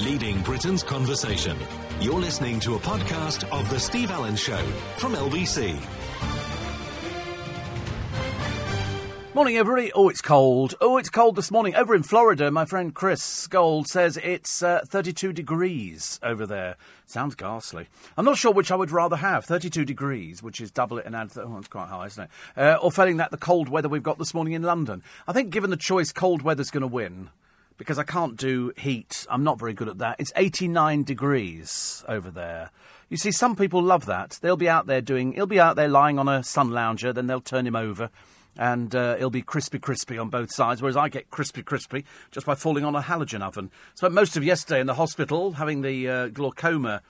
leading Britain's conversation. You're listening to a podcast of The Steve Allen Show from LBC. Morning, everybody. Oh, it's cold. Oh, it's cold this morning. Over in Florida, my friend Chris Gold says it's uh, 32 degrees over there. Sounds ghastly. I'm not sure which I would rather have 32 degrees, which is double it and add. Oh, it's quite high, isn't it? Uh, or failing that, the cold weather we've got this morning in London. I think, given the choice, cold weather's going to win because I can't do heat. I'm not very good at that. It's 89 degrees over there. You see, some people love that. They'll be out there doing. He'll be out there lying on a sun lounger. Then they'll turn him over and uh, it'll be crispy, crispy on both sides, whereas I get crispy, crispy just by falling on a halogen oven. Spent most of yesterday in the hospital having the uh, glaucoma.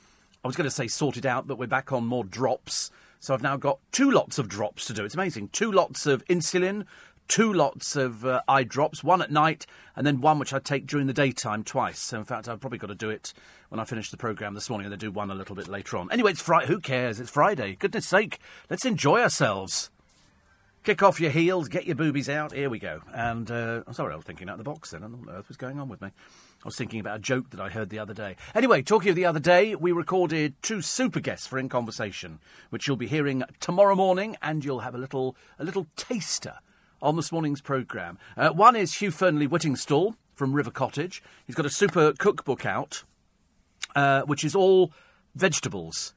I was going to say sorted out, but we're back on more drops. So I've now got two lots of drops to do. It's amazing. Two lots of insulin, two lots of uh, eye drops, one at night, and then one which I take during the daytime twice. So in fact, I've probably got to do it when I finish the programme this morning, and then do one a little bit later on. Anyway, it's Friday. Who cares? It's Friday. Goodness sake, let's enjoy ourselves. Kick off your heels, get your boobies out. Here we go. And uh, I'm sorry, I was thinking out of the box then. I don't know what was going on with me. I was thinking about a joke that I heard the other day. Anyway, talking of the other day, we recorded two super guests for In Conversation, which you'll be hearing tomorrow morning, and you'll have a little a little taster on this morning's programme. Uh, one is Hugh Fearnley Whittingstall from River Cottage. He's got a super cookbook out, uh, which is all vegetables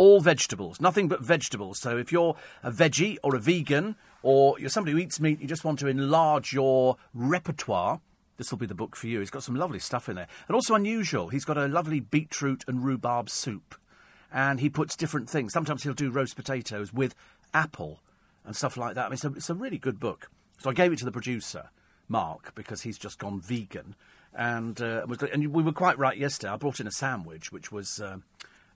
all vegetables, nothing but vegetables. So if you're a veggie or a vegan or you're somebody who eats meat, you just want to enlarge your repertoire, this will be the book for you. He's got some lovely stuff in there. And also unusual, he's got a lovely beetroot and rhubarb soup. And he puts different things. Sometimes he'll do roast potatoes with apple and stuff like that. I mean, it's a, it's a really good book. So I gave it to the producer, Mark, because he's just gone vegan. And, uh, and we were quite right yesterday. I brought in a sandwich, which was. Uh,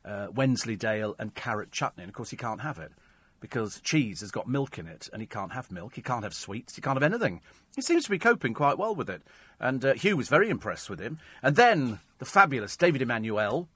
uh, Wensleydale and carrot chutney. And of course, he can't have it because cheese has got milk in it, and he can't have milk. He can't have sweets. He can't have anything. He seems to be coping quite well with it. And uh, Hugh was very impressed with him. And then the fabulous David Emmanuel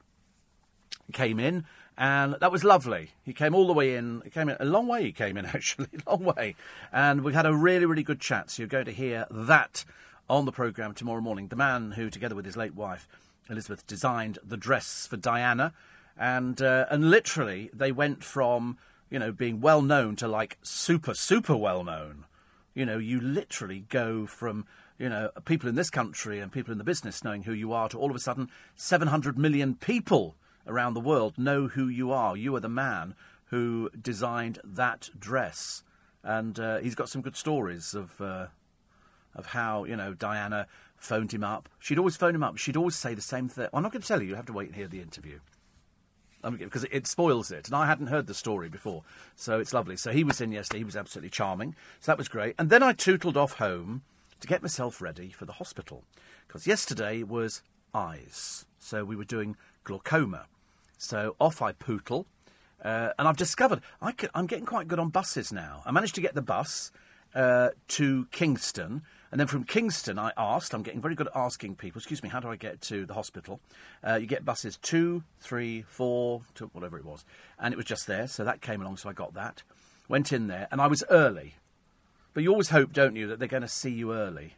came in, and that was lovely. He came all the way in. He came in a long way. He came in actually, a long way, and we had a really, really good chat. So you're going to hear that on the programme tomorrow morning. The man who, together with his late wife Elizabeth, designed the dress for Diana and uh, and literally they went from you know being well known to like super super well known. You know, you literally go from you know people in this country and people in the business knowing who you are to all of a sudden 700 million people around the world know who you are. You are the man who designed that dress, and uh, he's got some good stories of uh, of how you know Diana phoned him up. She'd always phone him up. She'd always say the same thing. I'm not going to tell you. You have to wait and hear the interview because it spoils it. And I hadn't heard the story before, so it's lovely. So he was in yesterday. He was absolutely charming. So that was great. And then I tootled off home to get myself ready for the hospital because yesterday was eyes. So we were doing glaucoma. So off I pootle. Uh, and I've discovered I am getting quite good on buses now. I managed to get the bus uh, to Kingston and then from Kingston, I asked, I'm getting very good at asking people, excuse me, how do I get to the hospital? Uh, you get buses two, three, four, two, whatever it was. And it was just there, so that came along, so I got that. Went in there, and I was early. But you always hope, don't you, that they're going to see you early.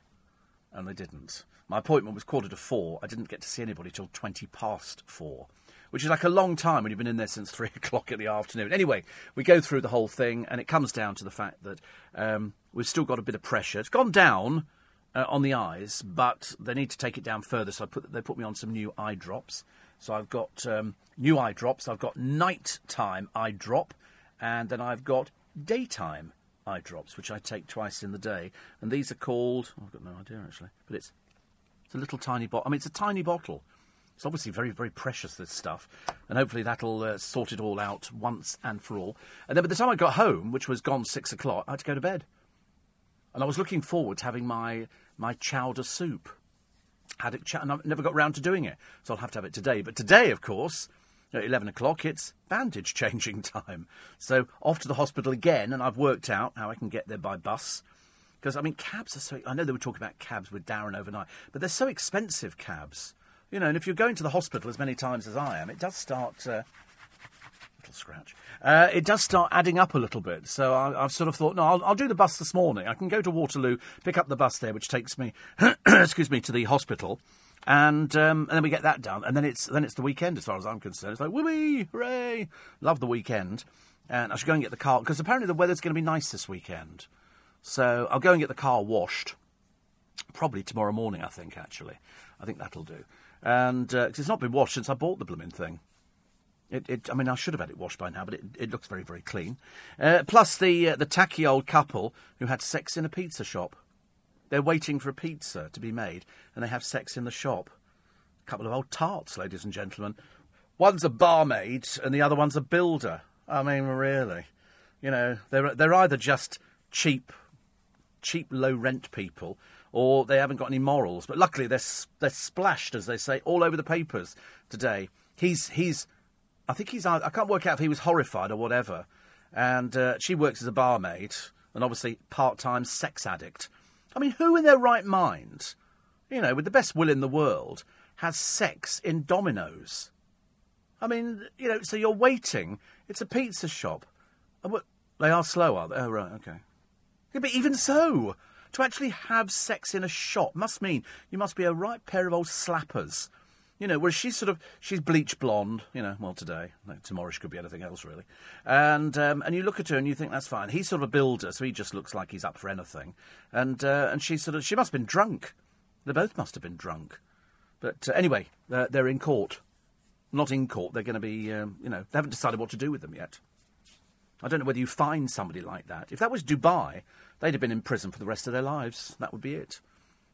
And they didn't. My appointment was quarter to four. I didn't get to see anybody till 20 past four which is like a long time when you've been in there since three o'clock in the afternoon. Anyway, we go through the whole thing, and it comes down to the fact that um, we've still got a bit of pressure. It's gone down uh, on the eyes, but they need to take it down further. So I put, they put me on some new eye drops. So I've got um, new eye drops. I've got nighttime eye drop, and then I've got daytime eye drops, which I take twice in the day. And these are called. Oh, I've got no idea actually, but it's it's a little tiny bottle. I mean, it's a tiny bottle. It's obviously very, very precious, this stuff. And hopefully that'll uh, sort it all out once and for all. And then by the time I got home, which was gone six o'clock, I had to go to bed. And I was looking forward to having my, my chowder soup. Had it, ch- and I've never got round to doing it. So I'll have to have it today. But today, of course, at 11 o'clock, it's bandage changing time. So off to the hospital again, and I've worked out how I can get there by bus. Because, I mean, cabs are so. I know they were talking about cabs with Darren overnight, but they're so expensive, cabs. You know, and if you're going to the hospital as many times as I am, it does start. Uh, little scratch. Uh, it does start adding up a little bit. So I, have sort of thought, no, I'll, I'll, do the bus this morning. I can go to Waterloo, pick up the bus there, which takes me, excuse me, to the hospital. And, um, and then we get that done, and then it's then it's the weekend as far as I'm concerned. It's like whoopee, hooray! Love the weekend, and I should go and get the car because apparently the weather's going to be nice this weekend. So I'll go and get the car washed, probably tomorrow morning. I think actually, I think that'll do. And uh 'cause it's not been washed since I bought the blooming thing. It, it, I mean, I should have had it washed by now, but it, it looks very, very clean. Uh, plus, the uh, the tacky old couple who had sex in a pizza shop. They're waiting for a pizza to be made, and they have sex in the shop. A couple of old tarts, ladies and gentlemen. One's a barmaid, and the other one's a builder. I mean, really, you know, they're they're either just cheap, cheap low rent people, or they haven't got any morals. But luckily, they're they're splashed, as they say, all over the papers today. He's he's I think he's. I can't work out if he was horrified or whatever. And uh, she works as a barmaid, and obviously part-time sex addict. I mean, who in their right mind, you know, with the best will in the world, has sex in Domino's? I mean, you know, so you're waiting. It's a pizza shop. They are slow, are they? Oh, right, okay. Yeah, but even so, to actually have sex in a shop must mean you must be a right pair of old slappers. You know, whereas she's sort of she's bleach blonde. You know, well today, no, tomorrow she could be anything else really. And um, and you look at her and you think that's fine. He's sort of a builder, so he just looks like he's up for anything. And uh, and she's sort of she must have been drunk. They both must have been drunk. But uh, anyway, they're, they're in court. Not in court. They're going to be, um, you know, they haven't decided what to do with them yet. I don't know whether you find somebody like that. If that was Dubai, they'd have been in prison for the rest of their lives. That would be it.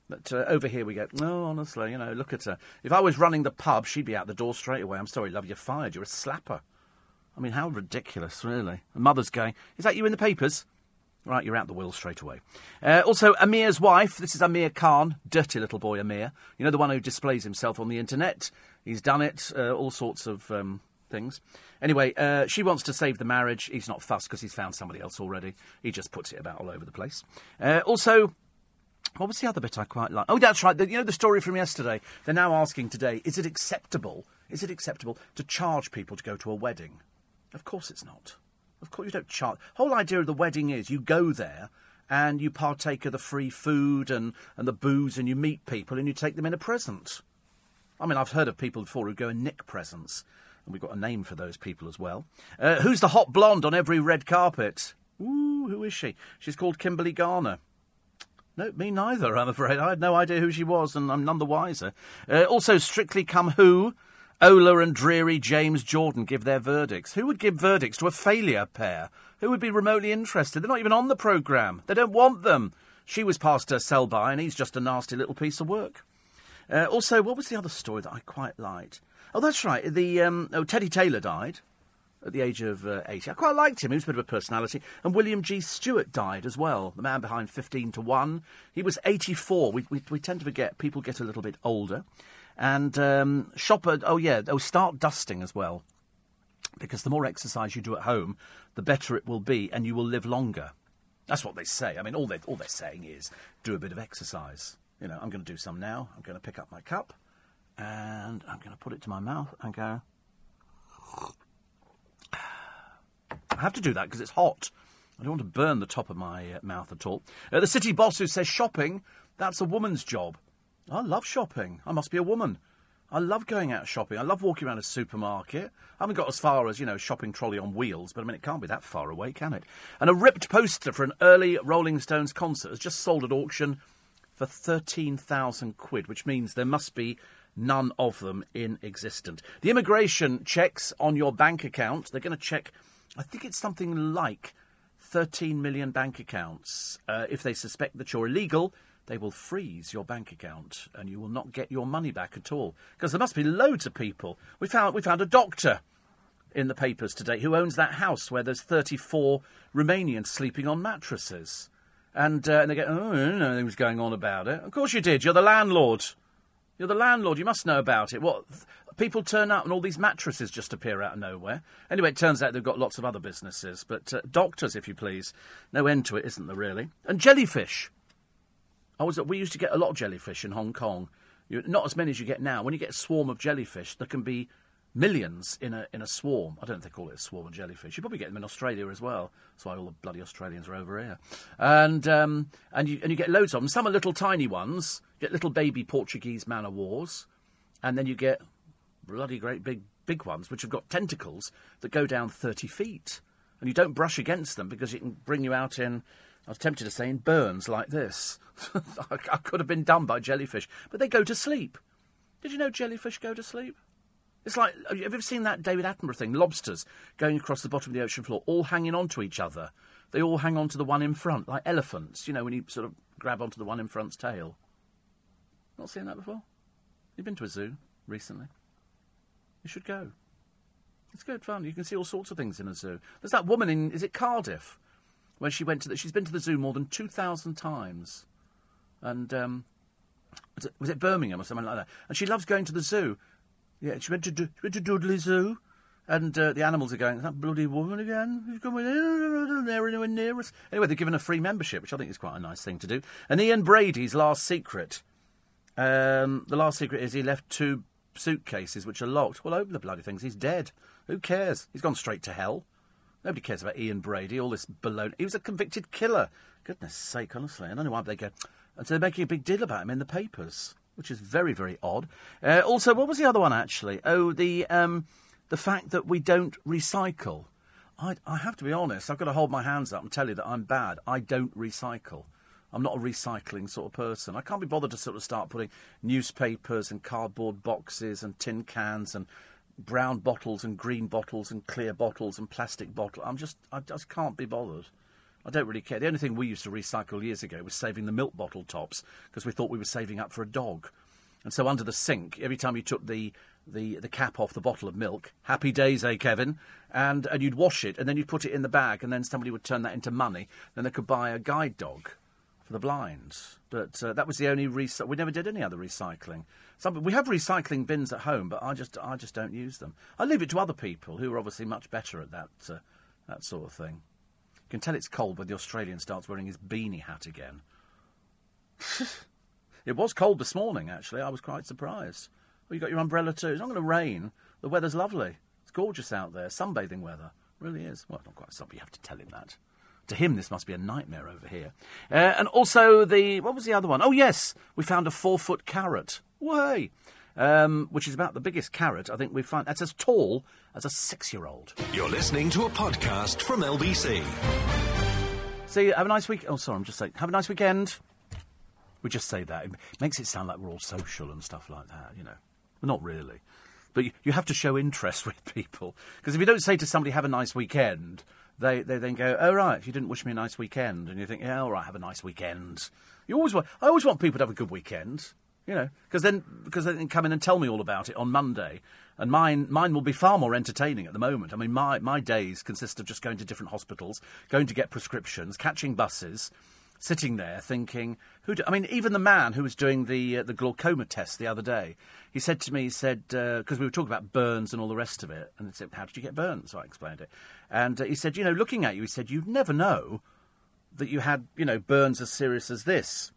But uh, over here we go, no, honestly, you know, look at her. If I was running the pub, she'd be out the door straight away. I'm sorry, love, you're fired. You're a slapper. I mean, how ridiculous, really. The mother's going, is that you in the papers? Right, you're out the will straight away. Uh, also, Amir's wife. This is Amir Khan, dirty little boy Amir. You know the one who displays himself on the internet. He's done it, uh, all sorts of um, things. Anyway, uh, she wants to save the marriage. He's not fussed because he's found somebody else already. He just puts it about all over the place. Uh, also, what was the other bit I quite like? Oh, that's right. The, you know the story from yesterday. They're now asking today: Is it acceptable? Is it acceptable to charge people to go to a wedding? Of course, it's not. Of course, you don't charge. Whole idea of the wedding is you go there and you partake of the free food and, and the booze, and you meet people and you take them in a present. I mean, I've heard of people before who go and nick presents, and we've got a name for those people as well. Uh, who's the hot blonde on every red carpet? Ooh, who is she? She's called Kimberley Garner. No, me neither, I'm afraid. I had no idea who she was, and I'm none the wiser. Uh, also, Strictly Come Who, Ola and Dreary James Jordan give their verdicts. Who would give verdicts to a failure pair? Who would be remotely interested? They're not even on the programme. They don't want them. She was past her sell by, and he's just a nasty little piece of work. Uh, also, what was the other story that I quite liked? Oh, that's right. The um, oh, Teddy Taylor died at the age of uh, 80. I quite liked him. He was a bit of a personality. And William G. Stewart died as well, the man behind 15 to 1. He was 84. We, we, we tend to forget people get a little bit older. And um, shopper, oh yeah, oh, start dusting as well. Because the more exercise you do at home, the better it will be and you will live longer. That's what they say. I mean, all they're, all they're saying is do a bit of exercise. You know, I'm going to do some now. I'm going to pick up my cup and I'm going to put it to my mouth and go. I have to do that because it's hot. I don't want to burn the top of my uh, mouth at all. Uh, the city boss who says shopping, that's a woman's job. I love shopping. I must be a woman. I love going out shopping. I love walking around a supermarket. I haven't got as far as, you know, shopping trolley on wheels, but I mean, it can't be that far away, can it? And a ripped poster for an early Rolling Stones concert has just sold at auction for 13,000 quid, which means there must be none of them in existence. The immigration checks on your bank account, they're going to check, I think it's something like 13 million bank accounts. Uh, if they suspect that you're illegal, they will freeze your bank account and you will not get your money back at all. Because there must be loads of people. We found, we found a doctor in the papers today who owns that house where there's 34 Romanians sleeping on mattresses. And, uh, and they go, oh, I didn't know was going on about it. Of course you did. You're the landlord. You're the landlord. You must know about it. What? People turn up and all these mattresses just appear out of nowhere. Anyway, it turns out they've got lots of other businesses. But uh, doctors, if you please. No end to it, isn't there, really? And jellyfish. I was, we used to get a lot of jellyfish in Hong Kong. You, not as many as you get now. When you get a swarm of jellyfish, there can be millions in a in a swarm. I don't if they call it a swarm of jellyfish. You probably get them in Australia as well. That's why all the bloody Australians are over here. And um, and you and you get loads of them. Some are little tiny ones. You get little baby Portuguese man o' wars, and then you get bloody great big big ones which have got tentacles that go down thirty feet, and you don't brush against them because it can bring you out in. I was tempted to say in burns like this. I could have been done by jellyfish, but they go to sleep. Did you know jellyfish go to sleep? It's like, have you ever seen that David Attenborough thing? Lobsters going across the bottom of the ocean floor, all hanging on to each other. They all hang on to the one in front, like elephants, you know, when you sort of grab onto the one in front's tail. Not seen that before? You've been to a zoo recently? You should go. It's good fun. You can see all sorts of things in a zoo. There's that woman in, is it Cardiff? When she went to the, she's been to the zoo more than 2,000 times. And, um, was it, was it Birmingham or something like that? And she loves going to the zoo. Yeah, she went to, she went to Dudley Zoo, and uh, the animals are going, that bloody woman again? She's coming in, there anywhere near us. Anyway, they're given a free membership, which I think is quite a nice thing to do. And Ian Brady's last secret. Um, the last secret is he left two suitcases which are locked. Well, open the bloody things. He's dead. Who cares? He's gone straight to hell. Nobody cares about Ian Brady, all this baloney. He was a convicted killer. Goodness sake, honestly. I don't know why they go. And so they're making a big deal about him in the papers which is very, very odd. Uh, also, what was the other one actually? Oh, the um, the fact that we don't recycle. I, I have to be honest. I've got to hold my hands up and tell you that I'm bad. I don't recycle. I'm not a recycling sort of person. I can't be bothered to sort of start putting newspapers and cardboard boxes and tin cans and brown bottles and green bottles and clear bottles and plastic bottles. I'm just, I just can't be bothered. I don't really care. The only thing we used to recycle years ago was saving the milk bottle tops because we thought we were saving up for a dog. And so under the sink, every time you took the, the, the cap off the bottle of milk, happy days, eh, Kevin? And, and you'd wash it, and then you'd put it in the bag, and then somebody would turn that into money. Then they could buy a guide dog for the blind. But uh, that was the only recycling. We never did any other recycling. Some, we have recycling bins at home, but I just, I just don't use them. I leave it to other people who are obviously much better at that, uh, that sort of thing. You can tell it's cold when the Australian starts wearing his beanie hat again. it was cold this morning, actually. I was quite surprised. Well, you got your umbrella too. It's not going to rain. The weather's lovely. It's gorgeous out there. Sunbathing weather. It really is. Well, not quite sun, you have to tell him that. To him, this must be a nightmare over here. Uh, and also the what was the other one? Oh yes, we found a four-foot carrot. Way um, which is about the biggest carrot I think we find. That's as tall as a six-year-old. You're listening to a podcast from LBC. See, have a nice week. Oh, sorry, I'm just saying. Have a nice weekend. We just say that. It makes it sound like we're all social and stuff like that, you know. not really. But you, you have to show interest with people. Because if you don't say to somebody, have a nice weekend, they, they then go, oh, right, if you didn't wish me a nice weekend. And you think, yeah, all right, have a nice weekend. You always want, I always want people to have a good weekend. You know, because then because they come in and tell me all about it on Monday, and mine mine will be far more entertaining at the moment. I mean, my my days consist of just going to different hospitals, going to get prescriptions, catching buses, sitting there thinking, who? Do, I mean, even the man who was doing the uh, the glaucoma test the other day, he said to me, he said because uh, we were talking about burns and all the rest of it, and he said, how did you get burns? So I explained it, and uh, he said, you know, looking at you, he said, you'd never know that you had you know burns as serious as this.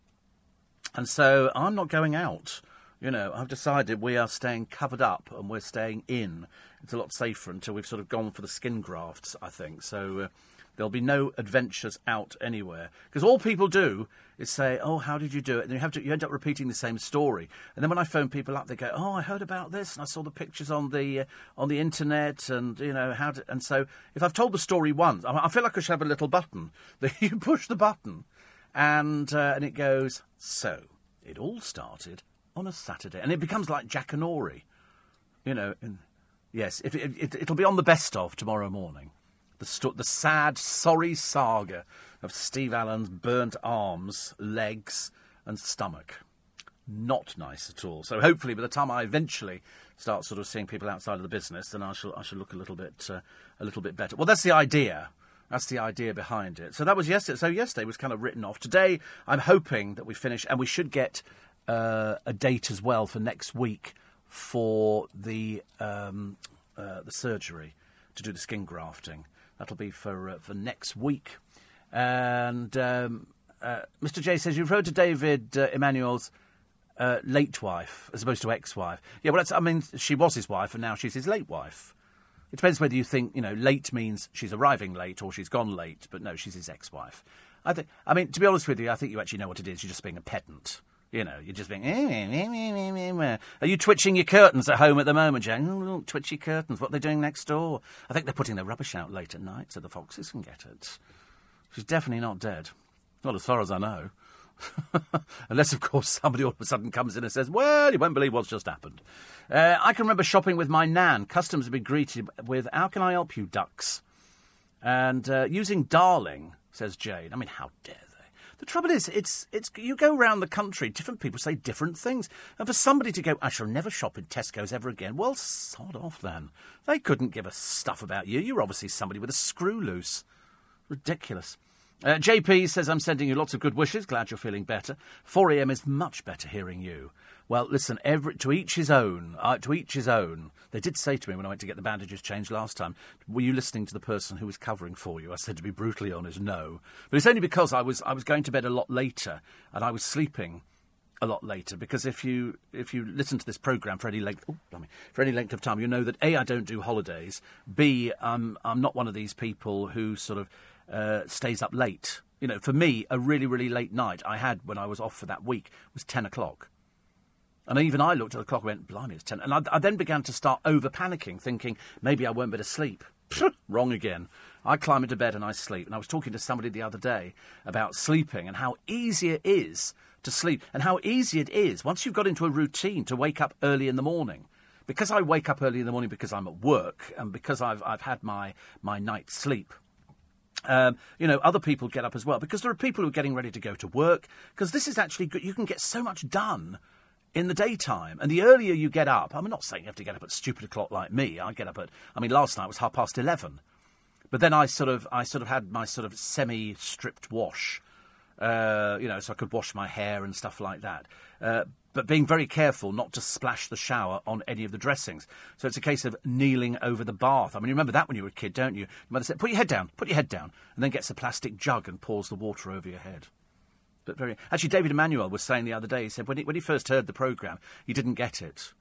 And so I'm not going out. You know, I've decided we are staying covered up and we're staying in. It's a lot safer until we've sort of gone for the skin grafts, I think. So uh, there'll be no adventures out anywhere. Because all people do is say, "Oh, how did you do it?" And you have to, you end up repeating the same story. And then when I phone people up, they go, "Oh, I heard about this, and I saw the pictures on the uh, on the internet, and you know how." To, and so if I've told the story once, I, feel like I should have a little button that you push the button, and uh, and it goes so. It all started on a Saturday, and it becomes like Jackanory, you know. And, yes, if it, it, it'll be on the best of tomorrow morning. The sto- the sad, sorry saga of Steve Allen's burnt arms, legs, and stomach. Not nice at all. So hopefully, by the time I eventually start sort of seeing people outside of the business, then I shall I shall look a little bit uh, a little bit better. Well, that's the idea. That's the idea behind it. So that was yesterday. So yesterday was kind of written off. Today, I'm hoping that we finish, and we should get uh, a date as well for next week for the um, uh, the surgery to do the skin grafting. That'll be for uh, for next week. And um, uh, Mr. J says you've heard to David uh, Emmanuel's uh, late wife as opposed to ex-wife. Yeah, well, that's, I mean, she was his wife and now she's his late wife. It depends whether you think, you know, late means she's arriving late or she's gone late, but no, she's his ex-wife. I think, I mean, to be honest with you, I think you actually know what it is. You're just being a pedant. You know, you're just being. Eh, eh, eh, are you twitching your curtains at home at the moment, Jane? Oh, twitchy curtains. What are they doing next door? I think they're putting their rubbish out late at night so the foxes can get it. She's definitely not dead. Not as far as I know. Unless, of course, somebody all of a sudden comes in and says, Well, you won't believe what's just happened. Uh, I can remember shopping with my nan. Customs have been greeted with, How can I help you, ducks? And uh, using darling, says Jane. I mean, how dare they? the trouble is, it's it's you go around the country, different people say different things, and for somebody to go, I shall never shop in Tesco's ever again. Well, sod off then. They couldn't give a stuff about you. You're obviously somebody with a screw loose. Ridiculous. Uh, JP says, I'm sending you lots of good wishes. Glad you're feeling better. 4am is much better hearing you. Well, listen, every, to each his own. Uh, to each his own. They did say to me when I went to get the bandages changed last time, were you listening to the person who was covering for you? I said, to be brutally honest, no. But it's only because I was, I was going to bed a lot later and I was sleeping a lot later because if you if you listen to this program for any length oh, for any length of time, you know that a I don't do holidays. B I'm I'm not one of these people who sort of uh, stays up late. You know, for me, a really, really late night I had when I was off for that week was 10 o'clock. And even I looked at the clock and went, blimey, it's 10. And I, I then began to start over panicking, thinking maybe I won't be able to sleep. Wrong again. I climb into bed and I sleep. And I was talking to somebody the other day about sleeping and how easy it is to sleep and how easy it is once you've got into a routine to wake up early in the morning. Because I wake up early in the morning because I'm at work and because I've, I've had my, my night's sleep um, you know, other people get up as well because there are people who are getting ready to go to work. Because this is actually good. You can get so much done in the daytime. And the earlier you get up, I'm not saying you have to get up at stupid o'clock like me. I get up at, I mean, last night was half past 11. But then I sort of, I sort of had my sort of semi-stripped wash, uh, you know, so I could wash my hair and stuff like that. Uh, but being very careful not to splash the shower on any of the dressings. So it's a case of kneeling over the bath. I mean, you remember that when you were a kid, don't you? Your mother said, put your head down, put your head down, and then gets a plastic jug and pours the water over your head. But very actually, David Emmanuel was saying the other day. He said when he, when he first heard the program, he didn't get it.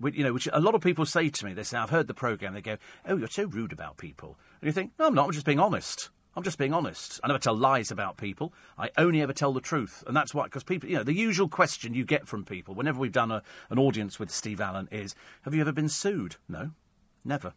You know, which a lot of people say to me. They say, "I've heard the program." They go, "Oh, you're so rude about people," and you think, "No, I'm not. I'm just being honest." I'm just being honest. I never tell lies about people. I only ever tell the truth. And that's why, because people, you know, the usual question you get from people whenever we've done a, an audience with Steve Allen is Have you ever been sued? No, never.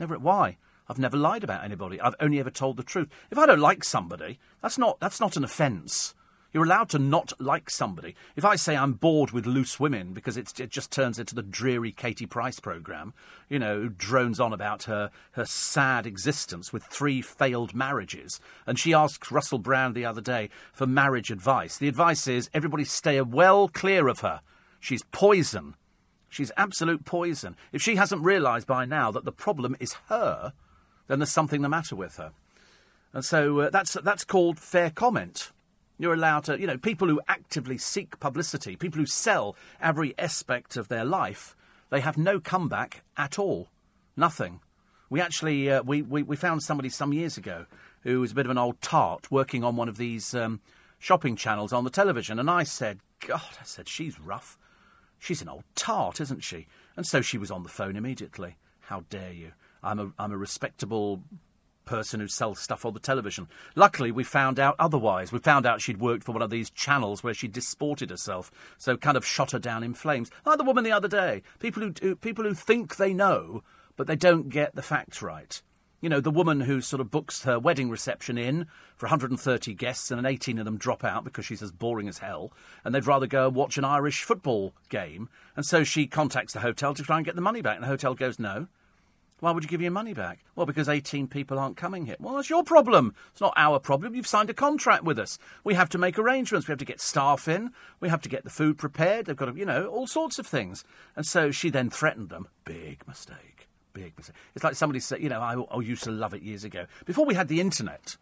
Never. Why? I've never lied about anybody. I've only ever told the truth. If I don't like somebody, that's not, that's not an offence. You're allowed to not like somebody. If I say I'm bored with loose women because it just turns into the dreary Katie Price programme, you know, who drones on about her, her sad existence with three failed marriages, and she asked Russell Brand the other day for marriage advice. The advice is everybody stay well clear of her. She's poison. She's absolute poison. If she hasn't realised by now that the problem is her, then there's something the matter with her. And so uh, that's, that's called fair comment. You're allowed to, you know, people who actively seek publicity, people who sell every aspect of their life, they have no comeback at all. Nothing. We actually, uh, we, we, we, found somebody some years ago who was a bit of an old tart working on one of these um, shopping channels on the television. And I said, God, I said, she's rough. She's an old tart, isn't she? And so she was on the phone immediately. How dare you? I'm a, I'm a respectable person who sells stuff on the television. Luckily, we found out otherwise. We found out she'd worked for one of these channels where she disported herself, so kind of shot her down in flames. Like the woman the other day. People who, people who think they know, but they don't get the facts right. You know, the woman who sort of books her wedding reception in for 130 guests and 18 of them drop out because she's as boring as hell and they'd rather go and watch an Irish football game. And so she contacts the hotel to try and get the money back. And the hotel goes, no, why would you give your money back? Well, because 18 people aren't coming here. Well, that's your problem. It's not our problem. You've signed a contract with us. We have to make arrangements. We have to get staff in. We have to get the food prepared. They've got to, you know, all sorts of things. And so she then threatened them. Big mistake. Big mistake. It's like somebody said, you know, I, I used to love it years ago. Before we had the internet,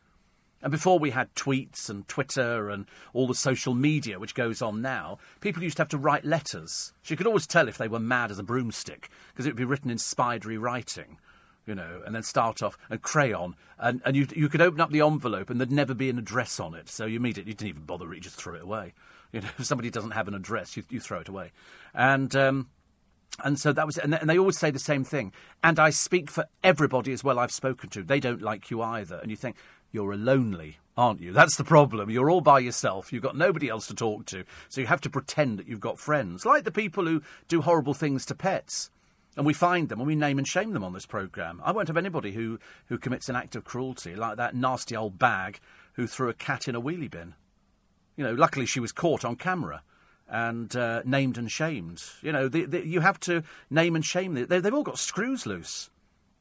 and before we had tweets and Twitter and all the social media which goes on now, people used to have to write letters. She could always tell if they were mad as a broomstick because it would be written in spidery writing, you know, and then start off and crayon. And, and you, you could open up the envelope and there'd never be an address on it. So you immediately you didn't even bother, you just threw it away. You know, if somebody doesn't have an address, you, you throw it away. And um, and so that was, and they always say the same thing. And I speak for everybody as well I've spoken to. They don't like you either. And you think, you're a lonely, aren't you? That's the problem. You're all by yourself. You've got nobody else to talk to. So you have to pretend that you've got friends. Like the people who do horrible things to pets. And we find them and we name and shame them on this programme. I won't have anybody who, who commits an act of cruelty, like that nasty old bag who threw a cat in a wheelie bin. You know, luckily she was caught on camera and uh, named and shamed. You know, the, the, you have to name and shame. Them. They, they've all got screws loose.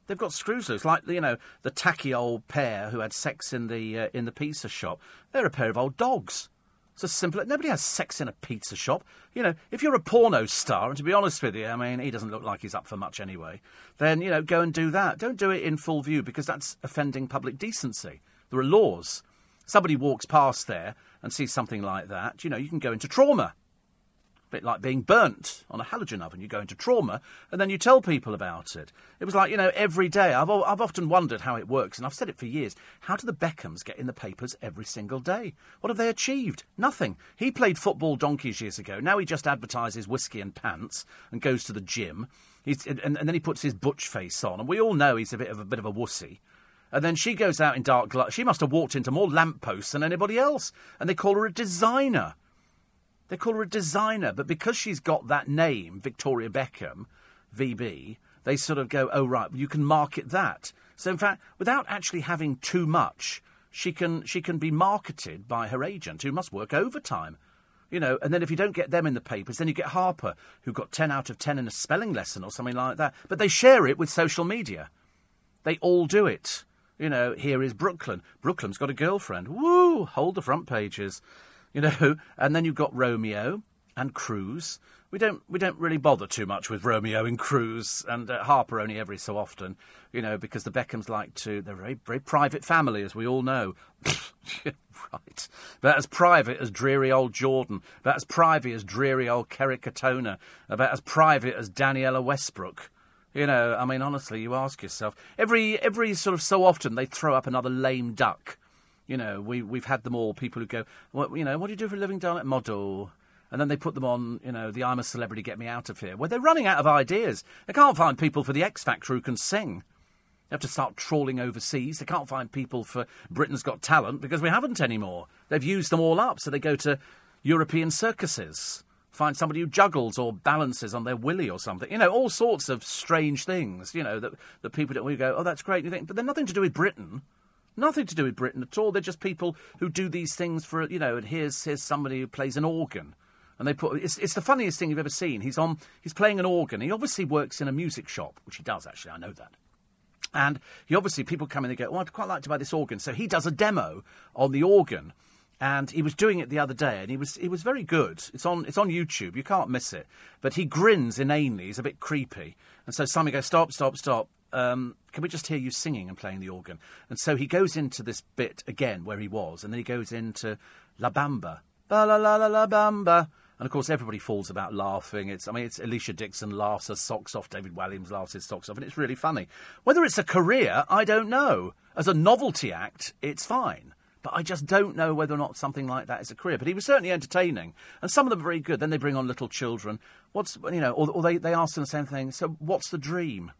They've got screws loose, like you know the tacky old pair who had sex in the uh, in the pizza shop. They're a pair of old dogs. It's as simple. Nobody has sex in a pizza shop. You know, if you're a porno star, and to be honest with you, I mean, he doesn't look like he's up for much anyway. Then you know, go and do that. Don't do it in full view because that's offending public decency. There are laws. Somebody walks past there and sees something like that. You know, you can go into trauma bit like being burnt on a halogen oven. You go into trauma and then you tell people about it. It was like, you know, every day. I've, I've often wondered how it works, and I've said it for years. How do the Beckhams get in the papers every single day? What have they achieved? Nothing. He played football donkeys years ago. Now he just advertises whiskey and pants and goes to the gym. He's, and, and then he puts his butch face on, and we all know he's a bit of a bit of a wussy. And then she goes out in dark glow. She must have walked into more lampposts than anybody else. And they call her a designer. They call her a designer, but because she's got that name, Victoria Beckham, VB, they sort of go, oh, right, you can market that. So, in fact, without actually having too much, she can, she can be marketed by her agent, who must work overtime. You know, and then if you don't get them in the papers, then you get Harper, who got 10 out of 10 in a spelling lesson or something like that. But they share it with social media. They all do it. You know, here is Brooklyn. Brooklyn's got a girlfriend. Woo! Hold the front pages you know. And then you've got Romeo and Cruz. We don't we don't really bother too much with Romeo and Cruz and uh, Harper only every so often, you know, because the Beckhams like to they're a very very private family as we all know. right, about as private as dreary old Jordan, about as private as dreary old Kerry Katona, about as private as Danniella Westbrook. You know, I mean, honestly, you ask yourself every every sort of so often they throw up another lame duck you know, we, we've had them all, people who go, what, you know, what do you do for a living, darling? Model. And then they put them on, you know, the I'm a Celebrity, Get Me Out of Here, Well, they're running out of ideas. They can't find people for the X Factor who can sing. They have to start trawling overseas. They can't find people for Britain's Got Talent because we haven't anymore. They've used them all up, so they go to European circuses. Find somebody who juggles or balances on their willy or something. You know, all sorts of strange things, you know, that, that people don't. We go, oh, that's great. You think, but they're nothing to do with Britain. Nothing to do with Britain at all. They're just people who do these things for, you know, and here's, here's somebody who plays an organ. And they put it's, it's the funniest thing you've ever seen. He's on he's playing an organ. He obviously works in a music shop, which he does actually, I know that. And he obviously people come in and go, Oh, I'd quite like to buy this organ. So he does a demo on the organ. And he was doing it the other day, and he was he was very good. It's on it's on YouTube. You can't miss it. But he grins inanely. He's a bit creepy. And so Simon goes, "Stop, stop, stop! Um, can we just hear you singing and playing the organ? And so he goes into this bit again where he was, and then he goes into La Bamba. Ba la la la la Bamba. And of course, everybody falls about laughing. It's, I mean, it's Alesha Dixon laughs her socks off, David Walliams laughs his socks off, and it's really funny. Whether it's a career, I don't know. As a novelty act, it's fine. But I just don't know whether or not something like that is a career. But he was certainly entertaining, and some of them are very good. Then they bring on little children. What's you know, or, or they they ask them the same thing. So what's the dream?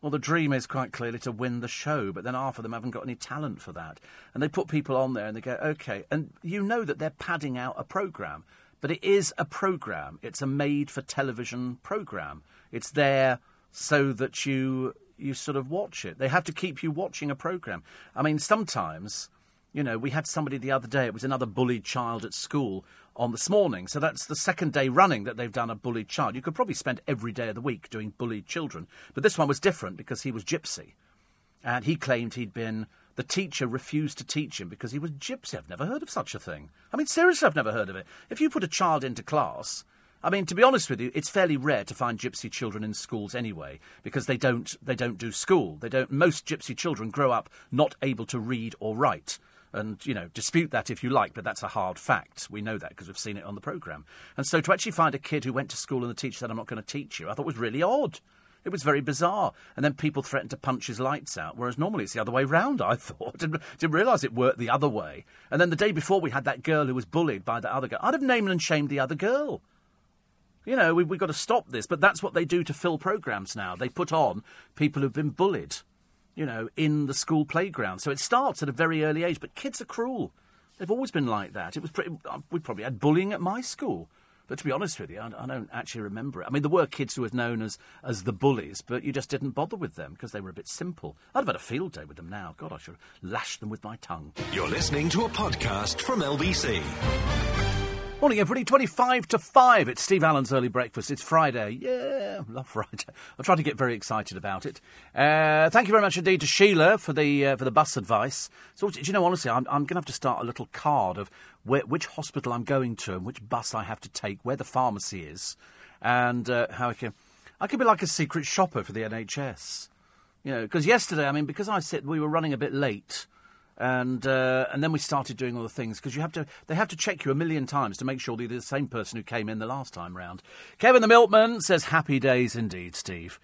Well, the dream is quite clearly to win the show, but then half of them haven't got any talent for that. And they put people on there and they go, okay. And you know that they're padding out a programme, but it is a programme. It's a made for television programme. It's there so that you you sort of watch it. They have to keep you watching a programme. I mean, sometimes, you know, we had somebody the other day, it was another bullied child at school on this morning. So that's the second day running that they've done a bullied child. You could probably spend every day of the week doing bullied children. But this one was different because he was gypsy. And he claimed he'd been. The teacher refused to teach him because he was gypsy. I've never heard of such a thing. I mean, seriously, I've never heard of it. If you put a child into class, I mean, to be honest with you, it's fairly rare to find gypsy children in schools anyway, because they don't they don't do school. They don't. Most gypsy children grow up not able to read or write and you know dispute that if you like, but that's a hard fact. We know that because we've seen it on the program. And so to actually find a kid who went to school and the teacher said, "I'm not going to teach you," I thought was really odd. It was very bizarre. And then people threatened to punch his lights out, whereas normally it's the other way round, I thought. Didn't, didn't realise it worked the other way. And then the day before, we had that girl who was bullied by the other girl. I'd have named and shamed the other girl. You know, we, we've got to stop this. But that's what they do to fill programmes now. They put on people who've been bullied, you know, in the school playground. So it starts at a very early age. But kids are cruel. They've always been like that. It was pretty, uh, we probably had bullying at my school. But to be honest with you, I, I, don't actually remember it. I mean, there were kids who were known as, as the bullies, but you just didn't bother with them because they were a bit simple. I'd have had a field day with them now. God, I should have lashed them with my tongue. You're listening to a podcast from LBC. Morning, everybody. 25 to 5. It's Steve Allen's early breakfast. It's Friday. Yeah, love Friday. I'm trying to get very excited about it. Uh, thank you very much indeed to Sheila for the uh, for the bus advice. So, do you know, honestly, I'm, I'm going to have to start a little card of where, which hospital I'm going to and which bus I have to take, where the pharmacy is, and uh, how I can. I could be like a secret shopper for the NHS. You know, because yesterday, I mean, because I said we were running a bit late and uh, and then we started doing all the things because you have to they have to check you a million times to make sure they're the same person who came in the last time round. Kevin the milkman says happy days indeed, Steve.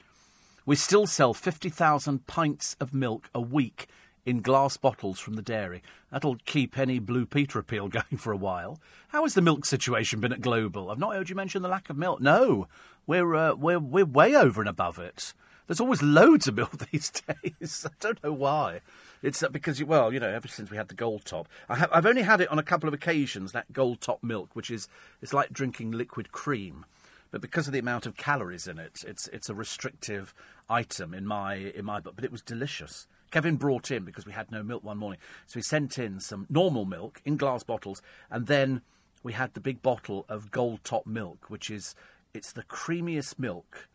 We still sell fifty thousand pints of milk a week in glass bottles from the dairy. That'll keep any Blue Peter appeal going for a while. How has the milk situation been at Global? I've not heard you mention the lack of milk. No, we're uh, we're we're way over and above it. There's always loads of milk these days. I don't know why. It's uh, because, well, you know, ever since we had the gold top, I have, I've only had it on a couple of occasions. That gold top milk, which is it's like drinking liquid cream, but because of the amount of calories in it, it's it's a restrictive item in my in my book. But it was delicious. Kevin brought in because we had no milk one morning, so he sent in some normal milk in glass bottles, and then we had the big bottle of gold top milk, which is it's the creamiest milk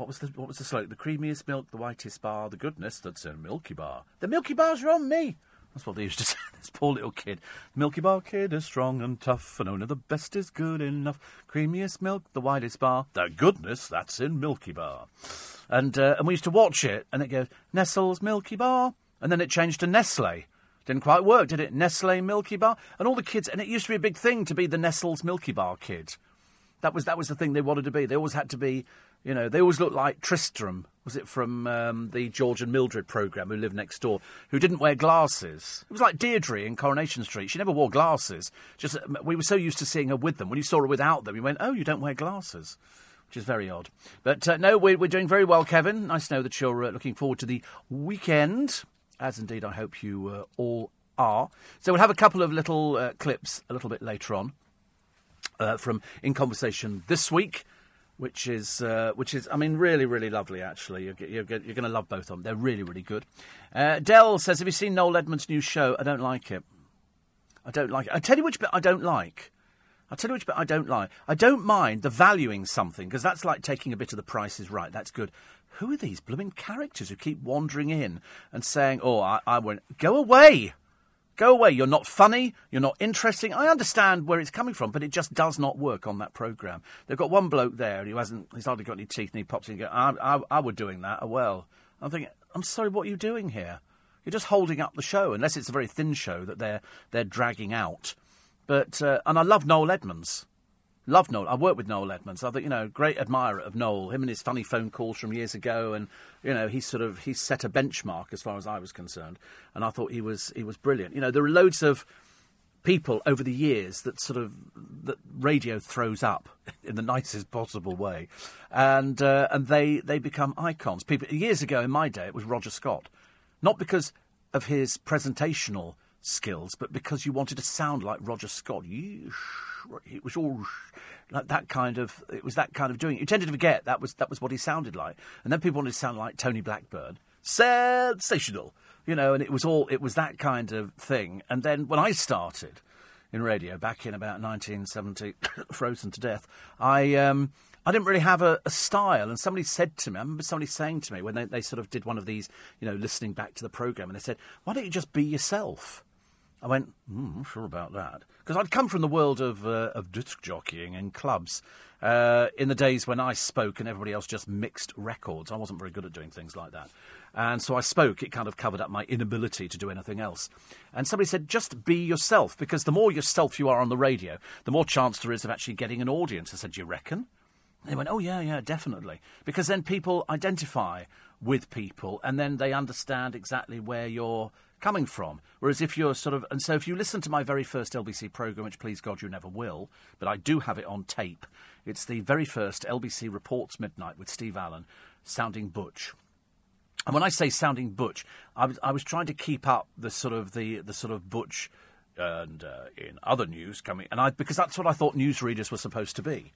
what was the what was the slogan? The creamiest milk, the whitest bar, the goodness that's a Milky Bar. The Milky Bars are on me. That's what they used to say. This poor little kid. Milky Bar kid is strong and tough, and only the best is good enough. Creamiest milk, the widest bar. The goodness that's in Milky Bar. And uh, and we used to watch it, and it goes Nestle's Milky Bar, and then it changed to Nestle. Didn't quite work, did it? Nestle Milky Bar, and all the kids, and it used to be a big thing to be the Nestle's Milky Bar kid. That was that was the thing they wanted to be. They always had to be you know, they always looked like Tristram, was it from um, the George and Mildred programme, who lived next door, who didn't wear glasses. It was like Deirdre in Coronation Street. She never wore glasses. Just um, We were so used to seeing her with them. When you saw her without them, you went, oh, you don't wear glasses. Which is very odd. But uh, no, we're, we're doing very well, Kevin. Nice to know that you're uh, looking forward to the weekend, as indeed I hope you uh, all are. So we'll have a couple of little uh, clips a little bit later on uh, from In Conversation this week which is uh, which is I mean really really lovely actually. You're, you're, you're going to love both of them. They're really really good. Uh, Dell says, "Have you seen Noel Edmonds' new show? I don't like it. I don't like it. I tell you which bit I don't like. I'll tell you which bit I don't like. I don't mind the valuing something because that's like taking a bit of the price is right. That's good. Who are these blooming characters who keep wandering in and saying, "Oh, I, I go away." Go away. You're not funny. You're not interesting. I understand where it's coming from, but it just does not work on that programme. They've got one bloke there who hasn't, he's hardly got any teeth, and he pops in and goes, I, I, I were doing that. Well. I'm thinking, I'm sorry, what are you doing here? You're just holding up the show, unless it's a very thin show that they're, they're dragging out. But, uh, and I love Noel Edmonds. Love Noel. I worked with Noel Edmonds. I think, you know, great admirer of Noel. Him and his funny phone calls from years ago, and you know, he sort of he set a benchmark as far as I was concerned. And I thought he was he was brilliant. You know, there are loads of people over the years that sort of that radio throws up in the nicest possible way, and uh, and they they become icons. People years ago in my day, it was Roger Scott, not because of his presentational skills, but because you wanted to sound like Roger Scott. It was all like that kind of it was that kind of doing. You tended to forget that was that was what he sounded like, and then people wanted to sound like Tony Blackburn, sensational, you know, and it was all it was that kind of thing. And then when I started in radio back in about 1970, frozen to death, I. Um, I didn't really have a, a, style, and somebody said to me, I remember somebody saying to me when they, they sort of did one of these, you know, listening back to the programme, and they said, Why don't you just be yourself? I went, hmm, I'm sure about that. Because I'd come from the world of, uh, of disc jockeying and clubs uh, in the days when I spoke and everybody else just mixed records. I wasn't very good at doing things like that. And so I spoke, it kind of covered up my inability to do anything else. And somebody said, just be yourself, because the more yourself you are on the radio, the more chance there is of actually getting an audience. I said, you reckon? They went, oh, yeah, yeah, definitely. Because then people identify with people and then they understand exactly where you're coming from. Whereas if you're sort of. And so if you listen to my very first LBC programme, which please God you never will, but I do have it on tape, it's the very first LBC Reports Midnight with Steve Allen, sounding Butch. And when I say sounding Butch, I was, I was trying to keep up the sort of the, the sort of Butch and uh, in other news coming, and I because that's what I thought newsreaders were supposed to be.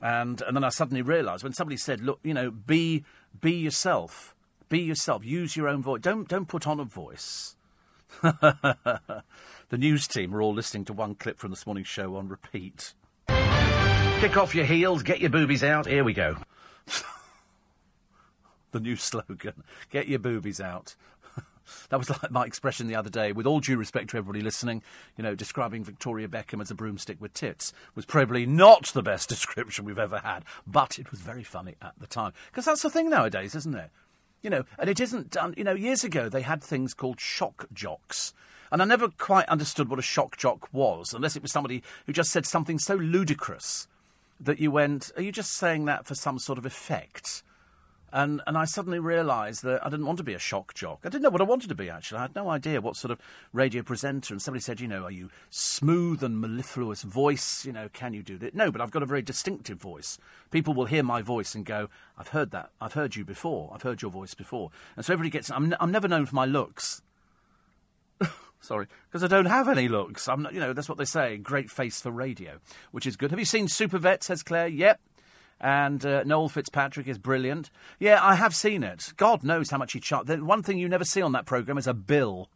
And and then I suddenly realised when somebody said, "Look, you know, be be yourself, be yourself, use your own voice. Don't don't put on a voice." the news team are all listening to one clip from this morning's show on repeat. Kick off your heels, get your boobies out. Here we go. the new slogan: "Get your boobies out." That was like my expression the other day. With all due respect to everybody listening, you know, describing Victoria Beckham as a broomstick with tits was probably not the best description we've ever had, but it was very funny at the time. Because that's the thing nowadays, isn't it? You know, and it isn't done. You know, years ago they had things called shock jocks. And I never quite understood what a shock jock was, unless it was somebody who just said something so ludicrous that you went, Are you just saying that for some sort of effect? And, and I suddenly realised that I didn't want to be a shock jock. I didn't know what I wanted to be, actually. I had no idea what sort of radio presenter. And somebody said, you know, are you smooth and mellifluous voice? You know, can you do that? No, but I've got a very distinctive voice. People will hear my voice and go, I've heard that. I've heard you before. I've heard your voice before. And so everybody gets, I'm, I'm never known for my looks. Sorry, because I don't have any looks. I'm not, you know, that's what they say. Great face for radio, which is good. Have you seen Super Vet? Says Claire. Yep, and uh, Noel Fitzpatrick is brilliant. Yeah, I have seen it. God knows how much he charged. The one thing you never see on that programme is a bill.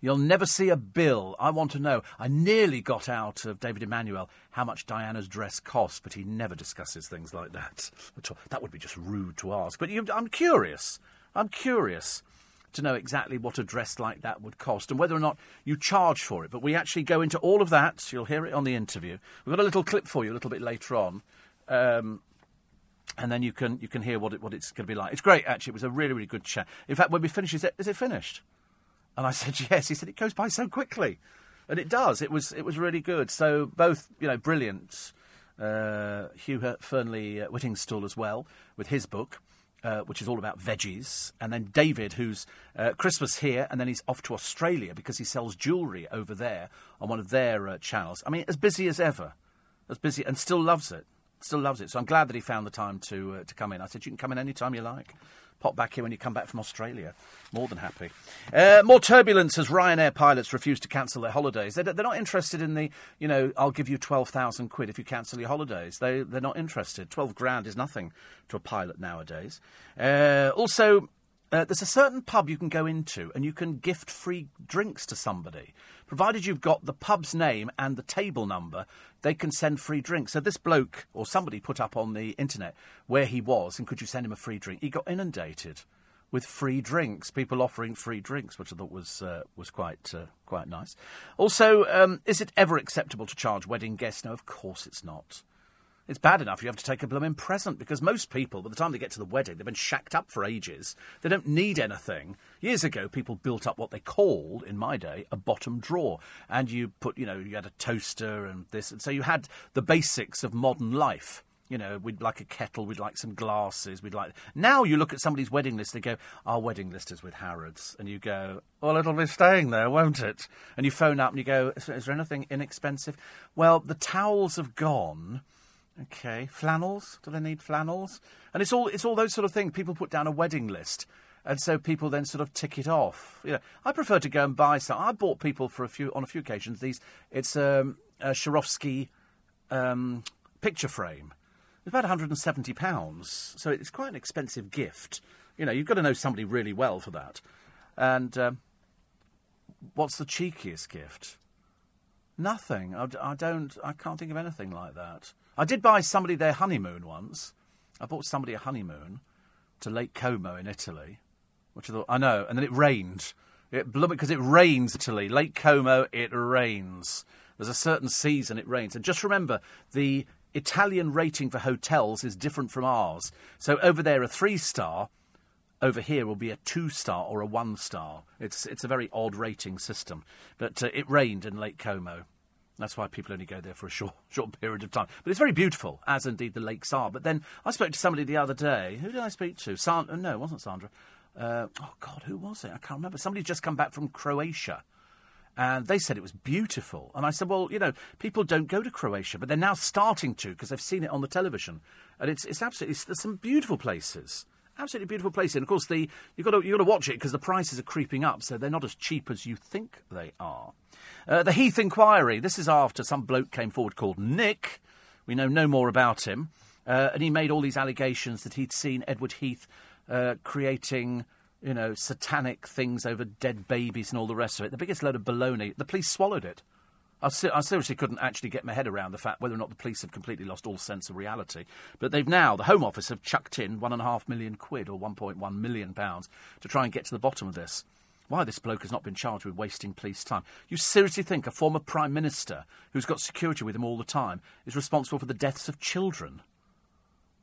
You'll never see a bill. I want to know. I nearly got out of David Emmanuel how much Diana's dress cost, but he never discusses things like that. That would be just rude to ask. But you, I'm curious. I'm curious to know exactly what a dress like that would cost and whether or not you charge for it. But we actually go into all of that. You'll hear it on the interview. We've got a little clip for you a little bit later on. Um, and then you can you can hear what it, what it's going to be like. It's great, actually. It was a really really good chat. In fact, when we finished, he said, "Is it finished?" And I said, "Yes." He said, "It goes by so quickly," and it does. It was it was really good. So both you know brilliant. Uh, Hugh Fearnley uh, Whittingstall as well with his book. Uh, which is all about veggies, and then David, who's uh, Christmas here, and then he's off to Australia because he sells jewellery over there on one of their uh, channels. I mean, as busy as ever, as busy, and still loves it still loves it. So I'm glad that he found the time to uh, to come in. I said, you can come in any time you like. Pop back here when you come back from Australia. More than happy. Uh, more turbulence as Ryanair pilots refuse to cancel their holidays. They're, they're not interested in the, you know, I'll give you 12,000 quid if you cancel your holidays. They, they're not interested. 12 grand is nothing to a pilot nowadays. Uh, also, uh, there's a certain pub you can go into and you can gift free drinks to somebody. Provided you've got the pub's name and the table number, they can send free drinks. So this bloke or somebody put up on the internet where he was and could you send him a free drink? He got inundated with free drinks, people offering free drinks, which I thought was uh, was quite uh, quite nice. Also, um, is it ever acceptable to charge wedding guests? No, of course it's not. It's bad enough you have to take a blooming present because most people, by the time they get to the wedding, they've been shacked up for ages. They don't need anything. Years ago, people built up what they called, in my day, a bottom drawer. And you put, you know, you had a toaster and this. And so you had the basics of modern life. You know, we'd like a kettle, we'd like some glasses, we'd like. Now you look at somebody's wedding list, they go, Our wedding list is with Harrods. And you go, Well, it'll be staying there, won't it? And you phone up and you go, Is, is there anything inexpensive? Well, the towels have gone Okay, flannels. Do they need flannels? And it's all it's all those sort of things. People put down a wedding list, and so people then sort of tick it off. You know, I prefer to go and buy some. I bought people for a few on a few occasions. These it's um, a Swarovski um, picture frame. It's about 170 pounds, so it's quite an expensive gift. You know, you've got to know somebody really well for that. And um, what's the cheekiest gift? Nothing. I, I don't. I can't think of anything like that. I did buy somebody their honeymoon once. I bought somebody a honeymoon to Lake Como in Italy, which I thought, I know, and then it rained. It because it rains Italy. Lake Como, it rains. There's a certain season it rains. And just remember, the Italian rating for hotels is different from ours. So over there, a three star, over here will be a two star or a one star. It's, it's a very odd rating system. But uh, it rained in Lake Como. That's why people only go there for a short, short period of time. But it's very beautiful, as indeed the lakes are. But then I spoke to somebody the other day. Who did I speak to? Sandra? No, it wasn't Sandra. Uh, oh, God, who was it? I can't remember. Somebody just come back from Croatia. And they said it was beautiful. And I said, well, you know, people don't go to Croatia, but they're now starting to because they've seen it on the television. And it's, it's absolutely, it's, there's some beautiful places. Absolutely beautiful place. And of course, the, you've, got to, you've got to watch it because the prices are creeping up, so they're not as cheap as you think they are. Uh, the Heath Inquiry. This is after some bloke came forward called Nick. We know no more about him. Uh, and he made all these allegations that he'd seen Edward Heath uh, creating you know, satanic things over dead babies and all the rest of it. The biggest load of baloney. The police swallowed it. I, I, seriously couldn't actually get my head around the fact whether or not the police have completely lost all sense of reality. But they've now, the Home Office have chucked in one and a half million quid or 1.1 million pounds to try and get to the bottom of this. Why this bloke has not been charged with wasting police time? You seriously think a former Prime Minister who's got security with him all the time is responsible for the deaths of children?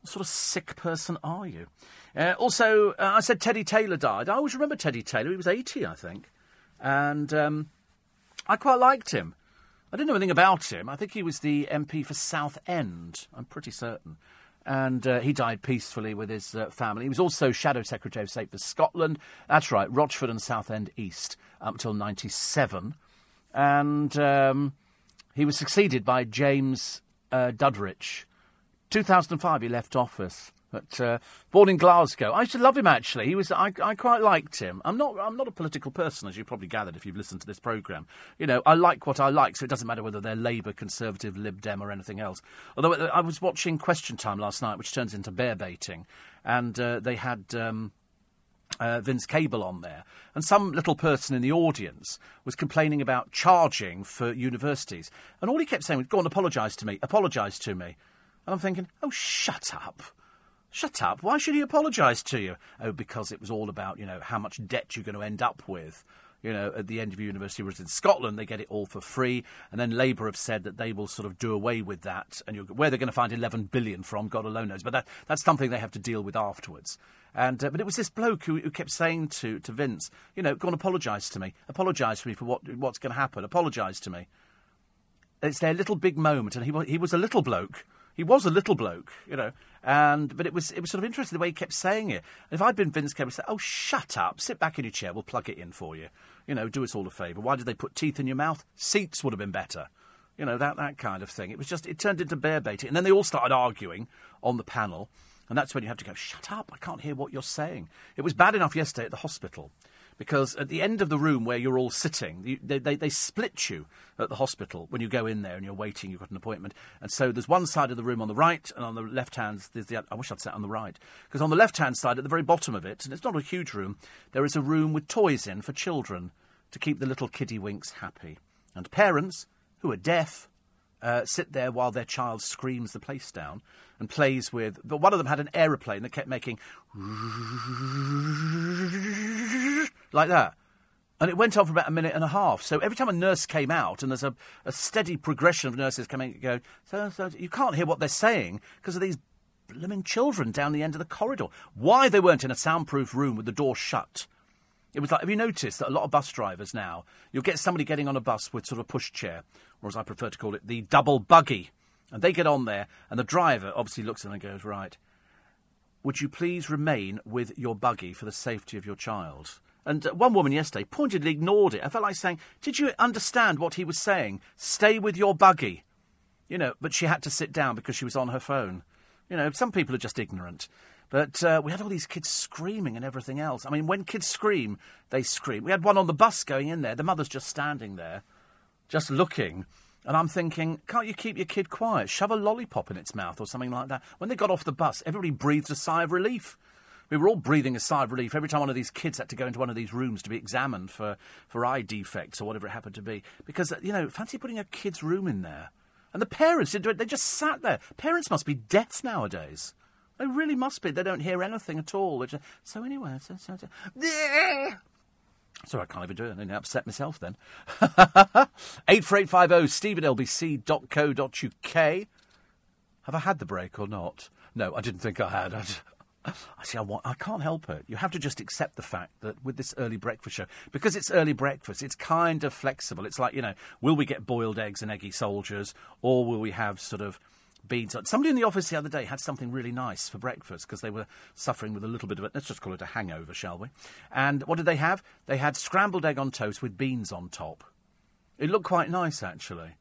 What sort of sick person are you? Uh, also, uh, I said Teddy Taylor died. I always remember Teddy Taylor. He was 80, I think. And um, I quite liked him. I didn't know anything about him. I think he was the MP for Southend. I'm pretty certain. And uh, he died peacefully with his uh, family. He was also Shadow Secretary of State for Scotland. That's right, Rochford and Southend East up until 97. And um, he was succeeded by James uh, Duddridge. 2005, he left office. But uh, born in Glasgow, I used to love him. Actually, he was. I, I quite liked him. I'm not. I'm not a political person, as you probably gathered if you've listened to this program. You know, I like what I like, so it doesn't matter whether they're Labour, Conservative, Lib Dem, or anything else. Although uh, I was watching Question Time last night, which turns into bear baiting, and uh, they had. Um, uh, Vince Cable on there, and some little person in the audience was complaining about charging for universities, and all he kept saying was, "Go on, apologise to me, apologise to me," and I'm thinking, "Oh, shut up." Shut up. Why should he apologise to you? Oh, because it was all about, you know, how much debt you're going to end up with. You know, at the end of university, whereas in Scotland they get it all for free, and then Labour have said that they will sort of do away with that, and where they're going to find 11 billion from, God alone knows. But that, that's something they have to deal with afterwards. And uh, but it was this bloke who, who kept saying to, to Vince, you know, go and apologise to me, apologise to me for what what's going to happen, apologise to me. It's their little big moment, and he he was a little bloke he was a little bloke, you know, and but it was it was sort of interesting the way he kept saying it. And if I'd been Vince Cable, I'd say, "Oh, shut up! Sit back in your chair. We'll plug it in for you. You know, do us all a favour. Why did they put teeth in your mouth? Seats would have been better." You know that that kind of thing. It was just it turned into bear baiting, and then they all started arguing on the panel, and that's when you have to go, "Shut up! I can't hear what you're saying." It was bad enough yesterday at the hospital because at the end of the room where you're all sitting, you, they, they, they, split you at the hospital when you go in there and you're waiting, you've got an appointment. And so there's one side of the room on the right, and on the left hand, there's the I wish I'd sat on the right. Because on the left hand side, at the very bottom of it, and it's not a huge room, there is a room with toys in for children to keep the little kiddywinks happy. And parents who are deaf uh, sit there while their child screams the place down and plays with. But one of them had an aeroplane that kept making like that. And it went on for about a minute and a half. So every time a nurse came out, and there's a, a steady progression of nurses coming and going, so, so you can't hear what they're saying because of these blooming children down the end of the corridor. Why they weren't in a soundproof room with the door shut? It was like, have you noticed that a lot of bus drivers now, you'll get somebody getting on a bus with sort of a pushchair, or as I prefer to call it, the double buggy. And they get on there, and the driver obviously looks at them and goes, Right, would you please remain with your buggy for the safety of your child? And uh, one woman yesterday pointedly ignored it. I felt like saying, Did you understand what he was saying? Stay with your buggy. You know, but she had to sit down because she was on her phone. You know, some people are just ignorant. But uh, we had all these kids screaming and everything else. I mean, when kids scream, they scream. We had one on the bus going in there. The mother's just standing there, just looking. And I'm thinking, can't you keep your kid quiet? Shove a lollipop in its mouth or something like that. When they got off the bus, everybody breathed a sigh of relief. We were all breathing a sigh of relief every time one of these kids had to go into one of these rooms to be examined for, for eye defects or whatever it happened to be. Because, uh, you know, fancy putting a kid's room in there. And the parents didn't do it, they just sat there. Parents must be deaf nowadays. They really must be. They don't hear anything at all. So anyway, so, so, so. I can't even do it. I didn't upset myself then. 84850 steve at lbc.co.uk. Have I had the break or not? No, I didn't think I had. I see. I, want, I can't help it. You have to just accept the fact that with this early breakfast show, because it's early breakfast, it's kind of flexible. It's like you know, will we get boiled eggs and eggy soldiers, or will we have sort of beans? Somebody in the office the other day had something really nice for breakfast because they were suffering with a little bit of it. Let's just call it a hangover, shall we? And what did they have? They had scrambled egg on toast with beans on top. It looked quite nice, actually.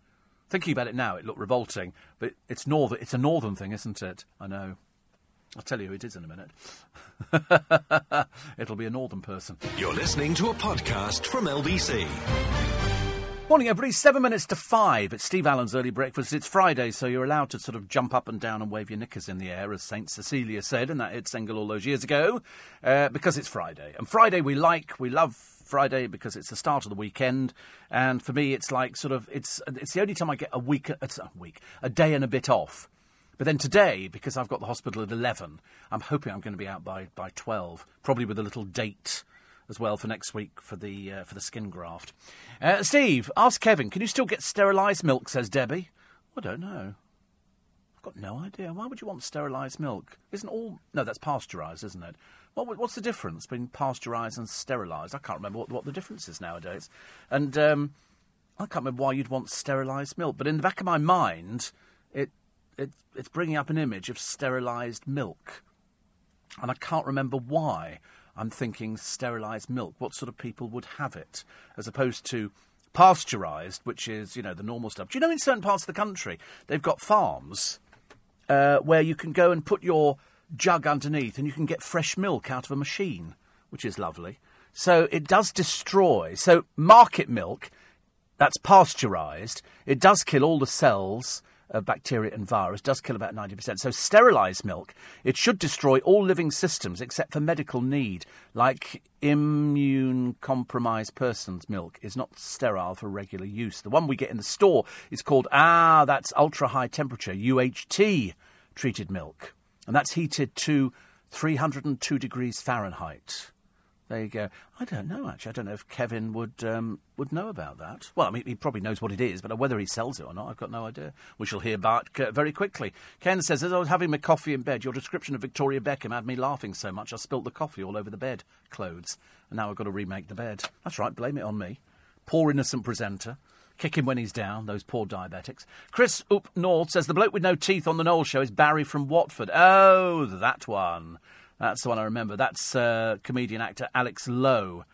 Thinking about it now, it looked revolting, but it's northern. It's a northern thing, isn't it? I know. I'll tell you who it is in a minute. It'll be a northern person. You're listening to a podcast from LBC. Morning, everybody. Seven minutes to five. It's Steve Allen's early breakfast. It's Friday, so you're allowed to sort of jump up and down and wave your knickers in the air, as Saint Cecilia said, and that hit single all those years ago, uh, because it's Friday. And Friday we like, we love Friday because it's the start of the weekend, and for me, it's like sort of it's it's the only time I get a week, a week, a day and a bit off. But then today, because I've got the hospital at 11, I'm hoping I'm going to be out by, by 12, probably with a little date as well for next week for the, uh, for the skin graft. Uh, Steve, ask Kevin, can you still get sterilised milk, says Debbie? I don't know. I've got no idea. Why would you want sterilised milk? Isn't all. No, that's pasteurised, isn't it? What, what's the difference between pasteurised and sterilised? I can't remember what, what the difference is nowadays. And um, I can't remember why you'd want sterilised milk. But in the back of my mind, it it, it's bringing up an image of sterilised milk. And I can't remember why I'm thinking sterilised milk. What sort of people would have it, as opposed to pasteurised, which is, you know, the normal stuff. Do you know in certain parts of the country, they've got farms uh, where you can go and put your jug underneath and you can get fresh milk out of a machine, which is lovely. So it does destroy. So market milk, that's pasteurised, it does kill all the cells of bacteria and virus does kill about 90%. So, sterilised milk, it should destroy all living systems except for medical need, like immune compromised persons' milk is not sterile for regular use. The one we get in the store is called, ah, that's ultra high temperature, UHT treated milk. And that's heated to 302 degrees Fahrenheit. There you go. I don't know actually. I don't know if Kevin would um, would know about that. Well, I mean, he probably knows what it is, but whether he sells it or not, I've got no idea. We shall hear back uh, very quickly. Ken says, as I was having my coffee in bed, your description of Victoria Beckham had me laughing so much I spilt the coffee all over the bed clothes, and now I've got to remake the bed. That's right. Blame it on me. Poor innocent presenter. Kick him when he's down, those poor diabetics. Chris Up North says the bloke with no teeth on the Noel show is Barry from Watford. Oh, that one. That's the one I remember. That's uh, comedian actor Alex Lowe.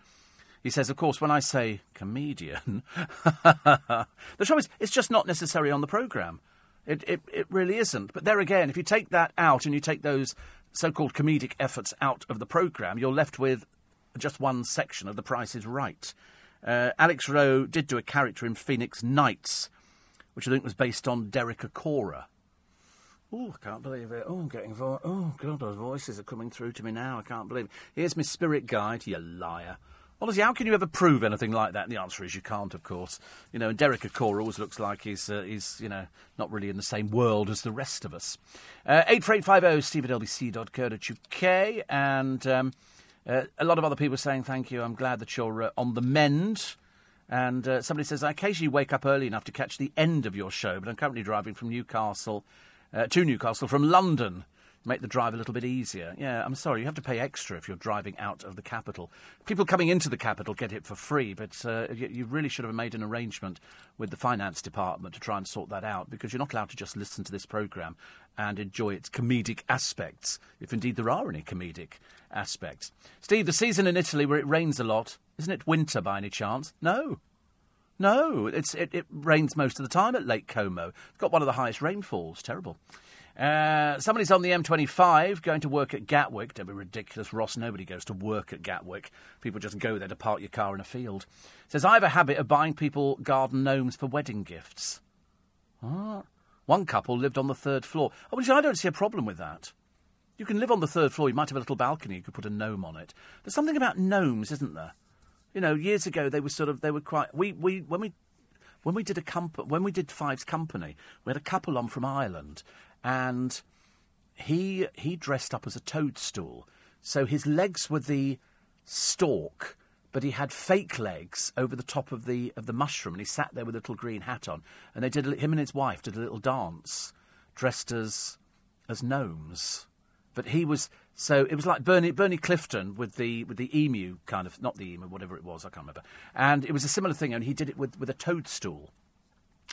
He says, of course, when I say comedian, the trouble is, it's just not necessary on the programme. It, it, it really isn't. But there again, if you take that out and you take those so called comedic efforts out of the programme, you're left with just one section of The Price is Right. Uh, Alex Lowe did do a character in Phoenix Nights, which I think was based on Derek Acorah. Oh, I can't believe it. Oh, I'm getting vo- Oh, God, those voices are coming through to me now. I can't believe it. Here's my spirit guide, you liar. Honestly, how can you ever prove anything like that? And the answer is you can't, of course. You know, and Derek Acorah always looks like he's, uh, he's, you know, not really in the same world as the rest of us. Uh, 84850 steve at lbc.co.uk. And um, uh, a lot of other people saying thank you. I'm glad that you're uh, on the mend. And uh, somebody says, I occasionally wake up early enough to catch the end of your show, but I'm currently driving from Newcastle uh, to Newcastle from London. Make the drive a little bit easier. Yeah, I'm sorry, you have to pay extra if you're driving out of the capital. People coming into the capital get it for free, but uh, you, you, really should have made an arrangement with the finance department to try and sort that out because you're not allowed to just listen to this programme and enjoy its comedic aspects, if indeed there are any comedic aspects. Steve, the season in Italy where it rains a lot, isn't it winter by any chance? No. No, it's, it, it, rains most of the time at Lake Como. It's got one of the highest rainfalls. Terrible. Uh, somebody's on the M25 going to work at Gatwick. Don't be ridiculous, Ross. Nobody goes to work at Gatwick. People just go there to park your car in a field. Says, I have a habit of buying people garden gnomes for wedding gifts. One couple lived on the third floor. Oh, well, I don't see a problem with that. You can live on the third floor. You might have a little balcony. You could put a gnome on it. There's something about gnomes, isn't there? You know, years ago they were sort of they were quite. We we when we when we did a comp- when we did Five's Company, we had a couple on from Ireland, and he he dressed up as a toadstool. So his legs were the stalk, but he had fake legs over the top of the of the mushroom, and he sat there with a little green hat on. And they did him and his wife did a little dance, dressed as as gnomes. But he was so it was like Bernie Bernie Clifton with the with the emu kind of not the emu whatever it was I can't remember, and it was a similar thing, and he did it with with a toadstool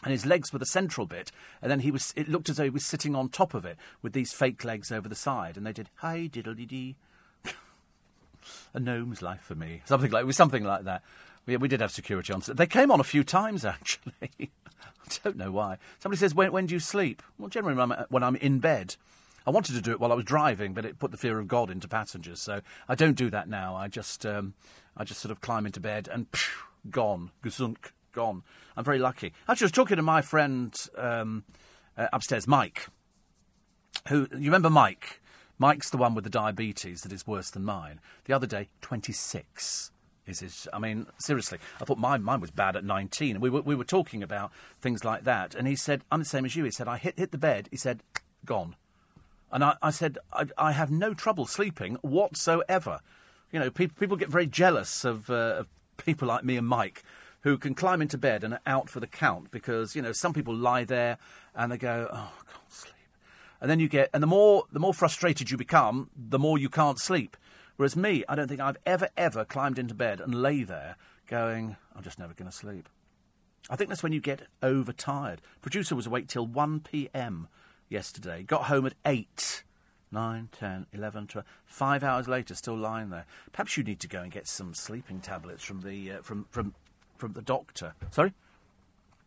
and his legs were the central bit, and then he was. It looked as though he was sitting on top of it with these fake legs over the side, and they did hi diddly dee. a gnome's life for me, something like it was something like that. We, we did have security on. They came on a few times actually. I don't know why. Somebody says, "When, when do you sleep?" Well, generally when I'm, when I'm in bed. I wanted to do it while I was driving, but it put the fear of God into passengers, so I don't do that now. I just, um, I just sort of climb into bed and phew, gone, gesunk, gone. I'm very lucky. Actually, I was talking to my friend um, uh, upstairs, Mike. Who you remember, Mike? Mike's the one with the diabetes that is worse than mine. The other day, 26 is his. I mean, seriously, I thought mine, mine was bad at 19. And we were, we were talking about things like that. And he said, I'm the same as you. He said, I hit, hit the bed. He said, gone. And I, I said, I, I, have no trouble sleeping whatsoever. You know, people, people get very jealous of, uh, of people like me and Mike who can climb into bed and are out for the count because, you know, some people lie there and they go, oh, I can't sleep. And then you get, and the more, the more frustrated you become, the more you can't sleep. Whereas me, I don't think I've ever, ever climbed into bed and lay there going, I'm just never going to sleep. I think that's when you get overtired. Producer was awake till 1 p.m. yesterday, got home at 8. 9, 10, 11, 12. Five hours later, still lying there. Perhaps you need to go and get some sleeping tablets from the uh, from from from the doctor. Sorry.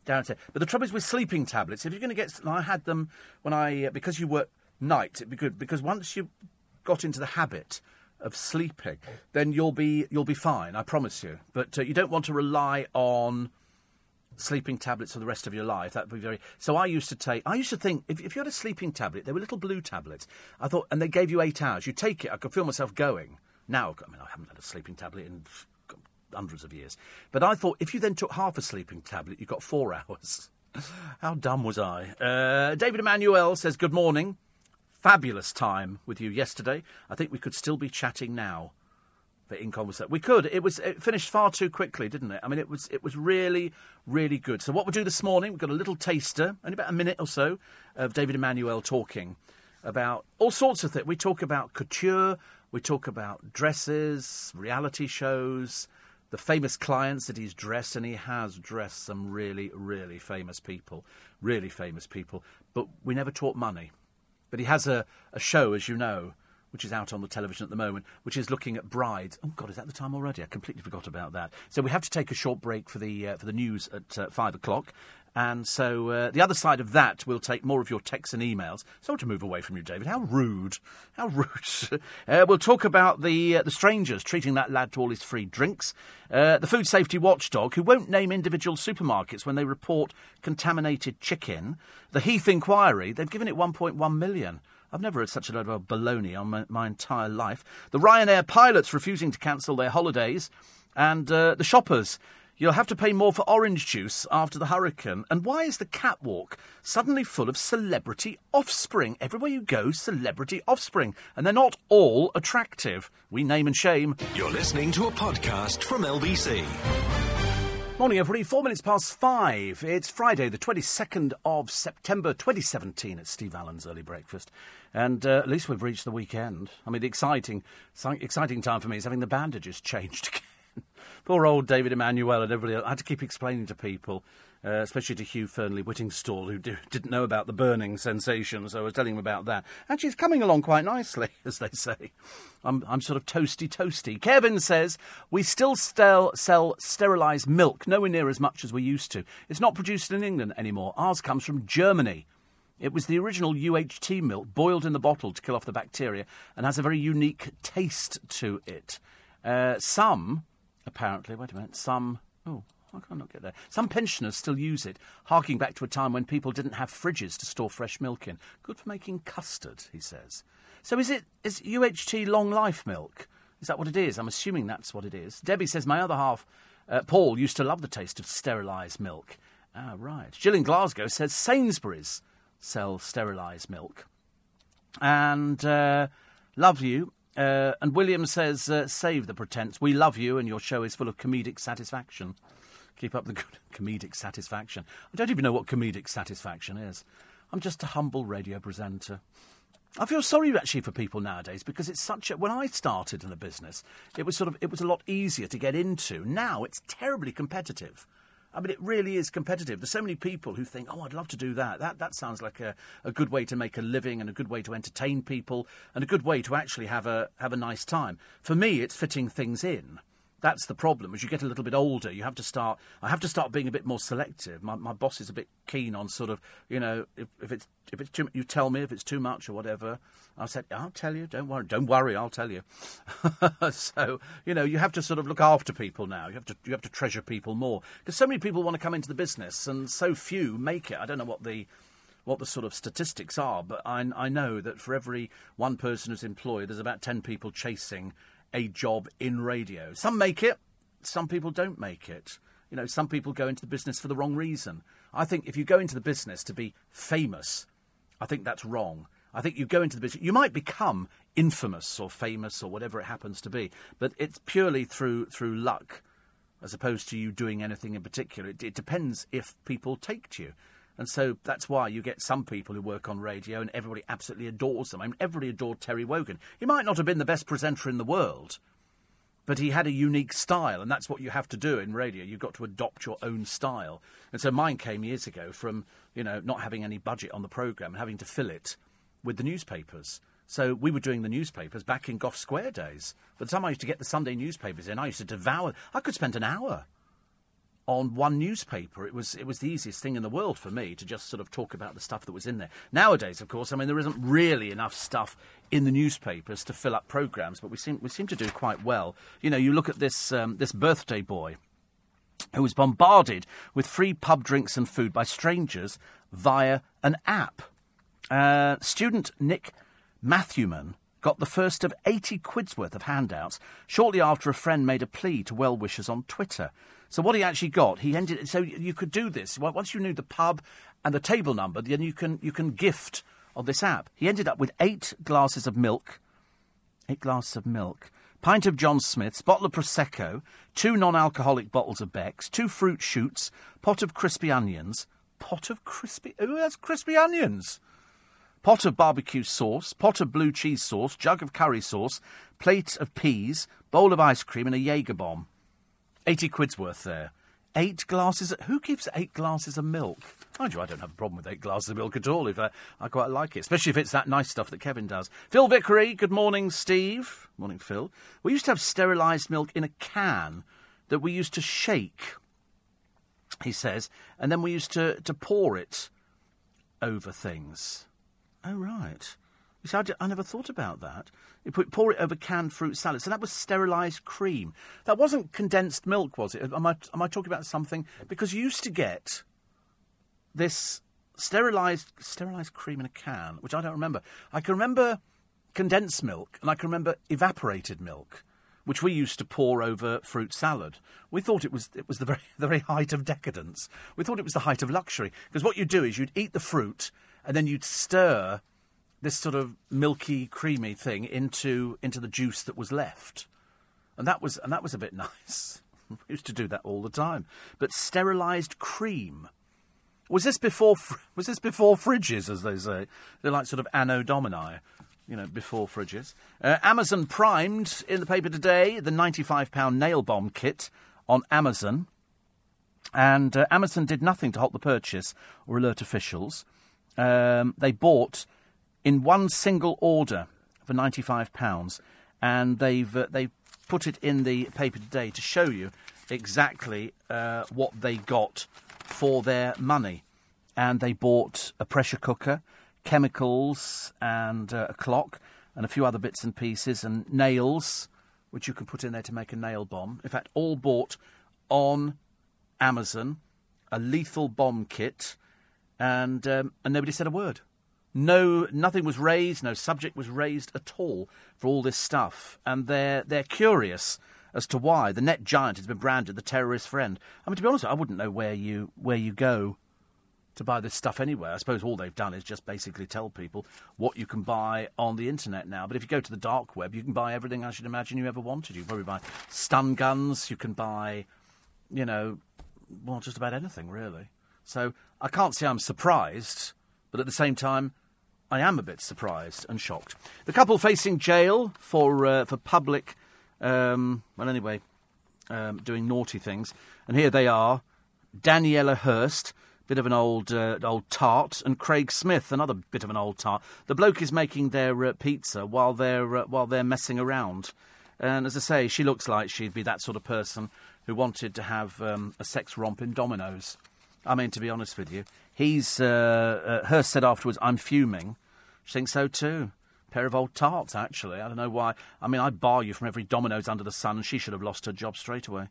Downstairs. But the trouble is with sleeping tablets. If you're going to get, I had them when I uh, because you work night. It'd be good because once you got into the habit of sleeping, then you'll be you'll be fine. I promise you. But uh, you don't want to rely on sleeping tablets for the rest of your life. That would be very. So I used to take. I used to think if, if you had a sleeping tablet, they were little blue tablets. I thought, and they gave you eight hours. You take it. I could feel myself going. Now, I mean, I haven't had a sleeping tablet in hundreds of years. But I thought if you then took half a sleeping tablet, you got four hours. How dumb was I? Uh, David Emmanuel says, Good morning. Fabulous time with you yesterday. I think we could still be chatting now. In conversation, we could. It was it finished far too quickly, didn't it? I mean, it was it was really really good. So what we'll do this morning, we've got a little taster, only about a minute or so, of David Emmanuel talking about all sorts of things. We talk about couture, we talk about dresses, reality shows, the famous clients that he's dressed, and he has dressed some really, really famous people, really famous people. But we never talk money. But he has a, a show, as you know, which is out on the television at the moment, which is looking at brides. Oh God, is that the time already? I completely forgot about that. So we have to take a short break for the uh, for the news at uh, five o'clock. And so uh, the other side of that we'll take more of your texts and emails. So to move away from you, David. How rude! How rude! uh, we'll talk about the uh, the strangers treating that lad to all his free drinks. Uh, the food safety watchdog, who won't name individual supermarkets when they report contaminated chicken. The Heath inquiry, they've given it 1.1 million. I've never heard such a load of baloney on my, my entire life. The Ryanair pilots refusing to cancel their holidays, and uh, the shoppers You'll have to pay more for orange juice after the hurricane. And why is the catwalk suddenly full of celebrity offspring? Everywhere you go, celebrity offspring. And they're not all attractive. We name and shame. You're listening to a podcast from LBC. Morning, everybody. Four minutes past five. It's Friday, the 22nd of September 2017. It's Steve Allen's early breakfast. And uh, at least we've reached the weekend. I mean, the exciting, exciting time for me is having the bandages changed again. Poor old David Emmanuel and everybody else. I had to keep explaining to people, uh, especially to Hugh Fearnley Whittingstall, who didn't know about the burning sensation, so I was telling him about that. Actually, it's coming along quite nicely, as they say. I'm, I'm sort of toasty, toasty. Kevin says, We still sell, sell sterilised milk, nowhere near as much as we used to. It's not produced in England anymore. Ours comes from Germany. It was the original UHT milk, boiled in the bottle to kill off the bacteria, and has a very unique taste to it. Uh, some apparently. Wait a minute. Some. Oh, I cannot get there. Some pensioners still use it, harking back to a time when people didn't have fridges to store fresh milk in. Good for making custard, he says. So is it is UHT long life milk? Is that what it is? I'm assuming that's what it is. Debbie says my other half, uh, Paul, used to love the taste of sterilised milk. Ah, right. Jill in Glasgow says Sainsbury's sell sterilised milk. And uh, love you. Uh, and William says, uh, save the pretense. We love you, and your show is full of comedic satisfaction. Keep up the good comedic satisfaction. I don't even know what comedic satisfaction is. I'm just a humble radio presenter. I feel sorry actually for people nowadays because it's such a. When I started in the business, it was sort of it was a lot easier to get into. Now it's terribly competitive. I mean, it really is competitive. There's so many people who think, "Oh, I'd love to do that. That that sounds like a, a good way to make a living and a good way to entertain people and a good way to actually have a have a nice time." For me, it's fitting things in. That's the problem. As you get a little bit older, you have to start. I have to start being a bit more selective. My, my boss is a bit keen on sort of, you know, if, if it's if it's too, you tell me if it's too much or whatever. I said, I'll tell you. Don't worry. Don't worry. I'll tell you. so you know, you have to sort of look after people now. You have to you have to treasure people more because so many people want to come into the business and so few make it. I don't know what the what the sort of statistics are, but I, I know that for every one person who's employed, there's about 10 people chasing a job in radio. Some make it, some people don't make it. You know, some people go into the business for the wrong reason. I think if you go into the business to be famous, I think that's wrong. I think you go into the business, you might become infamous or famous or whatever it happens to be, but it's purely through through luck as opposed to you doing anything in particular. It, it depends if people take to you. And so that's why you get some people who work on radio and everybody absolutely adores them. I mean, everybody adored Terry Wogan. He might not have been the best presenter in the world, but he had a unique style, and that's what you have to do in radio. You've got to adopt your own style. And so mine came years ago from, you know, not having any budget on the programme and having to fill it with the newspapers. So we were doing the newspapers back in Gough Square days. By the time I used to get the Sunday newspapers in, I used to devour. I could spend an hour on one newspaper. It was it was the easiest thing in the world for me to just sort of talk about the stuff that was in there. Nowadays, of course, I mean there isn't really enough stuff in the newspapers to fill up programs, but we seem we seem to do quite well. You know, you look at this um, this birthday boy who was bombarded with free pub drinks and food by strangers via an app. Uh, student Nick Matthewman got the first of 80 quid's worth of handouts shortly after a friend made a plea to well wishers on Twitter. So what he actually got, he ended. So you could do this once you knew the pub and the table number. Then you can you can gift on this app. He ended up with eight glasses of milk, eight glasses of milk, pint of John Smith's, bottle of prosecco, two non-alcoholic bottles of Beck's, two fruit shoots, pot of crispy onions, pot of crispy. Oh, that's crispy onions. Pot of barbecue sauce, pot of blue cheese sauce, jug of curry sauce, plate of peas, bowl of ice cream, and a Jaeger bomb. 80 quid's worth there. Eight glasses. Who gives eight glasses of milk? Mind you, I don't have a problem with eight glasses of milk at all. If uh, I quite like it, especially if it's that nice stuff that Kevin does. Phil Vickery. Good morning, Steve. Morning, Phil. We used to have sterilised milk in a can that we used to shake. He says, and then we used to to pour it over things. Oh right. You see, never thought about that. You put, pour it over canned fruit salad. So that was sterilised cream. That wasn't condensed milk, was it? Am I, am I talking about something? Because you used to get this sterilised sterilised cream in a can, which I don't remember. I can remember condensed milk, and I can remember evaporated milk, which we used to pour over fruit salad. We thought it was it was the very the very height of decadence. We thought it was the height of luxury because what you'd do is you'd eat the fruit and then you'd stir this sort of milky, creamy thing into into the juice that was left, and that was and that was a bit nice. we used to do that all the time. But sterilised cream. Was this before? Was this before fridges, as they say? They're like sort of anno domini, you know, before fridges. Uh, Amazon primed in the paper today the ninety-five pound nail bomb kit on Amazon, and uh, Amazon did nothing to halt the purchase or alert officials. Um, they bought in one single order for £95, and they've, uh, they've put it in the paper today to show you exactly uh, what they got for their money. And they bought a pressure cooker, chemicals, and uh, a clock, and a few other bits and pieces, and nails, which you can put in there to make a nail bomb. In fact, all bought on Amazon, a lethal bomb kit, and, um, and nobody said a word. No, nothing was raised, no subject was raised at all for all this stuff, and they're they're curious as to why the net giant has been branded the terrorist friend. I mean, to be honest, I wouldn't know where you where you go to buy this stuff anywhere. I suppose all they've done is just basically tell people what you can buy on the internet now. But if you go to the dark web, you can buy everything I should imagine you ever wanted. You can probably buy stun guns. You can buy, you know, well, just about anything really. So I can't say I'm surprised, but at the same time, I am a bit surprised and shocked. The couple facing jail for uh, for public, um, well, anyway, um, doing naughty things, and here they are: Daniela Hurst, bit of an old uh, old tart, and Craig Smith, another bit of an old tart. The bloke is making their uh, pizza while they're uh, while they're messing around, and as I say, she looks like she'd be that sort of person who wanted to have um, a sex romp in Domino's. I mean, to be honest with you, he's uh, uh, Hurst said afterwards, "I'm fuming." She thinks so too. Pair of old tarts, actually. I don't know why. I mean, I'd bar you from every Domino's under the sun, she should have lost her job straight away.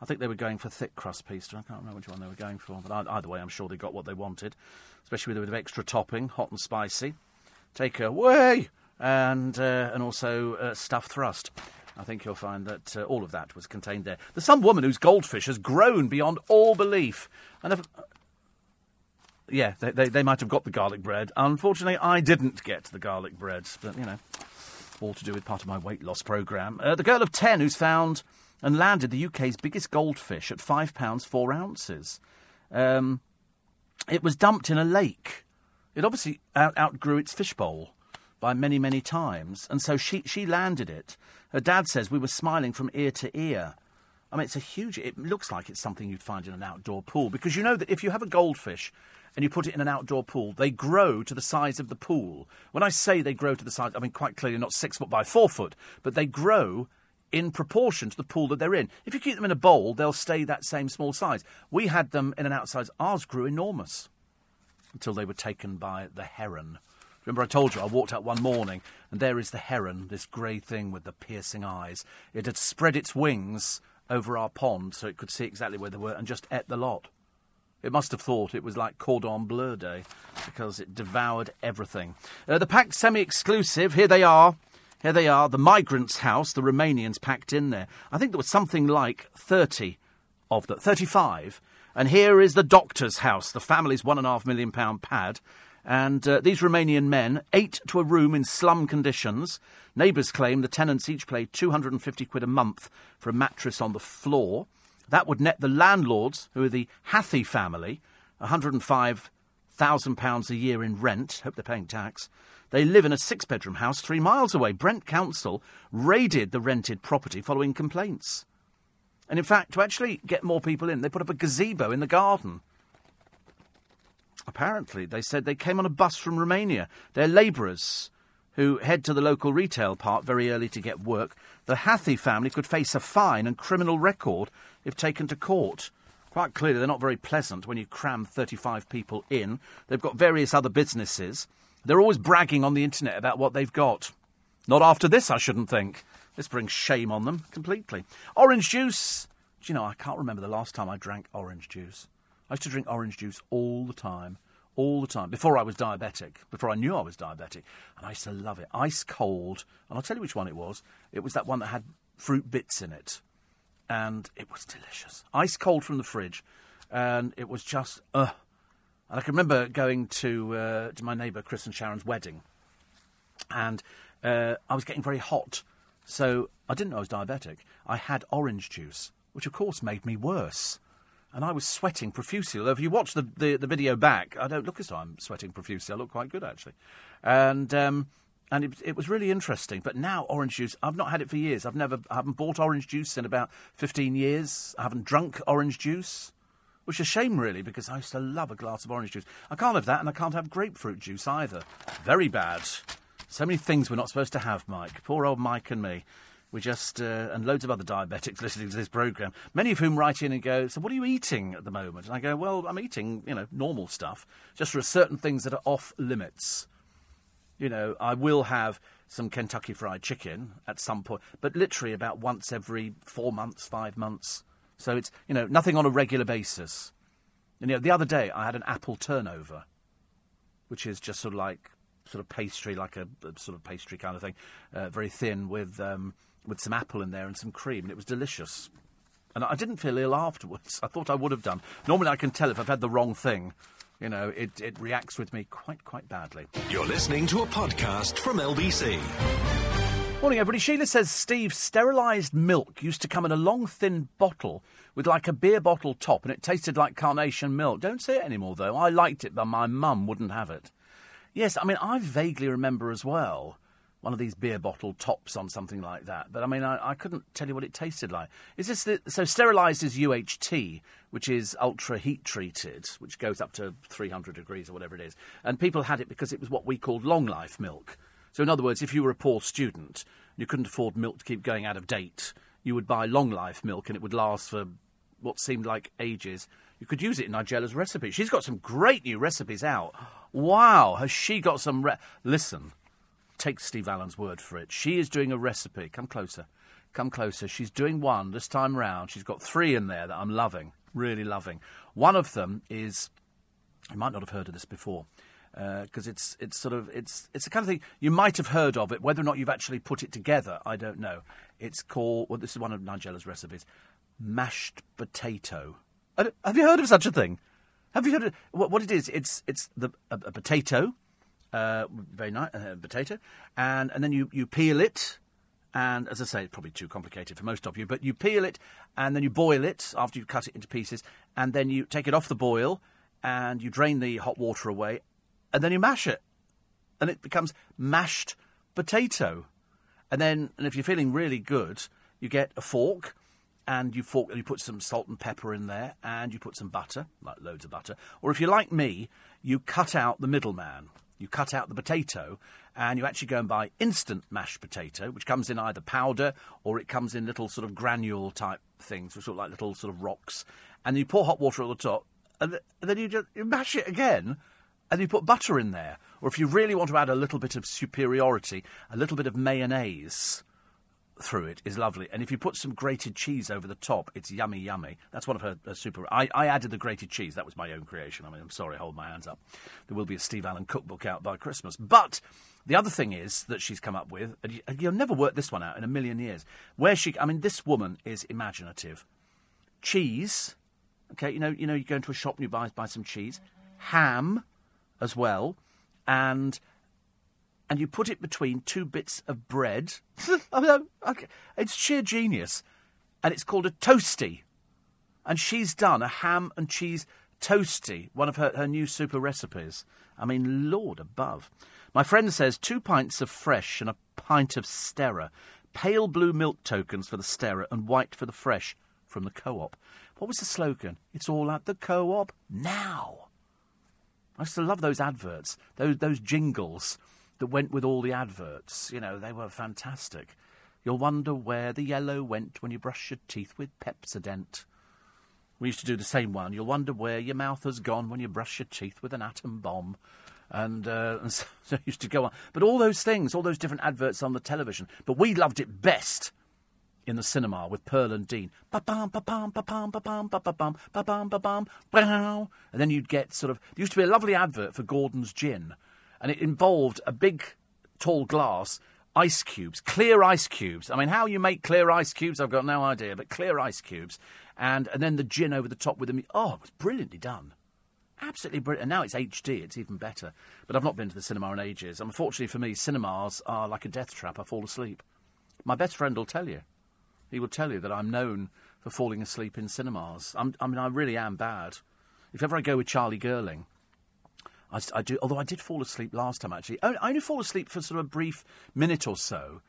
I think they were going for thick crust pizza. I can't remember which one they were going for, but either way, I'm sure they got what they wanted, especially with a bit of extra topping, hot and spicy. Take her away and uh, and also uh, stuffed thrust. I think you'll find that uh, all of that was contained there. There's some woman whose goldfish has grown beyond all belief. And yeah, they, they, they might have got the garlic bread. Unfortunately, I didn't get the garlic bread, but you know, all to do with part of my weight loss programme. Uh, the girl of 10 who's found and landed the UK's biggest goldfish at £5 4 ounces. Um, it was dumped in a lake. It obviously out- outgrew its fishbowl by many, many times. And so she, she landed it. Her dad says we were smiling from ear to ear. I mean, it's a huge. It looks like it's something you'd find in an outdoor pool because you know that if you have a goldfish and you put it in an outdoor pool, they grow to the size of the pool. When I say they grow to the size, I mean quite clearly not six foot by four foot, but they grow in proportion to the pool that they're in. If you keep them in a bowl, they'll stay that same small size. We had them in an outside. Ours grew enormous until they were taken by the heron. Remember, I told you I walked out one morning, and there is the heron, this grey thing with the piercing eyes. It had spread its wings over our pond so it could see exactly where they were and just ate the lot. It must have thought it was like Cordon Bleu Day because it devoured everything. Uh, the packed semi exclusive, here they are. Here they are, the migrants' house, the Romanians packed in there. I think there was something like 30 of them, 35. And here is the doctor's house, the family's one and a half million pound pad. And uh, these Romanian men, eight to a room in slum conditions. Neighbours claim the tenants each pay 250 quid a month for a mattress on the floor. That would net the landlords, who are the Hathi family, £105,000 a year in rent. Hope they're paying tax. They live in a six bedroom house three miles away. Brent Council raided the rented property following complaints. And in fact, to actually get more people in, they put up a gazebo in the garden. Apparently, they said they came on a bus from Romania. They're labourers who head to the local retail park very early to get work. The Hathi family could face a fine and criminal record if taken to court. Quite clearly, they're not very pleasant when you cram 35 people in. They've got various other businesses. They're always bragging on the internet about what they've got. Not after this, I shouldn't think. This brings shame on them completely. Orange juice. Do you know, I can't remember the last time I drank orange juice. I used to drink orange juice all the time. All the time. Before I was diabetic. Before I knew I was diabetic. And I used to love it. Ice cold. And I'll tell you which one it was. It was that one that had fruit bits in it. And it was delicious. Ice cold from the fridge. And it was just, ugh. And I can remember going to, uh, to my neighbour Chris and Sharon's wedding. And uh, I was getting very hot. So I didn't know I was diabetic. I had orange juice, which of course made me worse. And I was sweating profusely. Although if you watch the, the, the video back, I don't look as though I'm sweating profusely. I look quite good, actually. And, um, and it, it was really interesting. But now orange juice, I've not had it for years. I've never, I haven't bought orange juice in about 15 years. I haven't drunk orange juice. Which is a shame, really, because I used to love a glass of orange juice. I can't have that, and I can't have grapefruit juice either. Very bad. So many things we're not supposed to have, Mike. Poor old Mike and me. We just, uh, and loads of other diabetics listening to this programme, many of whom write in and go, So, what are you eating at the moment? And I go, Well, I'm eating, you know, normal stuff, just for certain things that are off limits. You know, I will have some Kentucky Fried Chicken at some point, but literally about once every four months, five months. So it's, you know, nothing on a regular basis. And, you know, the other day I had an apple turnover, which is just sort of like, sort of pastry, like a, a sort of pastry kind of thing, uh, very thin with, um, with some apple in there and some cream, and it was delicious. And I didn't feel ill afterwards. I thought I would have done. Normally I can tell if I've had the wrong thing. You know, it, it reacts with me quite, quite badly. You're listening to a podcast from LBC. Morning, everybody. Sheila says Steve, sterilised milk used to come in a long, thin bottle with like a beer bottle top, and it tasted like carnation milk. Don't say it anymore, though. I liked it, but my mum wouldn't have it. Yes, I mean, I vaguely remember as well one of these beer bottle tops on something like that. But I mean, I, I couldn't tell you what it tasted like. Is this the, so? Sterilised is UHT, which is ultra heat treated, which goes up to 300 degrees or whatever it is. And people had it because it was what we called long life milk. So, in other words, if you were a poor student, you couldn't afford milk to keep going out of date, you would buy long life milk and it would last for what seemed like ages. You could use it in Nigella's recipe. She's got some great new recipes out. Wow, has she got some. Re- Listen, take Steve Allen's word for it. She is doing a recipe. Come closer. Come closer. She's doing one this time round. She's got three in there that I'm loving, really loving. One of them is. You might not have heard of this before because uh, it's it's sort of it's it's the kind of thing you might have heard of it. Whether or not you've actually put it together, I don't know. It's called well, this is one of Nigella's recipes: mashed potato. Have you heard of such a thing? Have you heard of what, what it is? It's it's the a, a potato, uh, very nice uh, potato, and and then you you peel it. And as I say, it's probably too complicated for most of you, but you peel it and then you boil it after you cut it into pieces, and then you take it off the boil and you drain the hot water away, and then you mash it, and it becomes mashed potato. And then, and if you're feeling really good, you get a fork, and you fork you put some salt and pepper in there, and you put some butter, like loads of butter. Or if you're like me, you cut out the middleman. You cut out the potato, and you actually go and buy instant mashed potato, which comes in either powder or it comes in little sort of granule type things, which look like little sort of rocks. And you pour hot water on the top, and, then you just you mash it again and you put butter in there. Or if you really want to add a little bit of superiority, a little bit of mayonnaise through it is lovely. And if you put some grated cheese over the top, it's yummy, yummy. That's one of her, her super. I, I, added the grated cheese. That was my own creation. I mean, I'm sorry, hold my hands up. There will be a Steve Allen cookbook out by Christmas. But the other thing is that she's come up with, and you, you'll never work this one out in a million years. Where she, I mean, this woman is imaginative. Cheese, okay, you know, you know, you go into a shop and you buy buy some cheese, ham as well, and and you put it between two bits of bread. It's sheer genius, and it's called a toasty. And she's done a ham and cheese toasty, one of her, her new super recipes. I mean, Lord above. My friend says two pints of fresh and a pint of Stera. Pale blue milk tokens for the Stera and white for the fresh from the co op. What was the slogan? It's all at the co op now. I used to love those adverts, those, those jingles that went with all the adverts. You know, they were fantastic. You'll wonder where the yellow went when you brush your teeth with Pepsodent. We used to do the same one. You'll wonder where your mouth has gone when you brush your teeth with an atom bomb. And, uh, and so, so used to go on. But all those things, all those different adverts on the television. But we loved it best in the cinema with Pearl and Dean. And then you'd get sort of... There used to be a lovely advert for Gordon's Gin, and it involved a big, tall glass, ice cubes, clear ice cubes. I mean, how you make clear ice cubes, I've got no idea, but clear ice cubes. And, and then the gin over the top with them. Oh, it was brilliantly done. Absolutely brilliant. And now it's HD, it's even better. But I've not been to the cinema in ages. Unfortunately for me, cinemas are like a death trap. I fall asleep. My best friend will tell you. He will tell you that I'm known for falling asleep in cinemas. I'm, i mean, I really am bad. If ever I go with Charlie Girling, I, I, do. Although I did fall asleep last time, actually. I, only fall asleep for sort of a brief minute or so,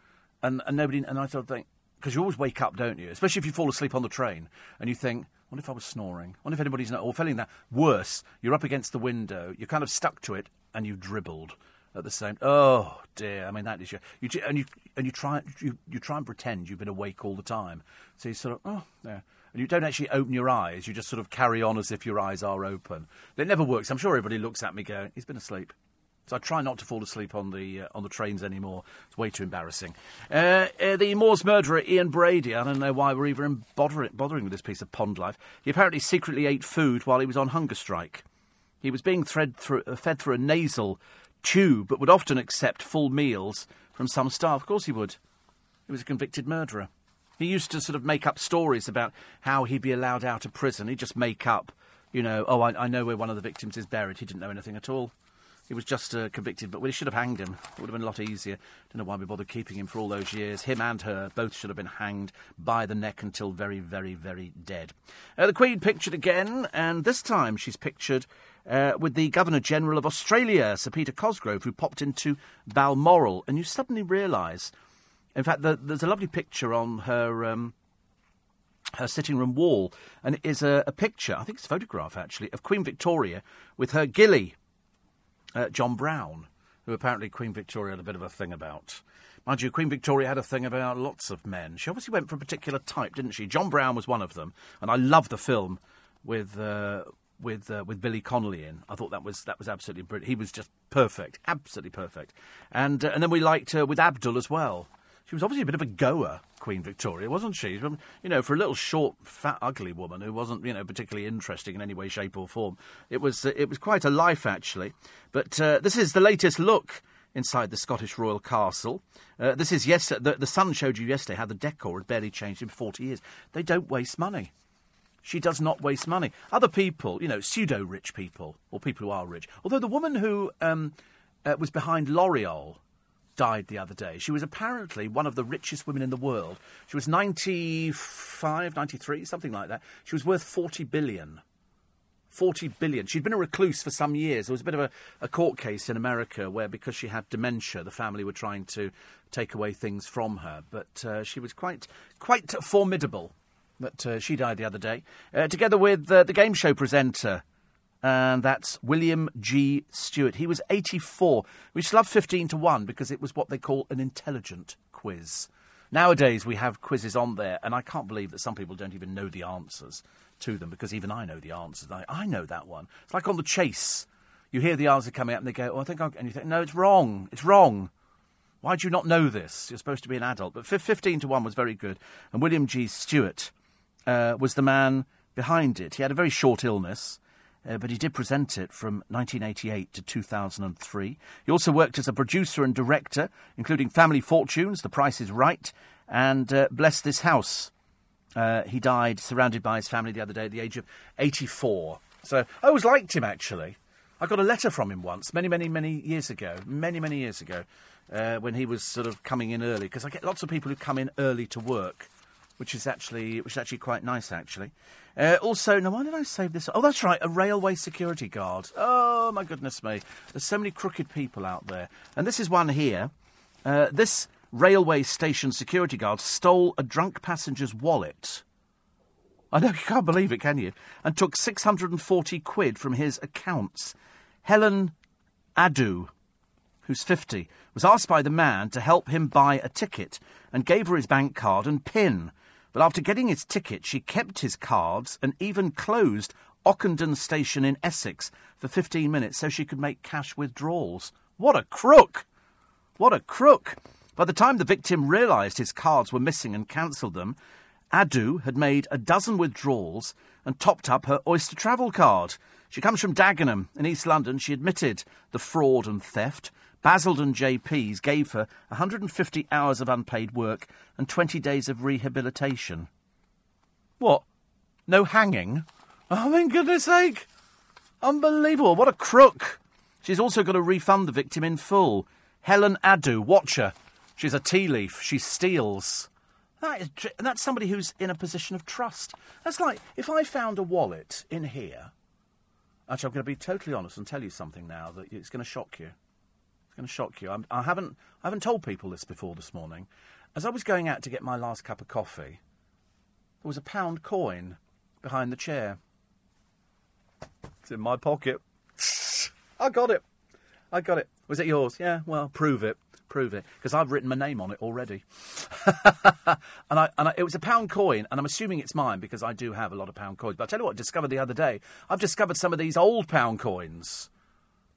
and, and nobody. And I thought, think because you always wake up, don't you? Especially if you fall asleep on the train, and you think, "What if I was snoring? What if anybody's not?" Or feeling that worse, you're up against the window, you're kind of stuck to it, and you've dribbled at the same. Oh dear! I mean, that is your. You, and you and you try you, you try and pretend you've been awake all the time. So you sort of oh yeah. And you don't actually open your eyes. You just sort of carry on as if your eyes are open. It never works. I'm sure everybody looks at me going, "He's been asleep." So I try not to fall asleep on the uh, on the trains anymore. It's way too embarrassing. Uh, uh, the Moors murderer Ian Brady. I don't know why we're even bothering, bothering with this piece of pond life. He apparently secretly ate food while he was on hunger strike. He was being through, uh, fed through a nasal tube, but would often accept full meals from some staff. Of course he would. He was a convicted murderer. He used to sort of make up stories about how he'd be allowed out of prison. He'd just make up, you know, oh, I, I know where one of the victims is buried. He didn't know anything at all. he was just uh, convicted, but we should have hanged him. It would have been a lot easier. Don't know why we bothered keeping him for all those years. Him and her both should have been hanged by the neck until very, very, very dead. Uh, the Queen pictured again, and this time she's pictured uh, with the Governor General of Australia, Sir Peter Cosgrove, who popped into Balmoral, and you suddenly realise. In fact, the, there's a lovely picture on her. Um, her sitting room wall, and it is a, a, picture, I think it's a photograph actually, of Queen Victoria with her gilly, uh, John Brown, who apparently Queen Victoria had a bit of a thing about. Mind you, Queen Victoria had a thing about lots of men. She obviously went for a particular type, didn't she? John Brown was one of them, and I love the film with uh, with uh, with Billy Connolly in. I thought that was that was absolutely brilliant. He was just perfect, absolutely perfect. And uh, and then we liked her with Abdul as well. She was obviously a bit of a goer, Queen Victoria, wasn't she? You know, for a little short, fat, ugly woman who wasn't, you know, particularly interesting in any way, shape, or form. It was, uh, it was quite a life, actually. But uh, this is the latest look inside the Scottish royal castle. Uh, this is yes, the, the Sun showed you yesterday how the decor had barely changed in 40 years. They don't waste money. She does not waste money. Other people, you know, pseudo rich people, or people who are rich. Although the woman who um, uh, was behind L'Oreal died the other day. She was apparently one of the richest women in the world. She was 95, 93, something like that. She was worth 40 billion. 40 billion. She'd been a recluse for some years. There was a bit of a, a, court case in America where, because she had dementia, the family were trying to take away things from her. But uh, she was quite, quite formidable. But uh, she died the other day, uh, together with uh, the game show presenter and that's William G. Stewart. He was 84. We just love 15 to 1 because it was what they call an intelligent quiz. Nowadays, we have quizzes on there, and I can't believe that some people don't even know the answers to them because even I know the answers. I, I know that one. It's like on the chase. You hear the answer coming up, and they go, Oh, I think I'll. And you think, No, it's wrong. It's wrong. Why do you not know this? You're supposed to be an adult. But 15 to 1 was very good. And William G. Stewart uh, was the man behind it. He had a very short illness uh, but he did present it from 1988 to 2003. He also worked as a producer and director, including Family Fortunes, The Price is Right, and uh, Bless This House. Uh, he died surrounded by his family the other day at the age of 84. So I always liked him, actually. I got a letter from him once, many, many, many years ago, many, many years ago, uh, when he was sort of coming in early, because I get lots of people who come in early to work which is actually which is actually quite nice actually. Uh, also, now why did I save this? Oh, that's right, a railway security guard. Oh my goodness me, there's so many crooked people out there, and this is one here. Uh, this railway station security guard stole a drunk passenger's wallet. I know you can't believe it, can you? And took 640 quid from his accounts. Helen Adu, who's 50, was asked by the man to help him buy a ticket and gave her his bank card and PIN. But after getting his ticket, she kept his cards and even closed Ockendon Station in Essex for 15 minutes so she could make cash withdrawals. What a crook! What a crook! By the time the victim realised his cards were missing and cancelled them, Adu had made a dozen withdrawals and topped up her Oyster travel card. She comes from Dagenham in East London. She admitted the fraud and theft. Basildon JPs gave her 150 hours of unpaid work and 20 days of rehabilitation. What? No hanging? Oh, my goodness sake! Unbelievable. What a crook. She's also got to refund the victim in full. Helen Adu, watch her. She's a tea leaf. She steals. That is, that's somebody who's in a position of trust. That's like if I found a wallet in here. Actually, I'm going to be totally honest and tell you something now that it's going to shock you. It's going to shock you. I'm, I haven't, I haven't told people this before this morning. As I was going out to get my last cup of coffee, there was a pound coin behind the chair. It's in my pocket. I got it. I got it. Was it yours? Yeah, well, prove it. Prove it. Because I've written my name on it already. and I, and I, it was a pound coin, and I'm assuming it's mine because I do have a lot of pound coins. But I tell you what, I discovered the other day, I've discovered some of these old pound coins.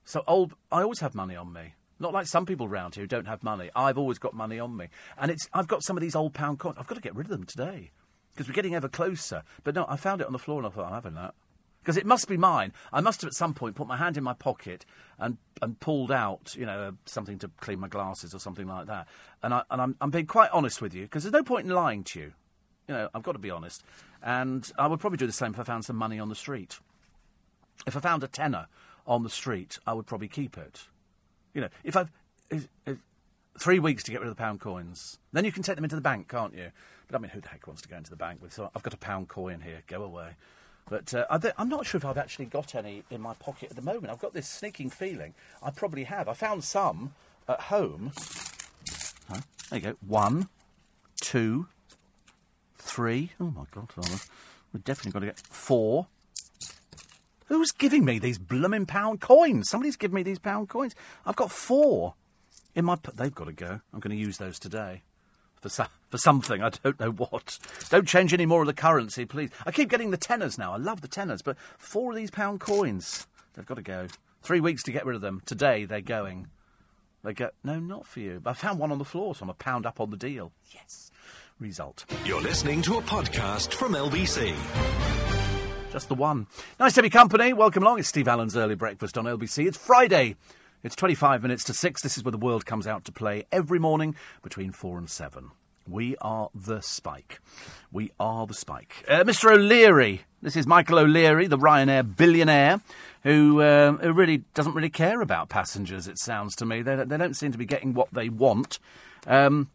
So old, I always have money on me. Not like some people round here who don't have money. I've always got money on me. And it's I've got some of these old pound coins. I've got to get rid of them today. Because we're getting ever closer. But no, I found it on the floor and I thought, I'm having that. Because it must be mine. I must have at some point put my hand in my pocket and, and pulled out, you know, something to clean my glasses or something like that. And, I, and I'm, I'm being quite honest with you, because there's no point in lying to you. You know, I've got to be honest. And I would probably do the same if I found some money on the street. If I found a tenner on the street, I would probably keep it. You know, if I've if, if, three weeks to get rid of the pound coins, then you can take them into the bank, can't you? But I mean, who the heck wants to go into the bank with? So I've got a pound coin here. Go away. But uh, I'm not sure if I've actually got any in my pocket at the moment. I've got this sneaking feeling I probably have. I found some at home. Huh? There you go. One, two, three. Oh my God, we've definitely got to get four. Who's giving me these blooming pound coins? Somebody's giving me these pound coins. I've got four in my. They've got to go. I'm going to use those today for so- for something. I don't know what. Don't change any more of the currency, please. I keep getting the tenners now. I love the tenners, but four of these pound coins. They've got to go. Three weeks to get rid of them. Today they're going. They go. No, not for you. But I found one on the floor, so I'm a pound up on the deal. Yes. Result. You're listening to a podcast from LBC. Just the one. Nice to be company. Welcome along. It's Steve Allen's early breakfast on LBC. It's Friday. It's 25 minutes to 6. This is where the world comes out to play every morning between 4 and 7. We are the Spike. We are the Spike. Uh, Mr. O'Leary. This is Michael O'Leary, the Ryanair billionaire, who, uh, who really doesn't really care about passengers, it sounds to me. They, they don't seem to be getting what they want. Um,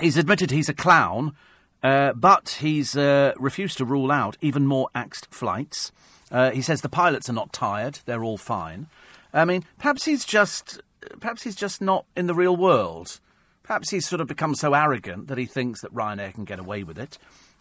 he's admitted he's a clown uh, but he's uh, refused to rule out even more axed flights. Uh, he says the pilots are not tired; they're all fine. I mean, perhaps he's just, perhaps he's just not in the real world. Perhaps he's sort of become so arrogant that he thinks that Ryanair can get away with it,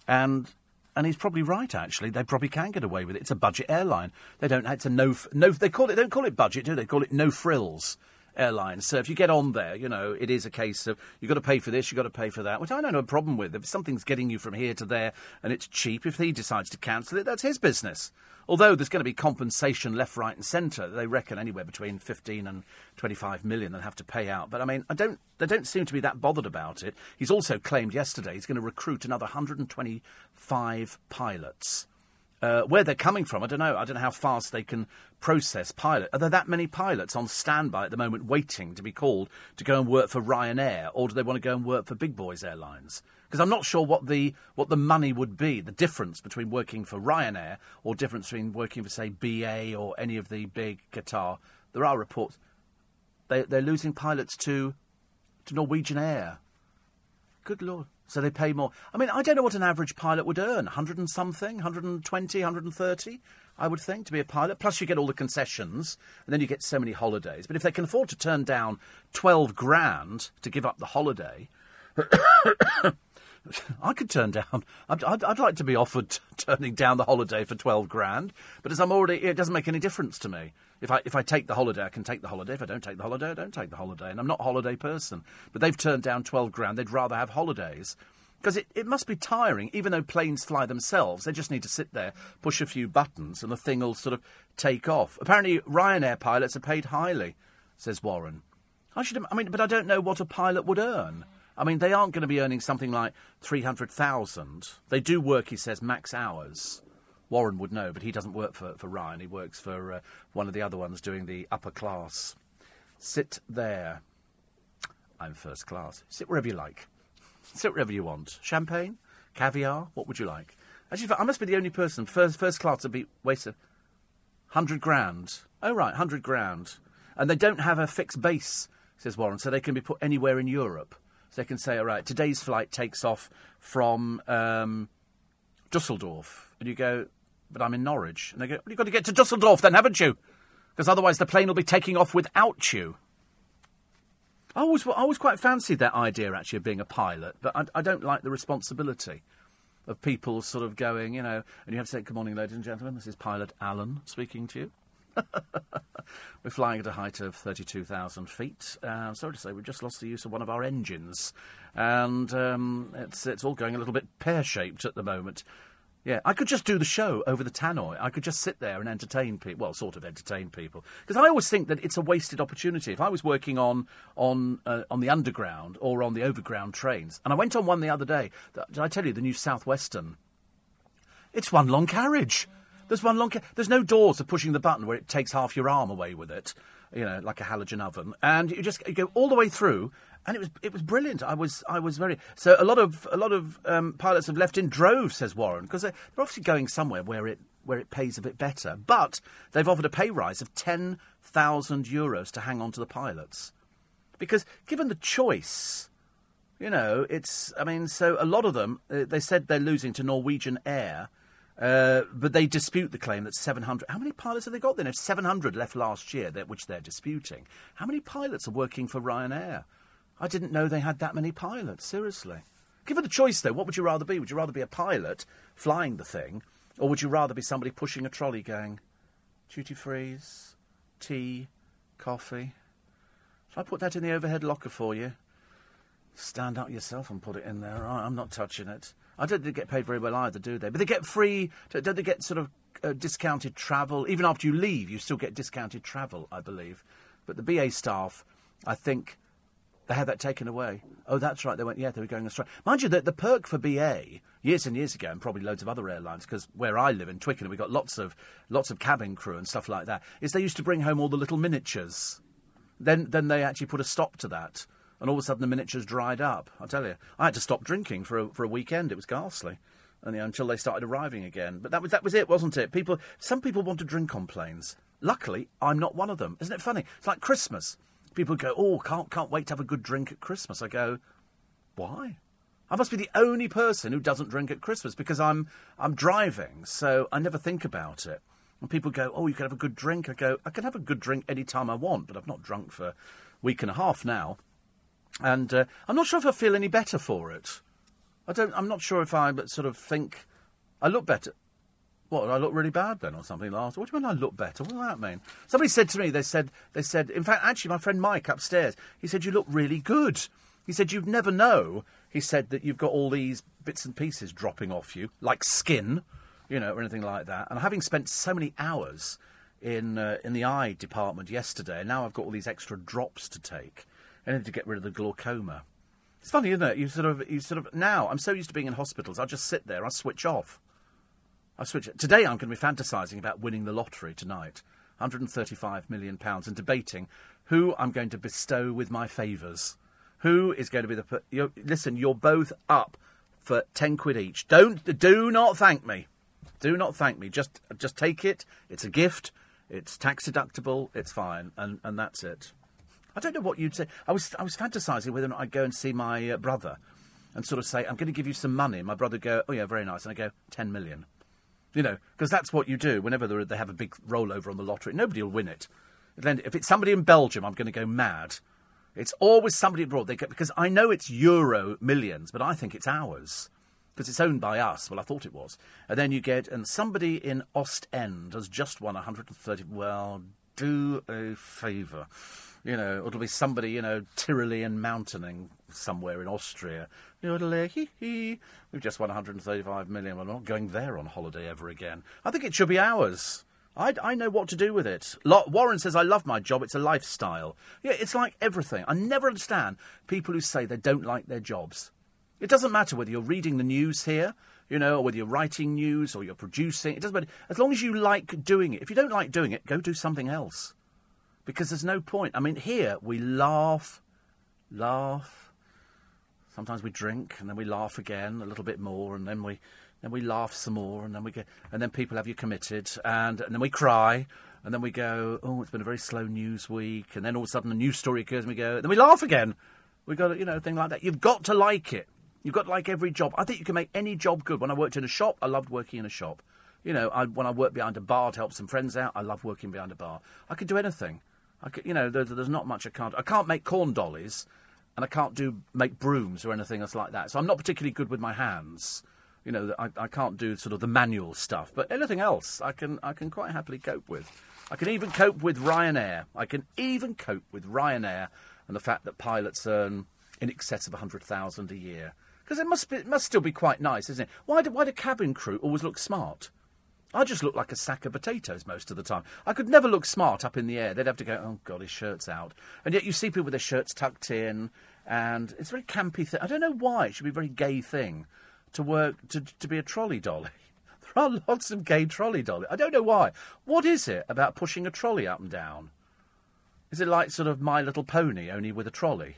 and and he's probably right. Actually, they probably can get away with it. It's a budget airline. They don't. It's a no. No. They call it. They don't call it budget, do they? They call it no frills airlines. So if you get on there, you know, it is a case of you've got to pay for this, you've got to pay for that, which I don't have a problem with. If something's getting you from here to there and it's cheap, if he decides to cancel it, that's his business. Although there's going to be compensation left, right, and centre, they reckon anywhere between 15 and 25 million they'll have to pay out. But I mean, I don't, they don't seem to be that bothered about it. He's also claimed yesterday he's going to recruit another 125 pilots. Uh, where they're coming from, I don't know. I don't know how fast they can process pilot. Are there that many pilots on standby at the moment waiting to be called to go and work for Ryanair, or do they want to go and work for Big Boys Airlines? Because I'm not sure what the what the money would be, the difference between working for Ryanair or difference between working for say BA or any of the big Qatar. There are reports they they're losing pilots to to Norwegian Air. Good lord. So they pay more. I mean, I don't know what an average pilot would earn. 100 and something? 120, 130? I would think, to be a pilot. Plus, you get all the concessions, and then you get so many holidays. But if they can afford to turn down 12 grand to give up the holiday, I could turn down. I'd, I'd, I'd, like to be offered turning down the holiday for 12 grand, but as I'm already, it doesn't make any difference to me. If I, if I take the holiday, I can take the holiday. If I don't take the holiday, I don't take the holiday. And I'm not a holiday person. But they've turned down 12 grand. They'd rather have holidays. Because it, it must be tiring, even though planes fly themselves. They just need to sit there, push a few buttons, and the thing will sort of take off. Apparently, Ryanair pilots are paid highly, says Warren. I should, I mean, but I don't know what a pilot would earn. I mean, they aren't going to be earning something like 300,000. They do work, he says, max hours. Warren would know, but he doesn't work for, for Ryan. He works for uh, one of the other ones doing the upper class. Sit there. I'm first class. Sit wherever you like. Sit wherever you want. Champagne? Caviar? What would you like? Actually, I must be the only person. First, first class to be wasted. 100 grand. Oh, right, 100 grand. And they don't have a fixed base, says Warren, so they can be put anywhere in Europe. So they can say, all right, today's flight takes off from um, Dusseldorf. And you go, but I'm in Norwich. And they go, well, you've got to get to Dusseldorf then, haven't you? Because otherwise the plane will be taking off without you. I always, I always quite fancied that idea, actually, of being a pilot, but I, I don't like the responsibility of people sort of going, you know, and you have to say, good morning, ladies and gentlemen, this is Pilot Alan speaking to you. We're flying at a height of 32,000 feet. Uh, sorry to say, we've just lost the use of one of our engines. And um, it's, it's all going a little bit pear shaped at the moment. Yeah, I could just do the show over the tannoy. I could just sit there and entertain people. Well, sort of entertain people, because I always think that it's a wasted opportunity. If I was working on on uh, on the underground or on the overground trains, and I went on one the other day. Did I tell you the new Southwestern? It's one long carriage. There's one long. There's no doors of pushing the button where it takes half your arm away with it. You know, like a halogen oven, and you just you go all the way through, and it was it was brilliant. I was I was very so a lot of a lot of um, pilots have left in droves, says Warren, because they're, they're obviously going somewhere where it where it pays a bit better. But they've offered a pay rise of 10,000 euros to hang on to the pilots. Because given the choice, you know, it's, I mean, so a lot of them, uh, they said they're losing to Norwegian Air, uh, but they dispute the claim that 700. How many pilots have they got then? If 700 left last year, which they're disputing, how many pilots are working for Ryanair? I didn't know they had that many pilots, seriously. Given the choice, though, what would you rather be? Would you rather be a pilot flying the thing, or would you rather be somebody pushing a trolley going, duty frees, tea, coffee? Shall I put that in the overhead locker for you? Stand up yourself and put it in there. I'm not touching it. I don't think they get paid very well either, do they? But they get free. Don't they get sort of uh, discounted travel? Even after you leave, you still get discounted travel, I believe. But the BA staff, I think, they had that taken away. Oh, that's right. They went, yeah, they were going on strike. Mind you, that the perk for BA years and years ago, and probably loads of other airlines, because where I live in Twickenham, we've got lots of lots of cabin crew and stuff like that. Is they used to bring home all the little miniatures. Then, then they actually put a stop to that, and all of a sudden the miniatures dried up. I tell you, I had to stop drinking for a, for a weekend. It was ghastly. And, you know, until they started arriving again. But that was that was it, wasn't it? People, some people want to drink on planes. Luckily, I'm not one of them. Isn't it funny? It's like Christmas people go, "Oh, can't can't wait to have a good drink at Christmas." I go, "Why?" I must be the only person who doesn't drink at Christmas because I'm I'm driving, so I never think about it. And people go, "Oh, you can have a good drink." I go, "I can have a good drink any time I want, but I've not drunk for a week and a half now, and uh, I'm not sure if I feel any better for it. I don't. I'm not sure if I but sort of think I look better. What, I look really bad then or something last? What do you mean I look better? What does that mean? Somebody said to me, they said, they said, in fact, actually, my friend Mike upstairs, he said, you look really good. He said, you'd never know, he said, that you've got all these bits and pieces dropping off you, like skin, you know, or anything like that. And having spent so many hours in, uh, in the eye department yesterday, now I've got all these extra drops to take. Need to get rid of the glaucoma. It's funny, isn't it? You sort of, you sort of, now, I'm so used to being in hospitals, I just sit there, I switch off. I switch it. Today I'm going to be fantasising about winning the lottery tonight. 135 million pounds and debating who I'm going to bestow with my favours. Who is going to be the you're, listen? You're both up for ten quid each. Don't do not thank me. Do not thank me. Just just take it. It's a gift. It's tax deductible. It's fine, and and that's it. I don't know what you'd say. I was I was fantasising whether or not I'd go and see my uh, brother, and sort of say I'm going to give you some money. My brother go, oh yeah, very nice, and I go ten million. You know, because that's what you do whenever they have a big rollover on the lottery. Nobody will win it. If it's somebody in Belgium, I'm going to go mad. It's always somebody abroad. They get, because I know it's euro millions, but I think it's ours because it's owned by us. Well, I thought it was. And then you get, and somebody in Ostend has just won 130. Well, do a favour. You know, it'll be somebody, you know, Tyrolean mountaining somewhere in Austria. We've just won 135 million. We're not going there on holiday ever again. I think it should be ours. I, I know what to do with it. Warren says, I love my job. It's a lifestyle. Yeah, it's like everything. I never understand people who say they don't like their jobs. It doesn't matter whether you're reading the news here, you know, or whether you're writing news or you're producing. It doesn't matter. As long as you like doing it. If you don't like doing it, go do something else. Because there's no point. I mean, here we laugh, laugh. Sometimes we drink and then we laugh again a little bit more and then we then we laugh some more and then we get and then people have you committed and, and then we cry and then we go, oh, it's been a very slow news week and then all of a sudden a news story occurs and we go, and then we laugh again. We got you know, thing like that. You've got to like it. You've got to like every job. I think you can make any job good. When I worked in a shop, I loved working in a shop. You know, I, when I worked behind a bar to help some friends out, I loved working behind a bar. I could do anything. You know, there, there's not much I can't. I can't make corn dollies, and I can't do make brooms or anything else like that. So I'm not particularly good with my hands. You know, I, I can't do sort of the manual stuff, but anything else I can I can quite happily cope with. I can even cope with Ryanair. I can even cope with Ryanair and the fact that pilots earn in excess of a hundred thousand a year. Because it must be, it must still be quite nice, isn't it? Why do, why do cabin crew always look smart? I just look like a sack of potatoes most of the time. I could never look smart up in the air. They'd have to go, oh God, his shirt's out. And yet you see people with their shirts tucked in, and it's a very campy thing. I don't know why. It should be a very gay thing to work, to, to be a trolley dolly. There are lots of gay trolley dolly. I don't know why. What is it about pushing a trolley up and down? Is it like sort of My Little Pony, only with a trolley?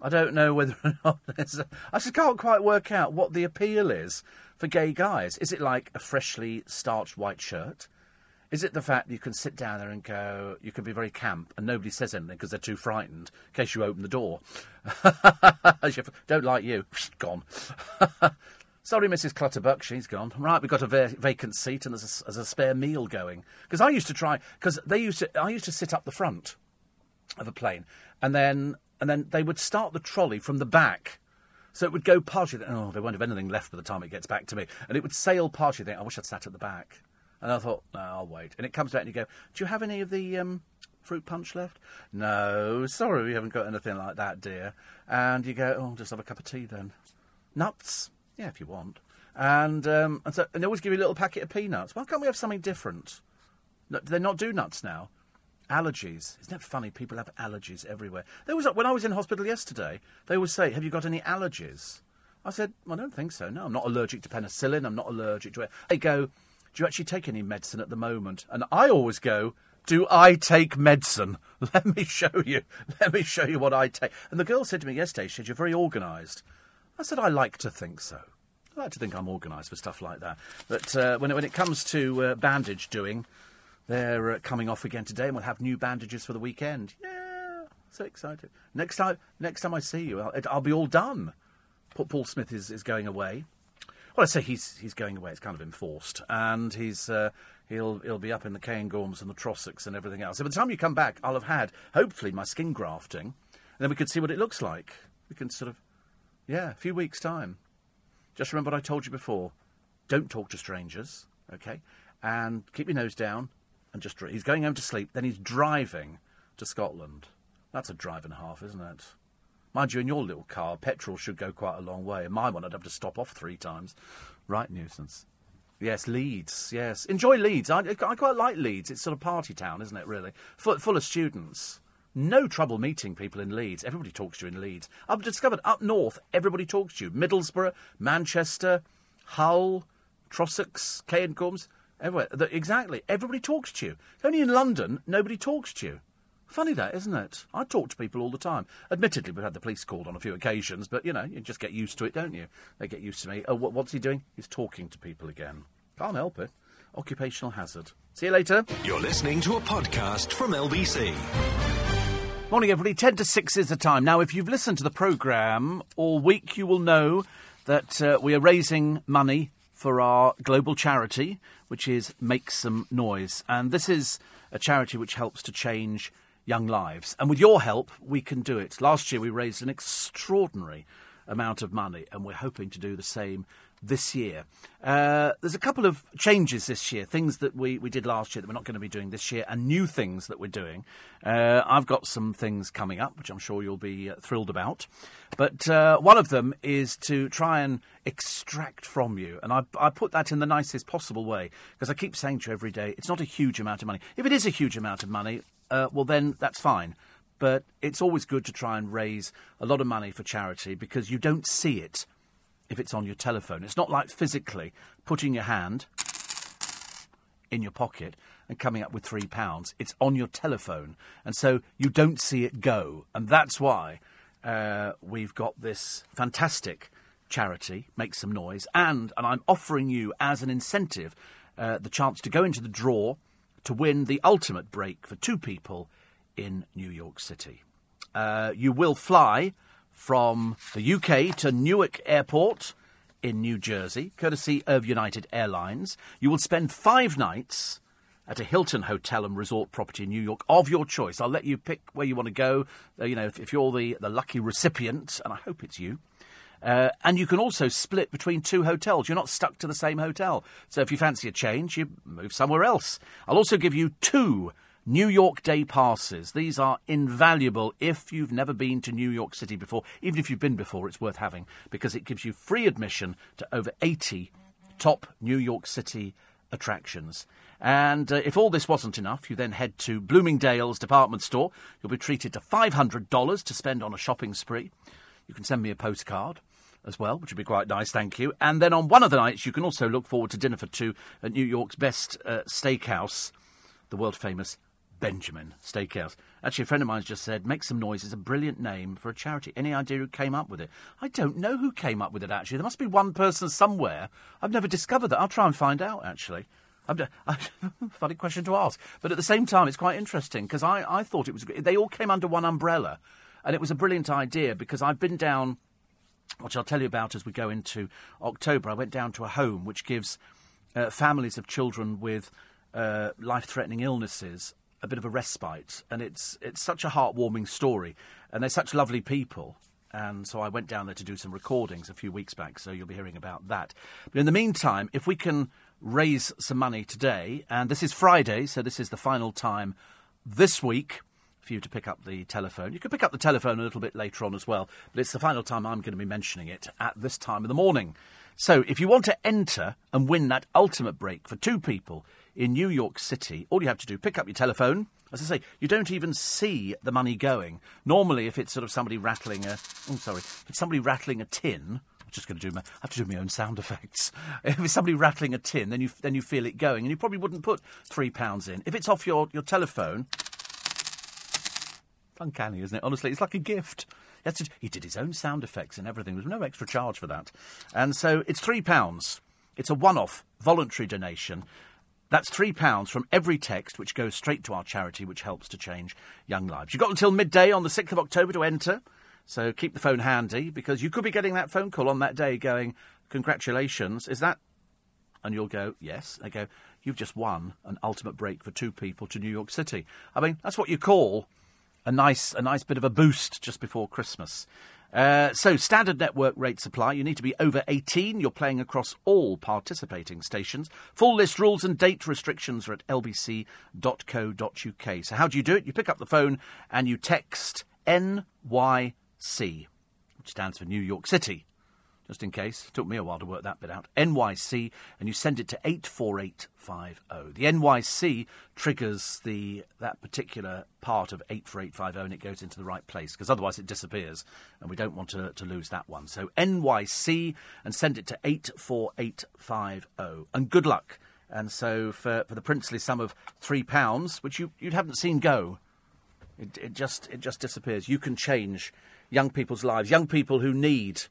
I don't know whether or not there's. Just can't quite work out what the appeal is for gay guys? Is it like a freshly starched white shirt? Is it the fact that you can sit down there and go, you can be very camp and nobody says anything because they're too frightened in case you open the door? Don't like you. Gone. Sorry, Mrs. Clutterbuck, she's gone. Right, we've got a va- vacant seat and there's a, there's a spare meal going. Because I used to try, because they used to, I used to sit up the front of a plane, and then and then they would start the trolley from the back. So it would go you. Oh, they won't have anything left by the time it gets back to me. And it would sail you. Think, I wish I'd sat at the back. And I thought, no, I'll wait. And it comes back and you go, do you have any of the um, fruit punch left? No, sorry, we haven't got anything like that, dear. And you go, oh, just have a cup of tea then. Nuts? Yeah, if you want. And um, and, so, and they always give you a little packet of peanuts. Why can't we have something different? Do they not do nuts now? Allergies. Isn't that funny? People have allergies everywhere. There was when I was in hospital yesterday. They would say, "Have you got any allergies?" I said, "I don't think so. No, I'm not allergic to penicillin. I'm not allergic to it." They go, "Do you actually take any medicine at the moment?" And I always go, "Do I take medicine? Let me show you. Let me show you what I take." And the girl said to me yesterday, "She said you're very organised." I said, "I like to think so." I like to think I'm organised for stuff like that. But uh, when, it, when it comes to uh, bandage doing, they're uh, coming off again today, and we'll have new bandages for the weekend. Yeah, so excited. Next time, next time I see you, I'll, I'll be all done. Paul Smith is, is going away. Well, I say he's he's going away. It's kind of enforced, and he's uh, he'll he'll be up in the Cairngorms and the Trossachs and everything else. So by the time you come back, I'll have had hopefully my skin grafting, and then we can see what it looks like. We can sort of, yeah, a few weeks time. Just remember what I told you before: don't talk to strangers, okay, and keep your nose down and just he's going home to sleep. Then he's driving to Scotland. That's a drive and a half, isn't it? Mind you, in your little car, petrol should go quite a long way. In my one, I'd have to stop off three times. Right nuisance. Yes, Leeds. Yes, enjoy Leeds. I, I quite like Leeds. It's sort of party town, isn't it? Really, full, full of students. No trouble meeting people in Leeds. Everybody talks to you in Leeds. I've discovered up north, everybody talks to you. Middlesbrough, Manchester, Hull, Trossachs, Cairngorms. Everywhere. The, exactly. Everybody talks to you. Only in London, nobody talks to you. Funny that, isn't it? I talk to people all the time. Admittedly, we've had the police called on a few occasions, but you know, you just get used to it, don't you? They get used to me. Oh, what, what's he doing? He's talking to people again. Can't help it. Occupational hazard. See you later. You're listening to a podcast from LBC. Morning, everybody. 10 to 6 is the time. Now, if you've listened to the programme all week, you will know that uh, we are raising money for our global charity, which is Make Some Noise. And this is a charity which helps to change young lives. And with your help, we can do it. Last year, we raised an extraordinary amount of money, and we're hoping to do the same this year. Uh, there's a couple of changes this year, things that we, we did last year that we're not going to be doing this year, and new things that we're doing. Uh, I've got some things coming up, which I'm sure you'll be uh, thrilled about. But uh, one of them is to try and extract from you, and I, I put that in the nicest possible way, because I keep saying to you every day, it's not a huge amount of money. If it is a huge amount of money, uh, well, then that's fine but it's always good to try and raise a lot of money for charity because you don't see it if it's on your telephone. It's not like physically putting your hand in your pocket and coming up with three pounds. It's on your telephone. And so you don't see it go. And that's why uh, we've got this fantastic charity, Make Some Noise. And, and I'm offering you as an incentive uh, the chance to go into the draw to win the ultimate break for two people in New York City. Uh, you will fly from the UK to Newark Airport in New Jersey, courtesy of United Airlines. You will spend five nights at a Hilton hotel and resort property in New York of your choice. I'll let you pick where you want to go. Uh, you know, if, if, you're the, the lucky recipient, and I hope it's you. Uh, and you can also split between two hotels. You're not stuck to the same hotel. So if you fancy a change, you move somewhere else. I'll also give you two New York Day passes. These are invaluable if you've never been to New York City before. Even if you've been before, it's worth having because it gives you free admission to over 80 top New York City attractions. And uh, if all this wasn't enough, you then head to Bloomingdale's department store. You'll be treated to $500 to spend on a shopping spree. You can send me a postcard as well, which would be quite nice, thank you. And then on one of the nights, you can also look forward to dinner for two at New York's best uh, steakhouse, the world famous Benjamin Steakhouse. Actually, a friend of mine's just said, Make Some Noise is a brilliant name for a charity. Any idea who came up with it? I don't know who came up with it, actually. There must be one person somewhere. I've never discovered that. I'll try and find out, actually. I'm, I, funny question to ask. But at the same time, it's quite interesting because I, I thought it was. They all came under one umbrella. And it was a brilliant idea because I've been down, which I'll tell you about as we go into October. I went down to a home which gives uh, families of children with uh, life threatening illnesses a bit of a respite. And it's, it's such a heartwarming story. And they're such lovely people. And so I went down there to do some recordings a few weeks back, so you'll be hearing about that. But in the meantime, if we can raise some money today, and this is Friday, so this is the final time this week for you to pick up the telephone. You could pick up the telephone a little bit later on as well, but it's the final time I'm going to be mentioning it at this time of the morning. So if you want to enter and win that ultimate break for two people in New York City, all you have to do, pick up your telephone. As I say, you don't even see the money going. Normally, if it's sort of somebody rattling a, oh, sorry, if it's somebody rattling a tin, I'm just going to do my, I have to do my own sound effects. If it's somebody rattling a tin, then you then you feel it going, and you probably wouldn't put three pounds in. If it's off your, your telephone, uncanny, isn't it? Honestly, it's like a gift. To, he did his own sound effects and everything. There's no extra charge for that. And so it's three pounds. It's a one-off voluntary donation. That's three pounds from every text which goes straight to our charity, which helps to change young lives. You've got until midday on the 6th of October to enter. So keep the phone handy because you could be getting that phone call on that day going, Congratulations, is that? And you'll go, Yes. They go, You've just won an ultimate break for two people to New York City. I mean, that's what you call a nice, a nice bit of a boost just before Christmas. Uh, so, standard network rate supply. You need to be over 18. You're playing across all participating stations. Full list rules and date restrictions are at lbc.co.uk. So, how do you do it? You pick up the phone and you text NYC, which stands for New York City, just in case. It took me a while to work that bit out. NYC, and you send it to 84850. The NYC triggers the that particular part of 84850 and it goes into the right place, because otherwise it disappears, and we don't want to, to lose that one. So NYC, and send it to 84850. And good luck. And so for, for the princely sum of £3, which you, you haven't seen go, it, it, just, it just disappears. You can change young people's lives, young people who need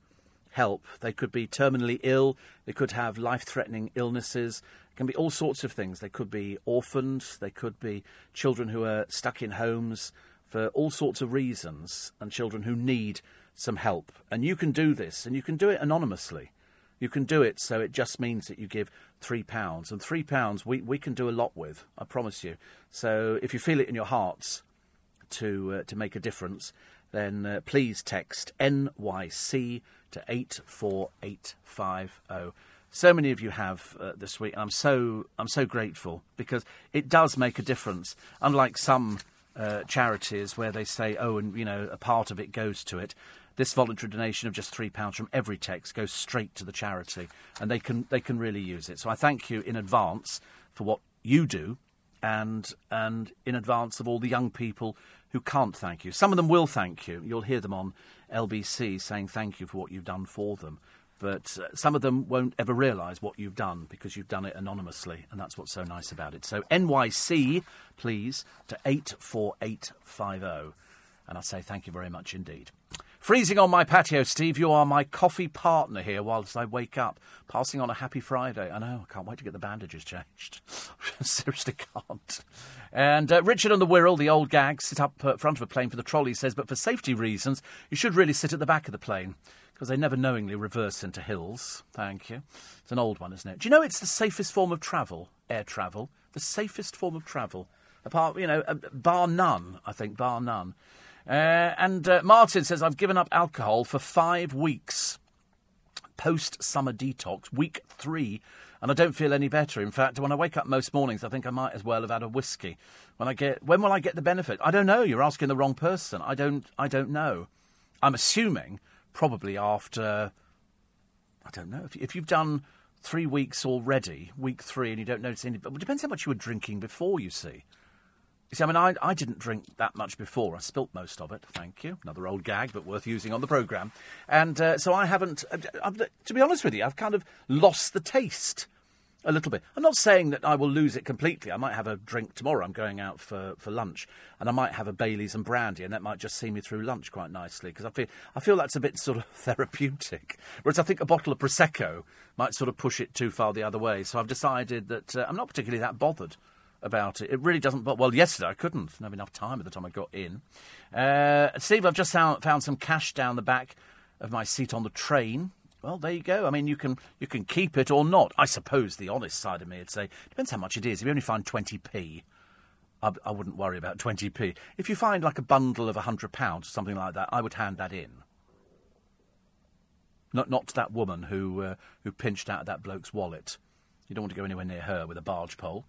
help. They could be terminally ill, they could have life threatening illnesses. It can be all sorts of things. They could be orphans, they could be children who are stuck in homes for all sorts of reasons, and children who need some help. And you can do this, and you can do it anonymously. You can do it so it just means that you give three pounds. And three pounds we, we can do a lot with, I promise you. So if you feel it in your hearts to, uh, to make a difference, then uh, please text NYC to 84850. So many of you have uh, this week, and I'm so, I'm so grateful because it does make a difference. Unlike some uh, charities where they say, oh, and you know, a part of it goes to it. This voluntary donation of just three pounds from every text goes straight to the charity, and they can they can really use it. So I thank you in advance for what you do, and and in advance of all the young people who can't thank you. Some of them will thank you. You'll hear them on LBC saying thank you for what you've done for them. But uh, some of them won't ever realise what you've done because you've done it anonymously, and that's what's so nice about it. So NYC, please, to 84850. And I say thank you very much indeed. Freezing on my patio, Steve. You are my coffee partner here whilst I wake up. Passing on a happy Friday. I know, I can't wait to get the bandages changed. Seriously can't. And uh, Richard and the Wirral, the old gag, sit up uh, front of a plane for the trolley, says, but for safety reasons, you should really sit at the back of the plane because they never knowingly reverse into hills. Thank you. It's an old one, isn't it? Do you know it's the safest form of travel, air travel? The safest form of travel. Apart, you know, uh, bar none, I think, bar none. Uh, and uh, Martin says, I've given up alcohol for five weeks post summer detox, week three, and I don't feel any better. In fact, when I wake up most mornings, I think I might as well have had a whiskey. When I get, when will I get the benefit? I don't know. You're asking the wrong person. I don't, I don't know. I'm assuming probably after, I don't know, if, if you've done three weeks already, week three, and you don't notice any, but it depends how much you were drinking before, you see. See, I mean, I, I didn't drink that much before. I spilt most of it. Thank you. Another old gag, but worth using on the programme. And uh, so I haven't, uh, to be honest with you, I've kind of lost the taste A little bit. I'm not saying that I will lose it completely. I might have a drink tomorrow. I'm going out for, for lunch, and I might have a Bailey's and brandy, and that might just see me through lunch quite nicely because I feel I feel that's a bit sort of therapeutic. Whereas I think a bottle of prosecco might sort of push it too far the other way. So I've decided that uh, I'm not particularly that bothered about it. It really doesn't. But Well, yesterday I couldn't. Didn't have enough time at the time I got in. Uh, Steve, I've just found, found some cash down the back of my seat on the train. Well, there you go. I mean, you can you can keep it or not. I suppose the honest side of me would say depends how much it is. If you only find twenty p, I, I wouldn't worry about twenty p. If you find like a bundle of hundred pounds or something like that, I would hand that in. Not not to that woman who uh, who pinched out that bloke's wallet. You don't want to go anywhere near her with a barge pole.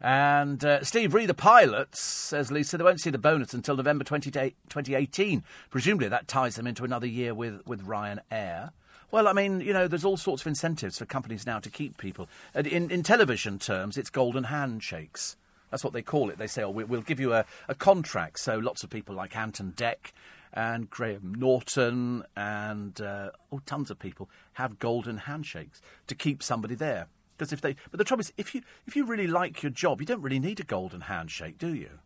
And uh, Steve Ree, the pilot, says Lisa, they won't see the bonus until November 20 2018. Presumably that ties them into another year with, with Ryanair. Well, I mean, you know, there's all sorts of incentives for companies now to keep people. In, in television terms, it's golden handshakes. That's what they call it. They say, oh, we'll give you a, a contract. So lots of people like Ant and Dec and Graham Norton and uh, oh, tons of people have golden handshakes to keep somebody there. Because if they, but the trouble is, if you if you really like your job, you don't really need a golden handshake, do you?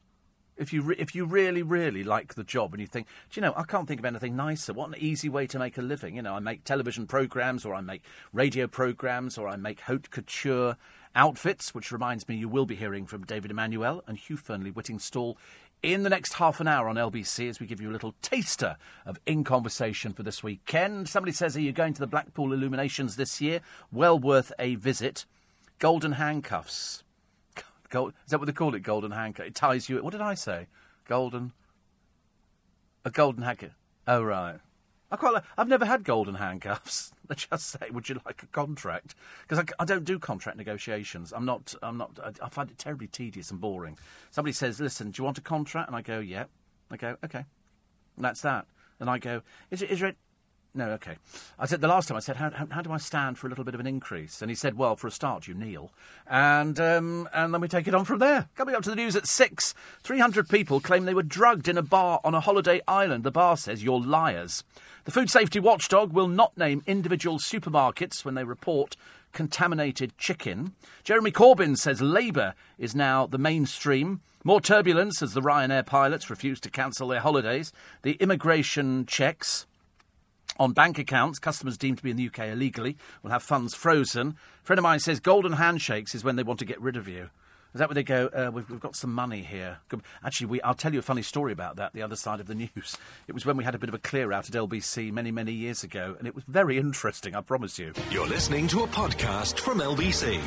If you re- if you really really like the job and you think, do you know, I can't think of anything nicer. What an easy way to make a living. You know, I make television programs, or I make radio programs, or I make haute couture outfits. Which reminds me, you will be hearing from David Emanuel and Hugh Fearnley Whittingstall in the next half an hour on LBC as we give you a little taster of In Conversation for this weekend. Somebody says, Are you going to the Blackpool Illuminations this year? Well worth a visit. Golden handcuffs. Gold, is that what they call it? Golden handcuff. It ties you. What did I say? Golden. A golden handcuff. Oh right. I quite. Like, I've never had golden handcuffs. They just say, "Would you like a contract?" Because I, I, don't do contract negotiations. I'm not. I'm not. I, I, find it terribly tedious and boring. Somebody says, "Listen, do you want a contract?" And I go, "Yeah." I go, "Okay." And that's that. And I go, "Is it? Is it? No, okay. I said the last time I said, how, how, how, do I stand for a little bit of an increase? And he said, well, for a start, you kneel, and um, and then we take it on from there. Coming up to the news at six, three hundred people claim they were drugged in a bar on a holiday island. The bar says you're liars. The food safety watchdog will not name individual supermarkets when they report contaminated chicken. Jeremy Corbyn says Labour is now the mainstream. More turbulence as the Ryanair pilots refuse to cancel their holidays. The immigration checks on bank accounts, customers deemed to be in the UK illegally will have funds frozen. A friend of mine says golden handshakes is when they want to get rid of you. Is that where they go? Uh, we've, we've, got some money here. Actually, we, I'll tell you a funny story about that. The other side of the news. It was when we had a bit of a clear out at LBC many, many years ago, and it was very interesting. I promise you. You're listening to a podcast from LBC.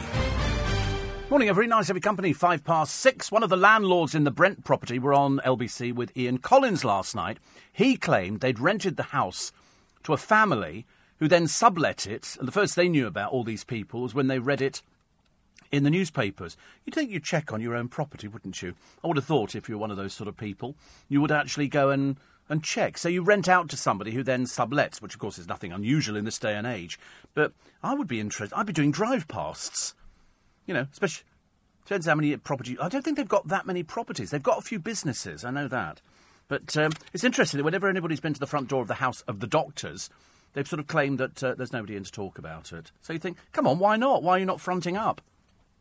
Morning, every nice every company. Five past six. One of the landlords in the Brent property were on LBC with Ian Collins last night. He claimed they'd rented the house to a family who then sublet it. And the first they knew about all these people was when they read it in the newspapers. You'd think you'd check on your own property, wouldn't you? I would have thought if you're one of those sort of people, you would actually go and, and check. So you rent out to somebody who then sublets, which of course is nothing unusual in this day and age. But I would be interested. I'd be doing drive pasts. You know, especially. Depends how many properties. I don't think they've got that many properties. They've got a few businesses, I know that. But um, it's interesting that whenever anybody's been to the front door of the house of the doctors, they've sort of claimed that uh, there's nobody in to talk about it. So you think, come on, why not? Why are you not fronting up?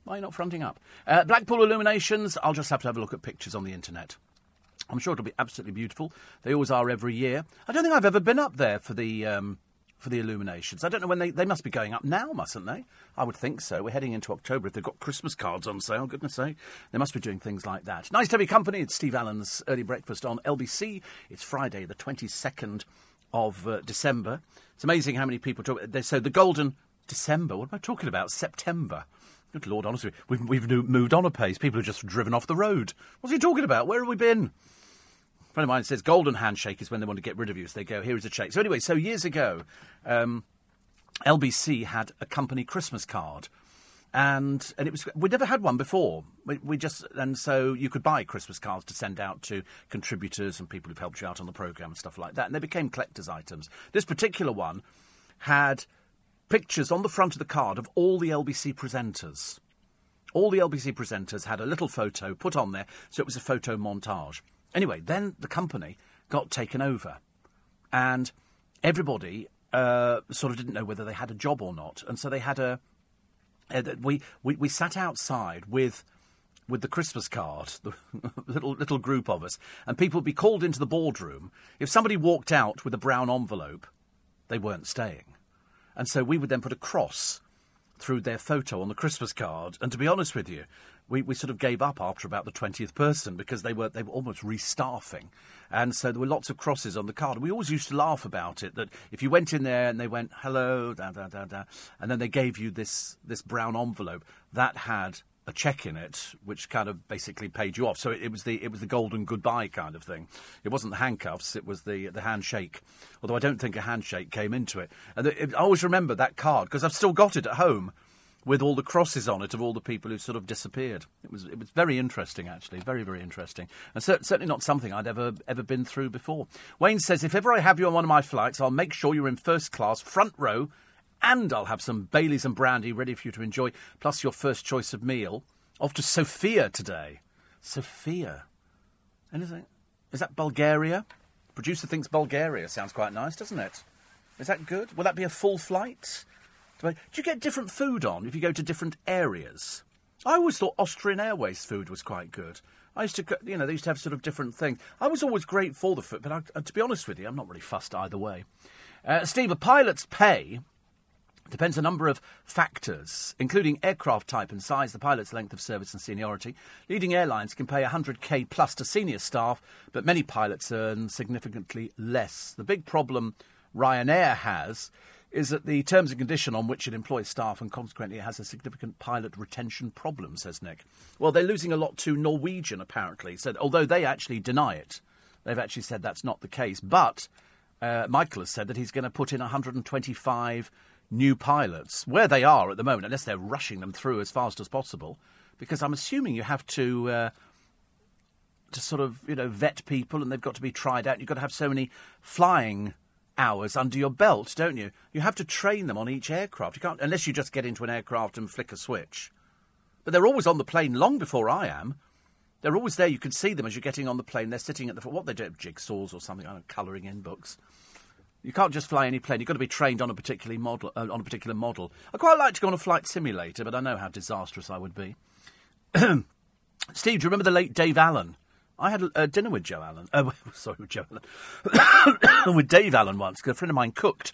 Why are you not fronting up? Uh, Blackpool Illuminations, I'll just have to have a look at pictures on the internet. I'm sure it'll be absolutely beautiful. They always are every year. I don't think I've ever been up there for the um, for the illuminations. I don't know when they they must be going up now, mustn't they? I would think so. We're heading into October. If they've got Christmas cards on sale, goodness sake, they must be doing things like that. Nice to have you company. It's Steve Allen's early breakfast on LBC. It's Friday, the 22nd of uh, December. It's amazing how many people talk. They so the golden December. What am I talking about? September. Good Lord, honestly, we've, we've moved on a pace. People have just driven off the road. What's he talking about? Where have we been? A friend of mine says golden handshake is when they want to get rid of you. So they go, here is a check. So anyway, so years ago, um, LBC had a company Christmas card. And and it was we never had one before. We, we just and so you could buy Christmas cards to send out to contributors and people who've helped you out on the program and stuff like that. And they became collectors' items. This particular one had pictures on the front of the card of all the LBC presenters. All the LBC presenters had a little photo put on there, so it was a photo montage. Anyway, then the company got taken over, and everybody uh, sort of didn't know whether they had a job or not, and so they had a uh, we, we, we sat outside with with the Christmas card, the little little group of us, and people would be called into the boardroom. If somebody walked out with a brown envelope, they weren't staying, and so we would then put a cross through their photo on the Christmas card. And to be honest with you, we, we sort of gave up after about the twentieth person because they were they were almost restaffing, and so there were lots of crosses on the card. We always used to laugh about it that if you went in there and they went hello da da da da, and then they gave you this this brown envelope that had a check in it, which kind of basically paid you off. So it, it, was the it was the golden goodbye kind of thing. It wasn't the handcuffs; it was the the handshake. Although I don't think a handshake came into it. And it, I always remember that card because I've still got it at home with all the crosses on it of all the people who sort of disappeared. It was it was very interesting, actually, very very interesting, and cer- certainly not something I'd ever ever been through before. Wayne says, if ever I have you on one of my flights, I'll make sure you're in first class, front row, and I'll have some Baileys and brandy ready for you to enjoy, plus your first choice of meal. Off to Sofia today. Sofia, anything? Is that Bulgaria? Producer thinks Bulgaria sounds quite nice, doesn't it? Is that good? Will that be a full flight? Do you get different food on if you go to different areas? I always thought Austrian Airways food was quite good. I used to, you know, they used to have sort of different things. I was always great for the food, but I, uh, to be honest with you, I'm not really fussed either way. Uh, Steve, a pilot's pay depends a number of factors, including aircraft type and size, the pilot's length of service and seniority. Leading airlines can pay 100k plus to senior staff, but many pilots earn significantly less. The big problem Ryanair has is that the terms and condition on which it employs staff and consequently it has a significant pilot retention problem, says Nick. Well, they're losing a lot to Norwegian, apparently, said, although they actually deny it. They've actually said that's not the case. But uh, Michael has said that he's going to put in 125 new pilots, where they are at the moment, unless they're rushing them through as fast as possible, because I'm assuming you have to. Uh, to sort of, you know, vet people and they've got to be tried out. You've got to have so many flying hours under your belt, don't you? You have to train them on each aircraft. You can't, unless you just get into an aircraft and flick a switch. But they're always on the plane long before I am. They're always there. You can see them as you're getting on the plane. They're sitting at the. What they do, jigsaws or something, I don't know, colouring in books. You can't just fly any plane. You've got to be trained on a particular model. Uh, on a particular model. I quite like to go on a flight simulator, but I know how disastrous I would be. Steve, do you remember the late Dave Allen? I had a, dinner with Joe Allen. Uh, sorry, with Joe Allen. with Dave Allen once, because a friend of mine cooked.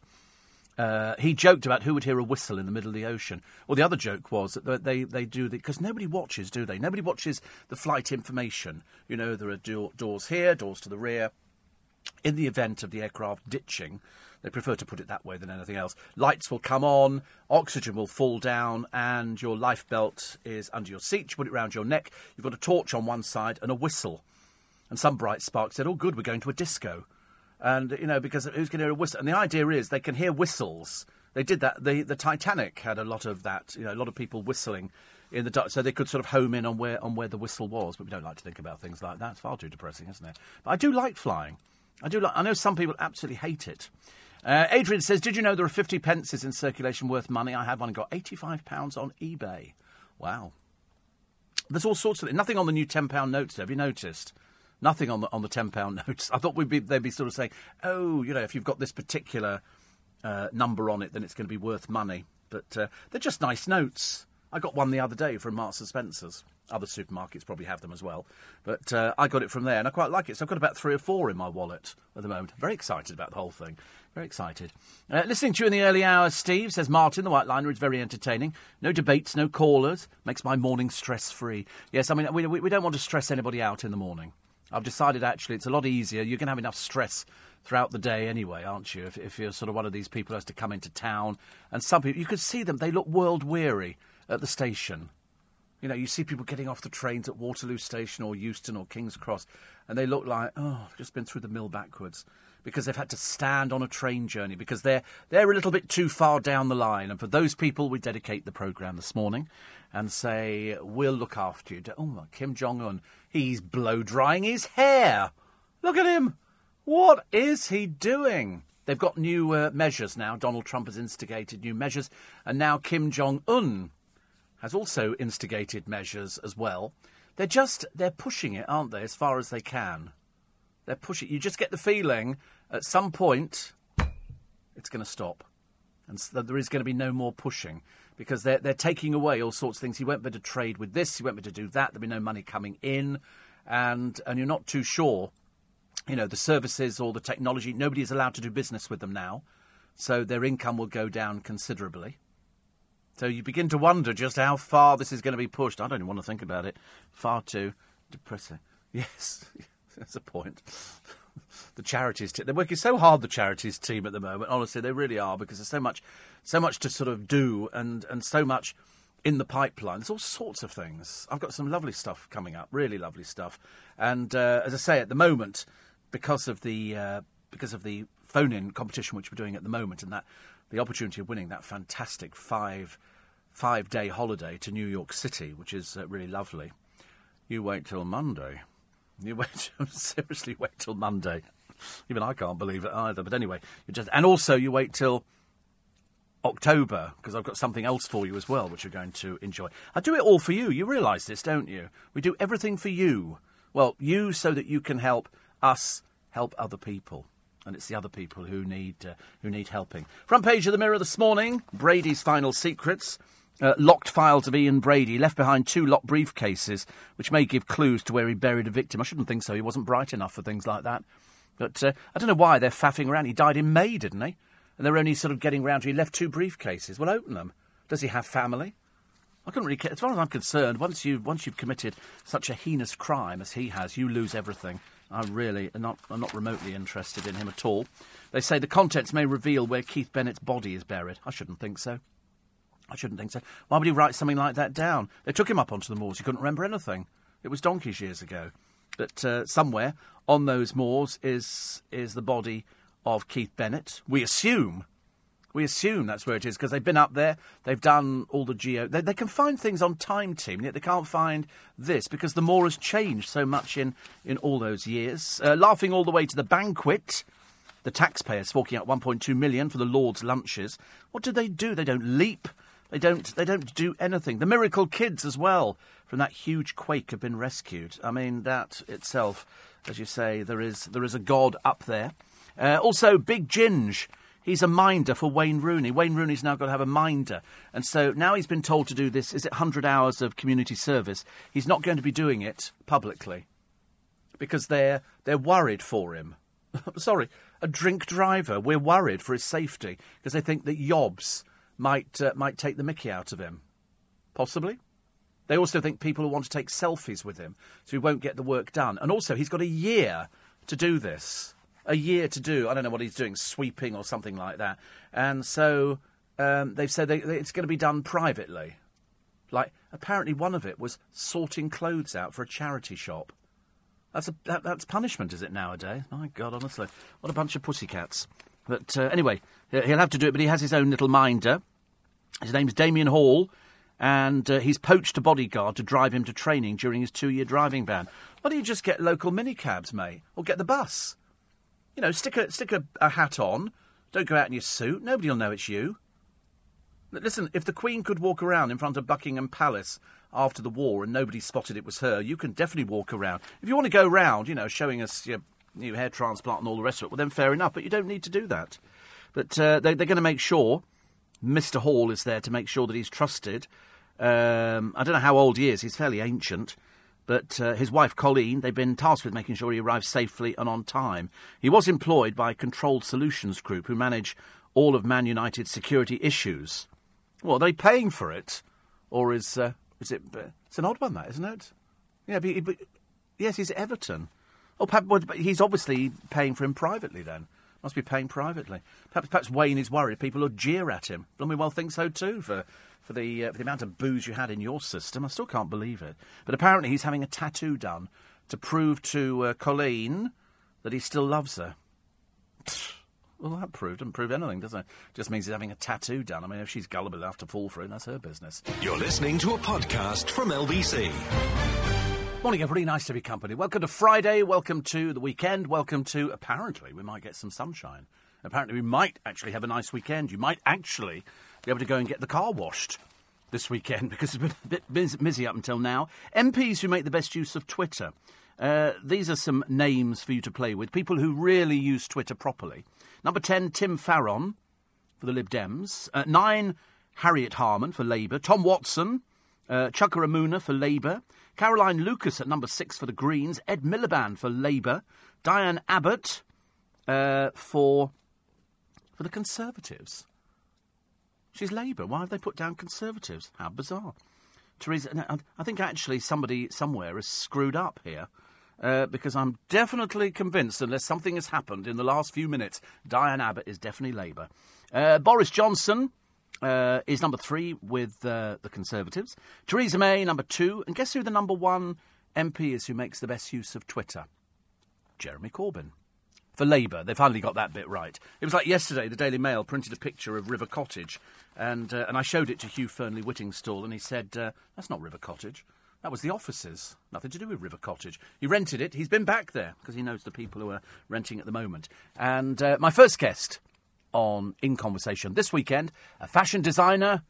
Uh, he joked about who would hear a whistle in the middle of the ocean. Well, the other joke was that they, they do the because nobody watches, do they? Nobody watches the flight information. You know, there are do- doors here, doors to the rear. In the event of the aircraft ditching, they prefer to put it that way than anything else. Lights will come on, oxygen will fall down, and your life belt is under your seat. You put it round your neck. You've got a torch on one side and a whistle. And some bright spark said, "Oh, good, we're going to a disco." And you know, because who's going to hear a whistle? And the idea is they can hear whistles. They did that. The the Titanic had a lot of that. You know, a lot of people whistling in the dark, so they could sort of home in on where on where the whistle was. But we don't like to think about things like that. It's far too depressing, isn't it? But I do like flying. I do like. I know some people absolutely hate it. Uh, Adrian says, "Did you know there are fifty pences in circulation worth money? I had one and got eighty-five pounds on eBay. Wow. There's all sorts of nothing on the new ten pound notes. Have you noticed? Nothing on the on the ten pound notes. I thought we'd be they'd be sort of saying, oh, you know, if you've got this particular uh, number on it, then it's going to be worth money. But uh, they're just nice notes. I got one the other day from Marks and Spencers. Other supermarkets probably have them as well, but uh, I got it from there, and I quite like it. So I've got about three or four in my wallet at the moment. Very excited about the whole thing. Very excited. Uh, listening to you in the early hours, Steve says Martin, the white liner, is very entertaining. No debates, no callers. Makes my morning stress free. Yes, I mean we, we don't want to stress anybody out in the morning. I've decided actually it's a lot easier. You can have enough stress throughout the day anyway, aren't you? If, if, you're sort of one of these people who has to come into town. And some people, you can see them, they look world weary at the station. You know, you see people getting off the trains at Waterloo Station or Euston or King's Cross, and they look like, oh, I've just been through the mill backwards because they've had to stand on a train journey because they're they're a little bit too far down the line. And for those people, we dedicate the program this morning and say we'll look after you. Oh, Kim Jong Un, he's blow drying his hair. Look at him. What is he doing? They've got new uh, measures now. Donald Trump has instigated new measures, and now Kim Jong Un has also instigated measures as well. They're just they're pushing it, aren't they, as far as they can. They're pushing. You just get the feeling at some point it's going to stop. and so there is going to be no more pushing because they're they're taking away all sorts of things. He won't be to trade with this. He won't be to do that. There'll be no money coming in, and and you're not too sure. You know the services or the technology. Nobody is allowed to do business with them now, so their income will go down considerably. So you begin to wonder just how far this is going to be pushed. I don't even want to think about it. Far too depressing. Yes, that's a point. the charities team. They're working so hard, the charities team at the moment. Honestly, they really are because there's so much, so much to sort of do and, and so much in the pipeline. There's all sorts of things. I've got some lovely stuff coming up, really lovely stuff. And uh, as I say, at the moment, because of the uh, because of the phone-in competition which we're doing at the moment, and that the opportunity of winning that fantastic five five day holiday to New York City, which is uh, really lovely. You wait till Monday. You wait, seriously wait till Monday. Even I can't believe it either. But anyway, you just and also you wait till October because I've got something else for you as well, which you're going to enjoy. I do it all for you. You realise this, don't you? We do everything for you. Well, you so that you can help us help other people. And it's the other people who need uh, who need helping. Front page of the Mirror this morning: Brady's final secrets. Uh, locked files of Ian Brady left behind two locked briefcases, which may give clues to where he buried a victim. I shouldn't think so. He wasn't bright enough for things like that. But uh, I don't know why they're faffing around. He died in May, didn't he? And they're only sort of getting round to. He left two briefcases. Well, open them. Does he have family? I couldn't really care. As far as I'm concerned, once you once you've committed such a heinous crime as he has, you lose everything. I really am not I'm not remotely interested in him at all. They say the contents may reveal where Keith Bennett's body is buried. I shouldn't think so. I shouldn't think so. Why would he write something like that down? They took him up onto the moors. He couldn't remember anything. It was donkeys years ago. But uh, somewhere on those moors is is the body of Keith Bennett. We assume. We assume that's where it is because they've been up there. They've done all the geo. They, they, can find things on Time Team, yet they can't find this because the moor has changed so much in, in all those years. Uh, laughing all the way to the banquet. The taxpayers forking out 1.2 million for the Lord's lunches. What do they do? They don't leap. They don't. They don't do anything. The miracle kids as well from that huge quake have been rescued. I mean that itself, as you say, there is there is a god up there. Uh, also, Big Ginge. He's a minder for Wayne Rooney. Wayne Rooney's now got to have a minder. And so now he's been told to do this, is it 100 hours of community service? He's not going to be doing it publicly because they're, they're worried for him. Sorry, a drink driver, we're worried for his safety because they think that Yobs might, uh, might take the mickey out of him. Possibly. They also think people will want to take selfies with him, so he won't get the work done. And also, he's got a year to do this a year to do. I don't know what he's doing, sweeping or something like that. And so um, they've said they, they, it's going to be done privately. Like apparently one of it was sorting clothes out for a charity shop. That's a that, that's punishment, is it nowadays? My God, honestly, what a bunch of pussycats. But uh, anyway, he'll have to do it. But he has his own little minder. His name's Damien Hall, and uh, he's poached a bodyguard to drive him to training during his two-year driving ban. Why don't you just get local minicabs, mate, or get the bus? You know, stick a stick a, a hat on. Don't go out in your suit. Nobody will know it's you. Listen, if the Queen could walk around in front of Buckingham Palace after the war and nobody spotted it was her, you can definitely walk around. If you want to go round, you know, showing us your new hair transplant and all the rest of it, well, then fair enough, but you don't need to do that. But uh, they, are going to make sure Mr. Hall is there to make sure that he's trusted. Um, I don't know how old he is, he's fairly ancient. But uh, his wife, Colleen, they've been tasked with making sure he arrives safely and on time. He was employed by Controlled Solutions Group, who manage all of Man United's security issues. Well, are they paying for it? Or is, uh, is it. Uh, it's an odd one, that, isn't it? Yeah, but, but yes, he's Everton. Oh, he's obviously paying for him privately then. Must be paying privately. Perhaps, perhaps Wayne is worried people will jeer at him. Blooming well think so too for for the, uh, for the amount of booze you had in your system. I still can't believe it. But apparently he's having a tattoo done to prove to uh, Colleen that he still loves her. Well, that proved doesn't prove anything, does it? Just means he's having a tattoo done. I mean, if she's gullible enough to fall for it, that's her business. You're listening to a podcast from LBC. Morning, everybody. Nice to be company. Welcome to Friday. Welcome to the weekend. Welcome to, apparently, we might get some sunshine. Apparently, we might actually have a nice weekend. You might actually be able to go and get the car washed this weekend because it's been a bit busy up until now. MPs who make the best use of Twitter. Uh, these are some names for you to play with. People who really use Twitter properly. Number 10, Tim Farron. for the Lib Dems. Uh, nine, Harriet Harman for Labour. Tom Watson, uh, Chuka Umunna for Labour. Caroline Lucas at number six for the Greens. Ed Miliband for Labour. Diane Abbott uh, for for the Conservatives. She's Labour. Why have they put down Conservatives? How bizarre. Theresa, I think actually somebody somewhere has screwed up here. Uh, because I'm definitely convinced, unless something has happened in the last few minutes, Diane Abbott is definitely Labour. Uh, Boris Johnson uh, is number three with uh, the Conservatives. Theresa May, number two. And guess who the number one MP is who makes the best use of Twitter? Jeremy Corbyn for Labour. They finally got that bit right. It was like yesterday, the Daily Mail printed a picture of River Cottage, and uh, and I showed it to Hugh Fearnley Whittingstall, and he said, uh, "That's not River Cottage. That was the offices. Nothing to do with River Cottage. He rented it. He's been back there because he knows the people who are renting at the moment." And uh, my first guest on In Conversation this weekend, a fashion designer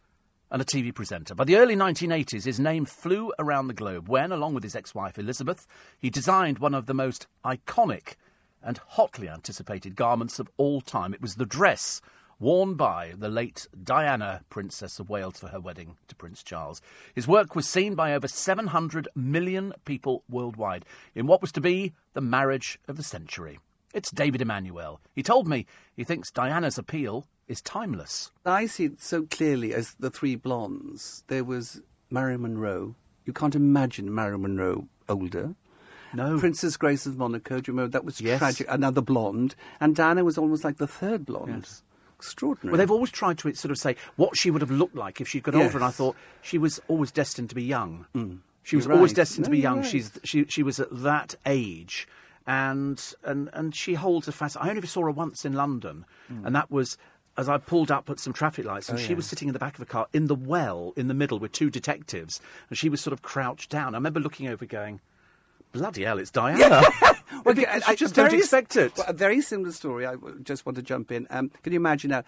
and a TV presenter. By the early 1980s, his name flew around the globe when, along with his ex wife Elizabeth, he designed one of the most iconic and hotly anticipated garments of all time. It was the dress worn by the late Diana, Princess of Wales, for her wedding to Prince Charles. His work was seen by over 700 million people worldwide in what was to be the marriage of the century. It's David Emanuel. He told me he thinks Diana's appeal is timeless. I see it so clearly as the three blondes. There was Marilyn Monroe. You can't imagine Marilyn Monroe older. No. Princess Grace of Monaco. Do you remember that was Yes. tragic? Another blonde, and Diana was almost like the third blonde. Yes. Extraordinary. Well, they've always tried to sort of say what she would have looked like if she'd got older, and I thought she was always destined to be young. Mm. She was always destined to be young. right. She's she she was at that age, and and and she holds a fast. I only saw her once in London, and that was. As I pulled up at some traffic lights, and Oh, she yeah. was sitting in the back of a car in the well in the middle with two detectives, and she was sort of crouched down. I remember looking over, going, "Bloody hell, it's Diana!" Well, I- I- just very don't expect it. well, a very similar story. I just want to jump in. Um, can you imagine now?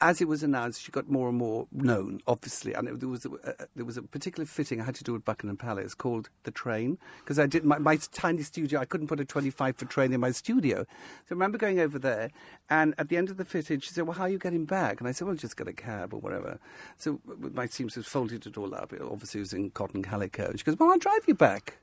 As it was announced, she got more and more known, obviously, and it, there was a, there was a particular fitting I had to do at Buckingham Palace called the Train because I did my, my tiny studio. I couldn't put a twenty-five foot train in my studio, so I remember going over there, and at the end of the fitting, she said, "Well, how are you getting back?" And I said, "Well, just get a cab or whatever." So my seamstress folded it all up. It obviously was in cotton calico. And She goes, "Well, I'll drive you back."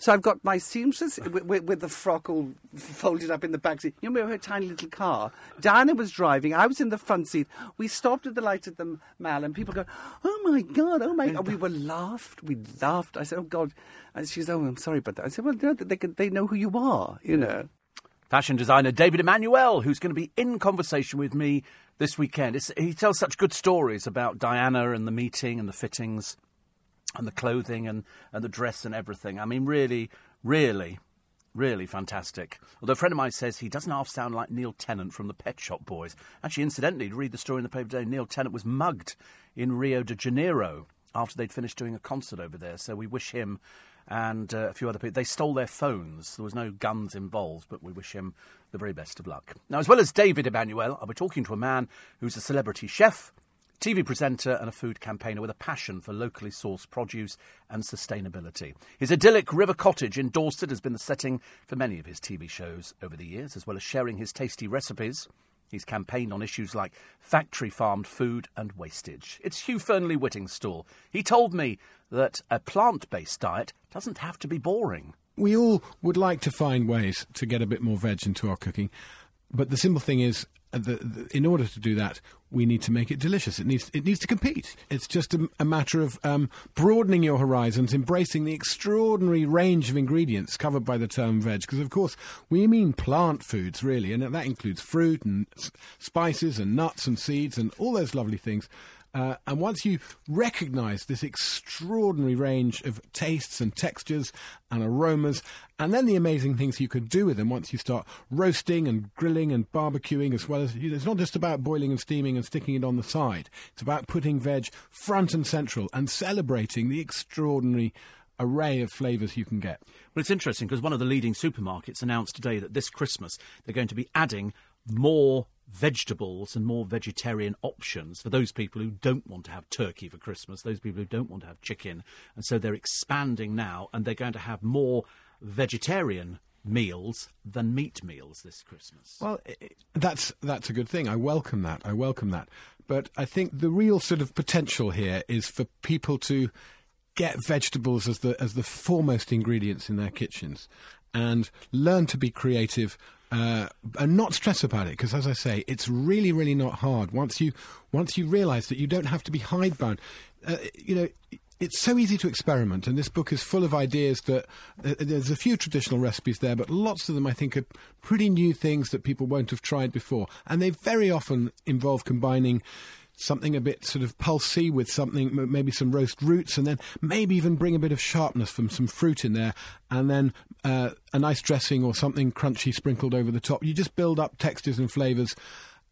So I've got my seamstress with, with, the frock all folded up in the back seat. You remember her tiny little car? Diana was driving. I was in the front seat. We stopped at the light at the mall, and people go, "Oh my god! Oh my!" God. We were laughed. We laughed. I said, "Oh God!" And she said, "Oh, I'm sorry about that." I said, "Well, no, they can, they know who you are, you know." fashion designer David Emanuel, who's going to be in conversation with me this weekend. It's, he tells such good stories about Diana and the meeting and the fittings and the clothing and, and the dress and everything. I mean, really, really, really fantastic. Although a friend of mine says he doesn't half sound like Neil Tennant from the Pet Shop Boys. Actually, incidentally, to read the story in the paper today, Neil Tennant was mugged in Rio de Janeiro after they'd finished doing a concert over there. So we wish him and uh, a few other people. They stole their phones. There was no guns involved, but we wish him the very best of luck. Now, as well as David Emanuel, I'll be talking to a man who's a celebrity chef, TV presenter, and a food campaigner with a passion for locally sourced produce and sustainability. His idyllic River Cottage in Dorset has been the setting for many of his TV shows over the years, as well as sharing his tasty recipes. He's campaigned on issues like factory farmed food and wastage. It's Hugh Fearnley Whittingstall. He told me that a plant based diet doesn't have to be boring. we all would like to find ways to get a bit more veg into our cooking, but the simple thing is, the, the, in order to do that, we need to make it delicious. It needs it needs to compete. It's just a, a matter of um, broadening your horizons, embracing the extraordinary range of ingredients covered by the term veg. Because of course we mean plant foods, really, and that includes fruit and s- spices and nuts and seeds and all those lovely things. Uh, and once you recognize this extraordinary range of tastes and textures and aromas, and then the amazing things you could do with them once you start roasting and grilling and barbecuing, as well as you know, it's not just about boiling and steaming and sticking it on the side, it's about putting veg front and central and celebrating the extraordinary array of flavours you can get. Well, it's interesting because one of the leading supermarkets announced today that this Christmas they're going to be adding more vegetables and more vegetarian options for those people who don't want to have turkey for Christmas, those people who don't want to have chicken. And so they're expanding now and they're going to have more vegetarian meals than meat meals this Christmas. Well, that's that's a good thing. I welcome that. I welcome that. But I think the real sort of potential here is for people to get vegetables as the as the foremost ingredients in their kitchens, and learn to be creative. Uh, and not stress about it because, as I say, it's really, really not hard. Once you once you realise that you don't have to be hidebound, uh, you know, it's so easy to experiment, and this book is full of ideas that uh, there's a few traditional recipes there, but lots of them I think are pretty new things that people won't have tried before, and they very often involve combining something a bit sort of pulsy with something maybe some roast roots and then maybe even bring a bit of sharpness from some fruit in there and then uh, a nice dressing or something crunchy sprinkled over the top you just build up textures and flavors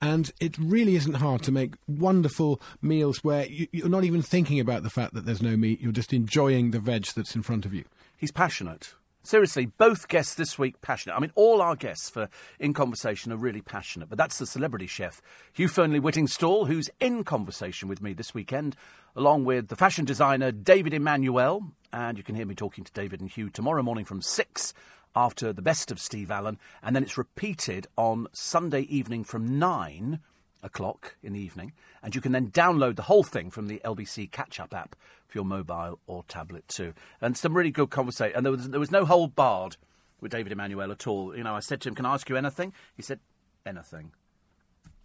and it really isn't hard to make wonderful meals where you, you're not even thinking about the fact that there's no meat you're just enjoying the veg that's in front of you He's passionate. Seriously, both guests this week passionate. I mean, all our guests for In Conversation are really passionate, but that's the celebrity chef, Hugh Fearnley Whittingstall, who's in conversation with me this weekend, along with the fashion designer David Emanuel. And you can hear me talking to David and Hugh tomorrow morning from 6 after the best of Steve Allen. And then it's repeated on Sunday evening from 9 o'clock in the evening, and you can then download the whole thing from the LBC Catch Up app for your mobile or tablet too. And some really good conversation. And there was there was no hold barred with David Emanuel at all. You know, I said to him, "Can I ask you anything?" He said, "Anything."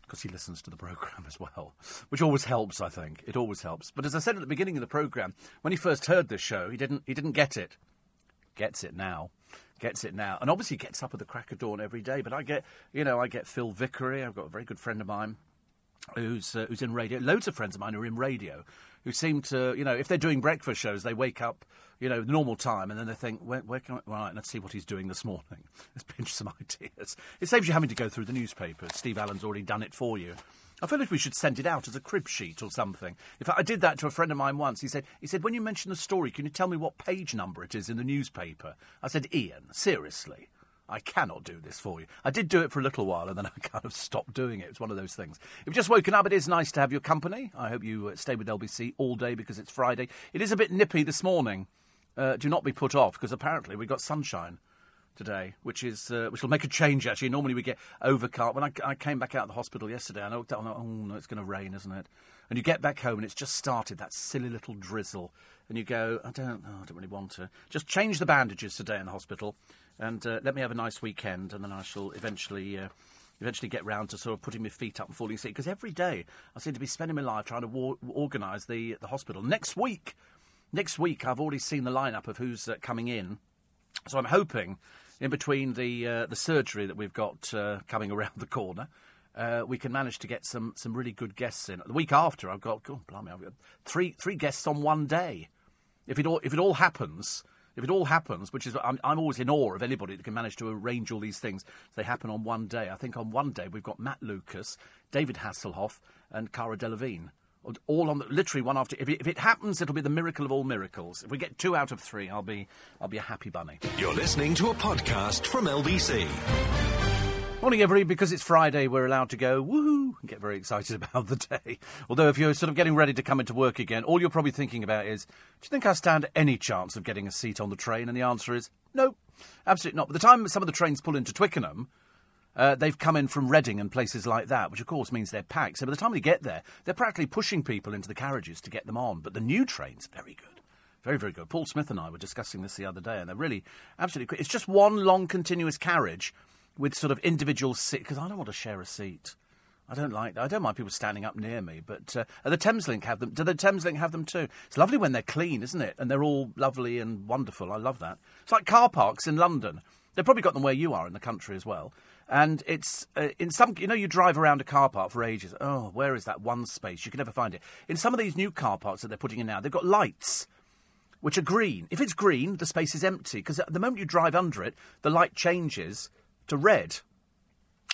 Because he listens to the programme as well, which always helps, I think. It always helps. But as I said at the beginning of the programme, when he first heard this show, he didn't, he didn't get it gets it now. Gets it now. And obviously gets up at the crack of dawn every day. But I get, you know, I get Phil Vickery. I've got a very good friend of mine who's, uh, who's in radio. Loads of friends of mine are in radio who seem to, you know, if they're doing breakfast shows, they wake up, you know, normal time and then they think, where, where can I, right, let's see what he's doing this morning. Let's pinch some ideas. It saves you having to go through the newspaper. Steve Allen's already done it for you. I feel like we should send it out as a crib sheet or something. In fact, I did that to a friend of mine once. He said, he said, when you mention the story, can you tell me what page number it is in the newspaper? I said, Ian, seriously. I cannot do this for you. I did do it for a little while and then I kind of stopped doing it. It's one of those things. If you've just woken up, it is nice to have your company. I hope you uh, stay with LBC all day because it's Friday. It is a bit nippy this morning. Uh, do not be put off because apparently we've got sunshine today, which is uh, which will make a change. Actually, normally we get overcast. When I, I came back out of the hospital yesterday, I looked out and I oh no, it's going to rain, isn't it? And you get back home and it's just started that silly little drizzle, and you go, I don't, oh, I don't really want to. Just change the bandages today in the hospital, and uh, let me have a nice weekend, and then I shall eventually. Uh, Eventually, get round to sort of putting my feet up and falling asleep because every day I seem to be spending my life trying to war- organise the the hospital. Next week, next week I've already seen the lineup of who's uh, coming in, so I'm hoping in between the uh, the surgery that we've got uh, coming around the corner, uh, we can manage to get some some really good guests in. The week after, I've got oh, blimey, I've got three three guests on one day. If it all if it all happens. If it all happens, which is, I'm, I'm always in awe of anybody that can manage to arrange all these things. They happen on one day. I think on one day we've got Matt Lucas, David Hasselhoff, and Cara Delevingne all on the, literally one after. If it, if it happens, it'll be the miracle of all miracles. If we get two out of three, I'll be I'll be a happy bunny. You're listening to a podcast from LBC. Morning, everybody. Because it's Friday, we're allowed to go woohoo and get very excited about the day. Although, if you're sort of getting ready to come into work again, all you're probably thinking about is, do you think I stand any chance of getting a seat on the train? And the answer is no, absolutely not. By the time some of the trains pull into Twickenham, uh, they've come in from Reading and places like that, which of course means they're packed. So by the time they get there, they're practically pushing people into the carriages to get them on. But the new train's very good. Very, very good. Paul Smith and I were discussing this the other day, and they're really absolutely quick. It's just one long continuous carriage with sort of individual seats, because I don't want to share a seat. I don't like that. I don't mind people standing up near me, but uh, the Thameslink have them. Do the Thameslink have them too? It's lovely when they're clean, isn't it? And they're all lovely and wonderful. I love that. It's like car parks in London. They've probably got them where you are in the country as well. And it's uh, in some, you know, you drive around a car park for ages. Oh, where is that one space? You can never find it. In some of these new car parks that they're putting in now, they've got lights which are green. If it's green, the space is empty because at the moment you drive under it, the light changes to red.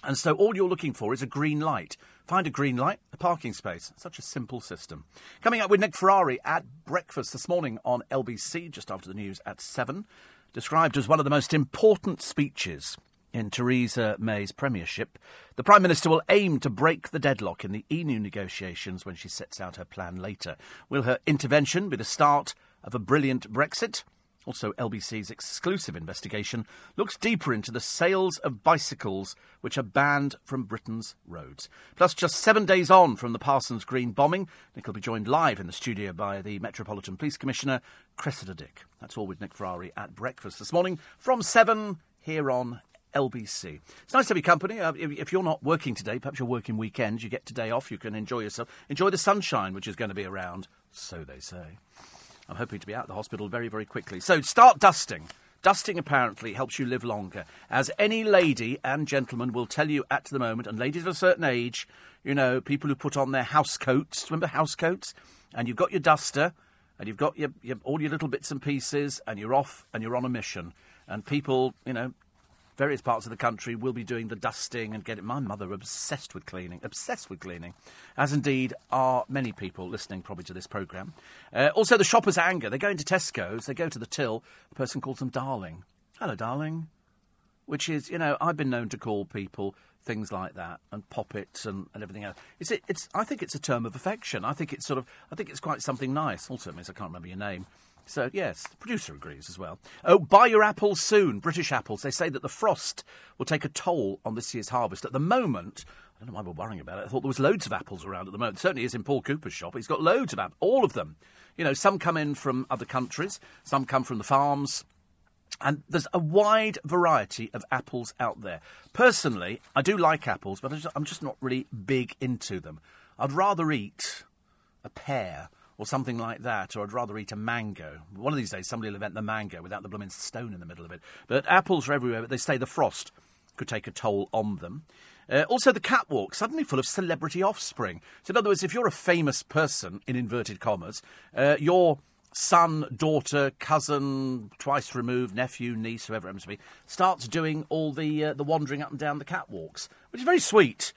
And so all you're looking for is a green light. Find a green light, a parking space. Such a simple system. Coming up with Nick Ferrari at breakfast this morning on LBC, just after the news at 7. Described as one of the most important speeches in Theresa May's premiership, the Prime Minister will aim to break the deadlock in the EU negotiations when she sets out her plan later. Will her intervention be the start of a brilliant Brexit? Also, LBC's exclusive investigation looks deeper into the sales of bicycles which are banned from Britain's roads. Plus, just seven days on from the Parsons Green bombing, Nick will be joined live in the studio by the Metropolitan Police Commissioner, Cressida Dick. That's all with Nick Ferrari at breakfast this morning from 7 here on LBC. It's nice to your company. Uh, if, if, you're not working today, perhaps you're working weekends, you get today off, you can enjoy yourself. Enjoy the sunshine, which is going to be around, so they say. I'm hoping to be out of the hospital very, very quickly. So start dusting. Dusting apparently helps you live longer, as any lady and gentleman will tell you at the moment, and ladies of a certain age, you know, people who put on their house coats, remember house coats? And you've got your duster, and you've got your, your, all your little bits and pieces, and you're off and you're on a mission. And people, you know, various parts of the country will be doing the dusting and getting. My mother obsessed with cleaning, obsessed with cleaning, as indeed are many people listening probably to this programme. Uh, also, the shoppers' anger. They go into Tesco's, they go to the till, the person calls them darling. Hello, darling. Which is, you know, I've been known to call people things like that and poppets and, and everything else. It's, it, it's, I think it's a term of affection. I think it's sort of, I think it's quite something nice. Also, means I can't remember your name. So, yes, the producer agrees as well. Oh, buy your apples soon. British apples. They say that the frost will take a toll on this year's harvest. At the moment, I don't know why we're worrying about it. I thought there was loads of apples around at the moment. certainly is in Paul Cooper's shop. He's got loads of apples, all of them. You know, some come in from other countries, some come from the farms. And there's a wide variety of apples out there. Personally, I do like apples, but I'm just not really big into them. I'd rather eat a pear or something like that, or I'd rather eat a mango. One of these days, somebody will invent the mango without the blooming stone in the middle of it. But apples are everywhere, but they say the frost could take a toll on them. Uh, also, the catwalk, suddenly full of celebrity offspring. So, in other words, if you're a famous person, in inverted commas, uh, your son, daughter, cousin, twice removed, nephew, niece, whoever it happens to be, starts doing all the, uh, the wandering up and down the catwalks, which is very sweet.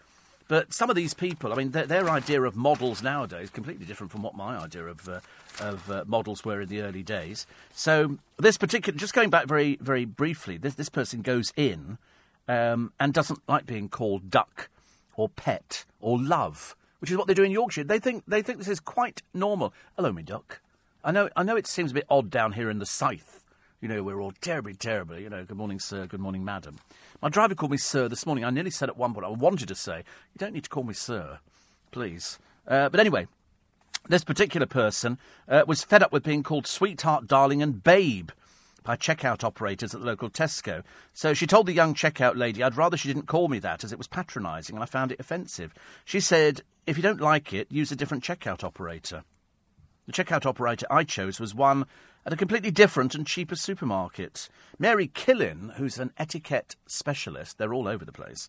But some of these people, I mean, their, their idea of models nowadays is completely different from what my idea of uh, of uh, models were in the early days. So this particular, just going back very very briefly, this this person goes in um, and doesn't like being called duck or pet or love, which is what they do in Yorkshire. They think they think this is quite normal. Hello, me duck. I know I know it seems a bit odd down here in the Scythe. You know, we're all terribly, terribly. You know, good morning, sir. Good morning, madam. My driver called me sir this morning. I nearly said at one point, I wanted to say, you don't need to call me sir, please. Uh, but anyway, this particular person uh, was fed up with being called sweetheart, darling, and babe by checkout operators at the local Tesco. So she told the young checkout lady, I'd rather she didn't call me that as it was patronising and I found it offensive. She said, if you don't like it, use a different checkout operator. The checkout operator I chose was one at a completely different and cheaper supermarket. Mary Killen, who's an etiquette specialist, they're all over the place,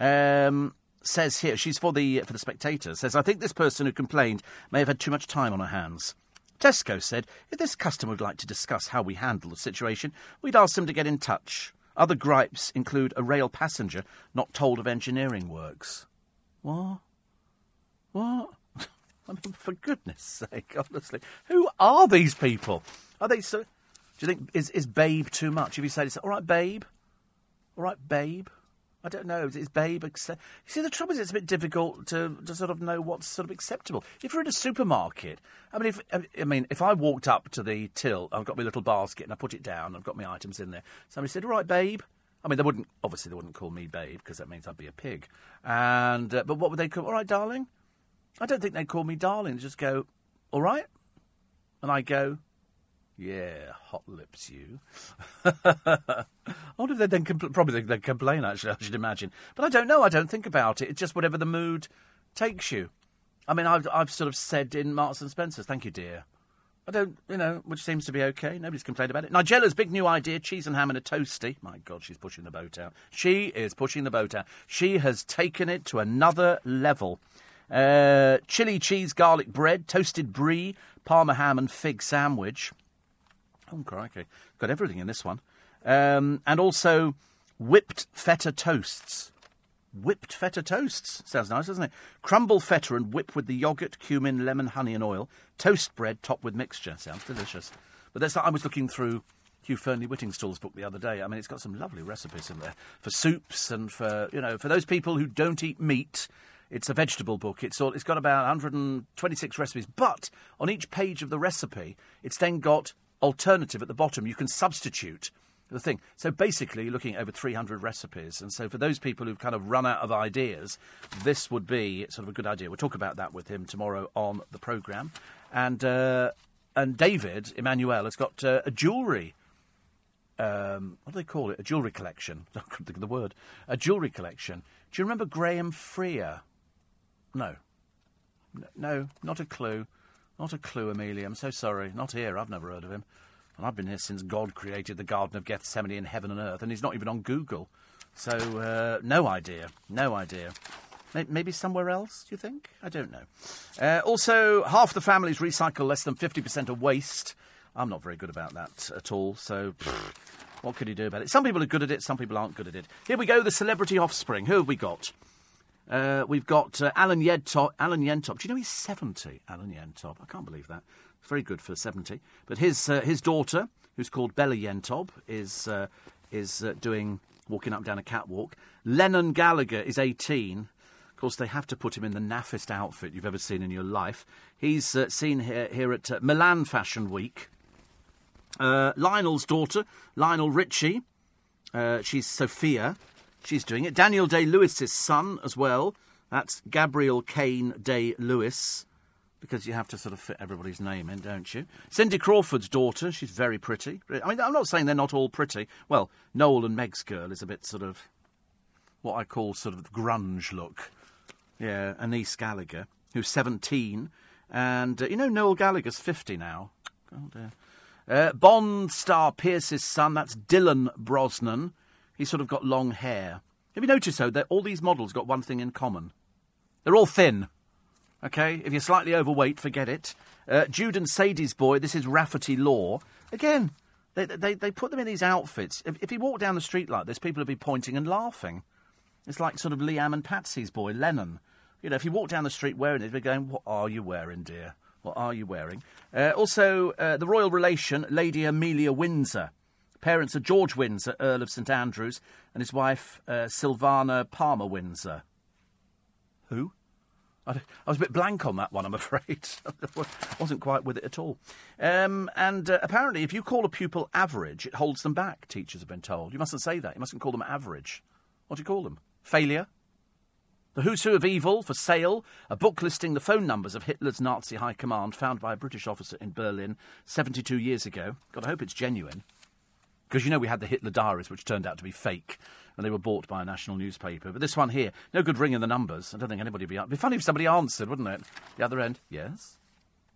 um, says here, she's for the, for the spectators, says, I think this person who complained may have had too much time on her hands. Tesco said, if this customer would like to discuss how we handle the situation, we'd ask them to get in touch. Other gripes include a rail passenger not told of engineering works. What? What? I mean, for goodness sake, honestly, who are these people? Are they so? Do you think is is babe too much? If you say, "All right, babe," all right, babe. I don't know. Is babe accept? You see, the trouble is, it's a bit difficult to, to sort of know what's sort of acceptable. If you're in a supermarket, I mean, if I mean, if I walked up to the till, I've got my little basket and I put it down, I've got my items in there. Somebody said, "All right, babe." I mean, they wouldn't obviously they wouldn't call me babe because that means I'd be a pig. And uh, but what would they call? All right, darling. I don't think they'd call me darling. They'd just go, "All right," and I go, yeah, hot lips, you. I wonder if they'd then compl- probably they'd complain. Actually, I should imagine, but I don't know. I don't think about it. It's just whatever the mood takes you. I mean, I've I've sort of said in Marks and Spencers, "Thank you, dear." I don't, you know, which seems to be okay. Nobody's complained about it. Nigella's big new idea: cheese and ham in a toasty. My God, she's pushing the boat out. She is pushing the boat out. She has taken it to another level. Uh, chili cheese, garlic bread, toasted brie, parma ham, and fig sandwich. Oh, crikey. Got everything in this one. Um, and also whipped feta toasts. Whipped feta toasts. Sounds nice, doesn't it? Crumble feta and whip with the yogurt, cumin, lemon, honey, and oil. Toast bread topped with mixture. Sounds delicious. But that's I was looking through Hugh Fearnley Whittingstall's book the other day. I mean, it's got some lovely recipes in there for soups and for you know for those people who don't eat meat. It's a vegetable book. It's all, it's got about 126 recipes, but on each page of the recipe, it's then got alternative at the bottom. You can substitute the thing. So basically, you're looking at over 300 recipes. And so for those people who've kind of run out of ideas, this would be sort of a good idea. We'll talk about that with him tomorrow on the programme. And, uh, and David, Emanuel, has got uh, a jewellery. Um, what do they call it? A jewellery collection. I couldn't think of the word. A jewellery collection. Do you remember Graham Freer? No. No, not a clue. Not a clue, Amelia. I'm so sorry. Not here. I've never heard of him. And I've been here since God created the Garden of Gethsemane in heaven and earth, and he's not even on Google. So, uh, no idea. No idea. Maybe somewhere else, do you think? I don't know. Uh, also, half the families recycle less than 50% of waste. I'm not very good about that at all, so pfft, what could you do about it? Some people are good at it, some people aren't good at it. Here we go, the celebrity offspring. Who have we got? Uh, we've got uh, Alan Yentob. Alan Yentob. Do you know he's 70? Alan Yentob. I can't believe that. It's very good for 70. But his uh, his daughter, who's called Bella Yentob, is uh, is uh, doing walking up down a catwalk. Lennon Gallagher is 18. Of course, they have to put him in the naffest outfit you've ever seen in your life. He's uh, seen here here at Milan Fashion Week. Lionel's daughter, Lionel Richie, she's Sophia. She's doing it. Daniel Day Lewis's son as well. That's Gabriel Kane Day Lewis. Because you have to sort of fit everybody's name in, don't you? Cindy Crawford's daughter. She's very pretty. I mean, I'm not saying they're not all pretty. Well, Noel and Meg's girl is a bit sort of what I call sort of grunge look. Yeah, Anaïs Gallagher, who's 17. And, uh, you know, Noel Gallagher's 50 now. Oh, dear. Uh, Bond star Pierce's son, that's Dylan Brosnan. He's sort of got long hair. Have you noticed, though, that all these models got one thing in common? They're all thin. Okay? If you're slightly overweight, forget it. Uh, Jude and Sadie's boy, this is Rafferty Law. Again, they, they, they put them in these outfits. If, if he walked down the street like this, people would be pointing and laughing. It's like sort of Liam and Patsy's boy, Lennon. You know, if you walk down the street wearing it, they'd be going, What are you wearing, dear? What are you wearing? Uh, also, uh, the royal relation, Lady Amelia Windsor. Parents are George Windsor, Earl of St Andrews, and his wife, uh, Sylvana Palmer Windsor. Who? I, was a bit blank on that one, I'm afraid. I wasn't quite with it at all. Um, and uh, apparently, if you call a pupil average, it holds them back, teachers have been told. You mustn't say that. You mustn't call them average. What do you call them? Failure? The Who's Who of Evil for sale, a book listing the phone numbers of Hitler's Nazi high command found by a British officer in Berlin 72 years ago. God, I hope it's genuine. Because you know we had the Hitler diaries, which turned out to be fake, and they were bought by a national newspaper. But this one here, no good ringing the numbers. I don't think anybody would be. It'd be funny if somebody answered, wouldn't it? The other end, yes.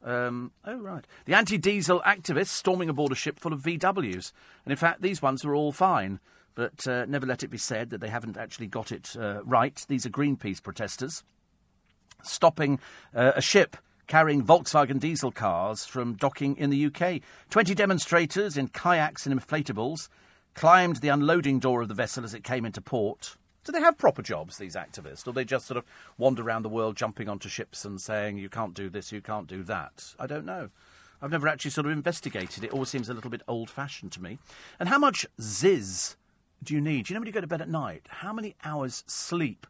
Um, oh, right. The anti diesel activists storming aboard a ship full of VWs. And in fact, these ones were all fine. But uh, never let it be said that they haven't actually got it uh, right. These are Greenpeace protesters stopping uh, a ship carrying Volkswagen diesel cars from docking in the UK. 20 demonstrators in kayaks and inflatables climbed the unloading door of the vessel as it came into port. Do they have proper jobs, these activists? Or they just sort of wander around the world jumping onto ships and saying, you can't do this, you can't do that? I don't know. I've never actually sort of investigated. It always seems a little bit old fashioned to me. And how much ziz do you need? You know when you go to bed at night? How many hours sleep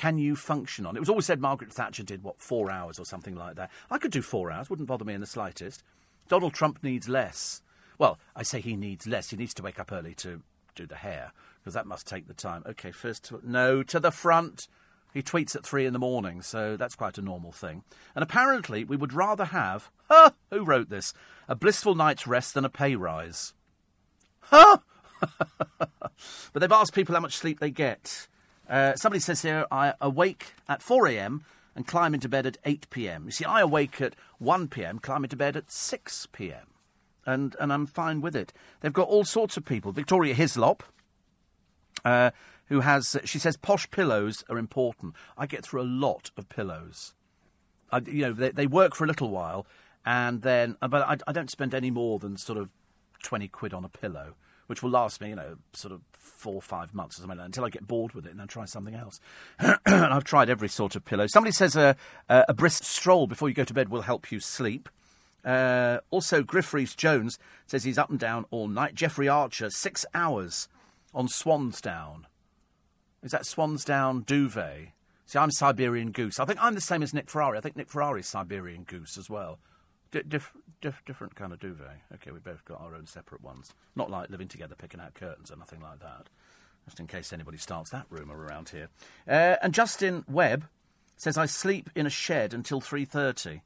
can you function on? It was always said Margaret Thatcher did, what, four hours or something like that. I could do four hours, wouldn't bother me in the slightest. Donald Trump needs less. Well, I say he needs less. He needs to wake up early to do the hair, because that must take the time. OK, first, to, no, to the front. He tweets at three in the morning, so that's quite a normal thing. And apparently, we would rather have, huh, who wrote this, a blissful night's rest than a pay rise. Huh? but they've asked people how much sleep they get. Uh, somebody says here, I awake at 4 a.m. and climb into bed at 8 p.m. You see, I awake at 1 p.m., climb into bed at 6 p.m. And, and I'm fine with it. They've got all sorts of people. Victoria Hislop, uh, who has, she says, posh pillows are important. I get through a lot of pillows. I, you know, they, they work for a little while, and then, uh, but I, I don't spend any more than sort of 20 quid on a pillow, which will last me, you know, sort of four or five months or something like that, until I get bored with it and then try something else. I've tried every sort of pillow. Somebody says a, a, a brisk stroll before you go to bed will help you sleep. Uh, also, Griff Jones says he's up and down all night. Jeffrey Archer, six hours on Swansdown. Is that Swansdown duvet? See, I'm Siberian Goose. I think I'm the same as Nick Ferrari. I think Nick Ferrari's Siberian Goose as well. D- diff- diff- different kind of duvet. Okay, we both got our own separate ones. Not like living together, picking out curtains or nothing like that. Just in case anybody starts that rumour around here. Uh, and Justin Webb says I sleep in a shed until three thirty.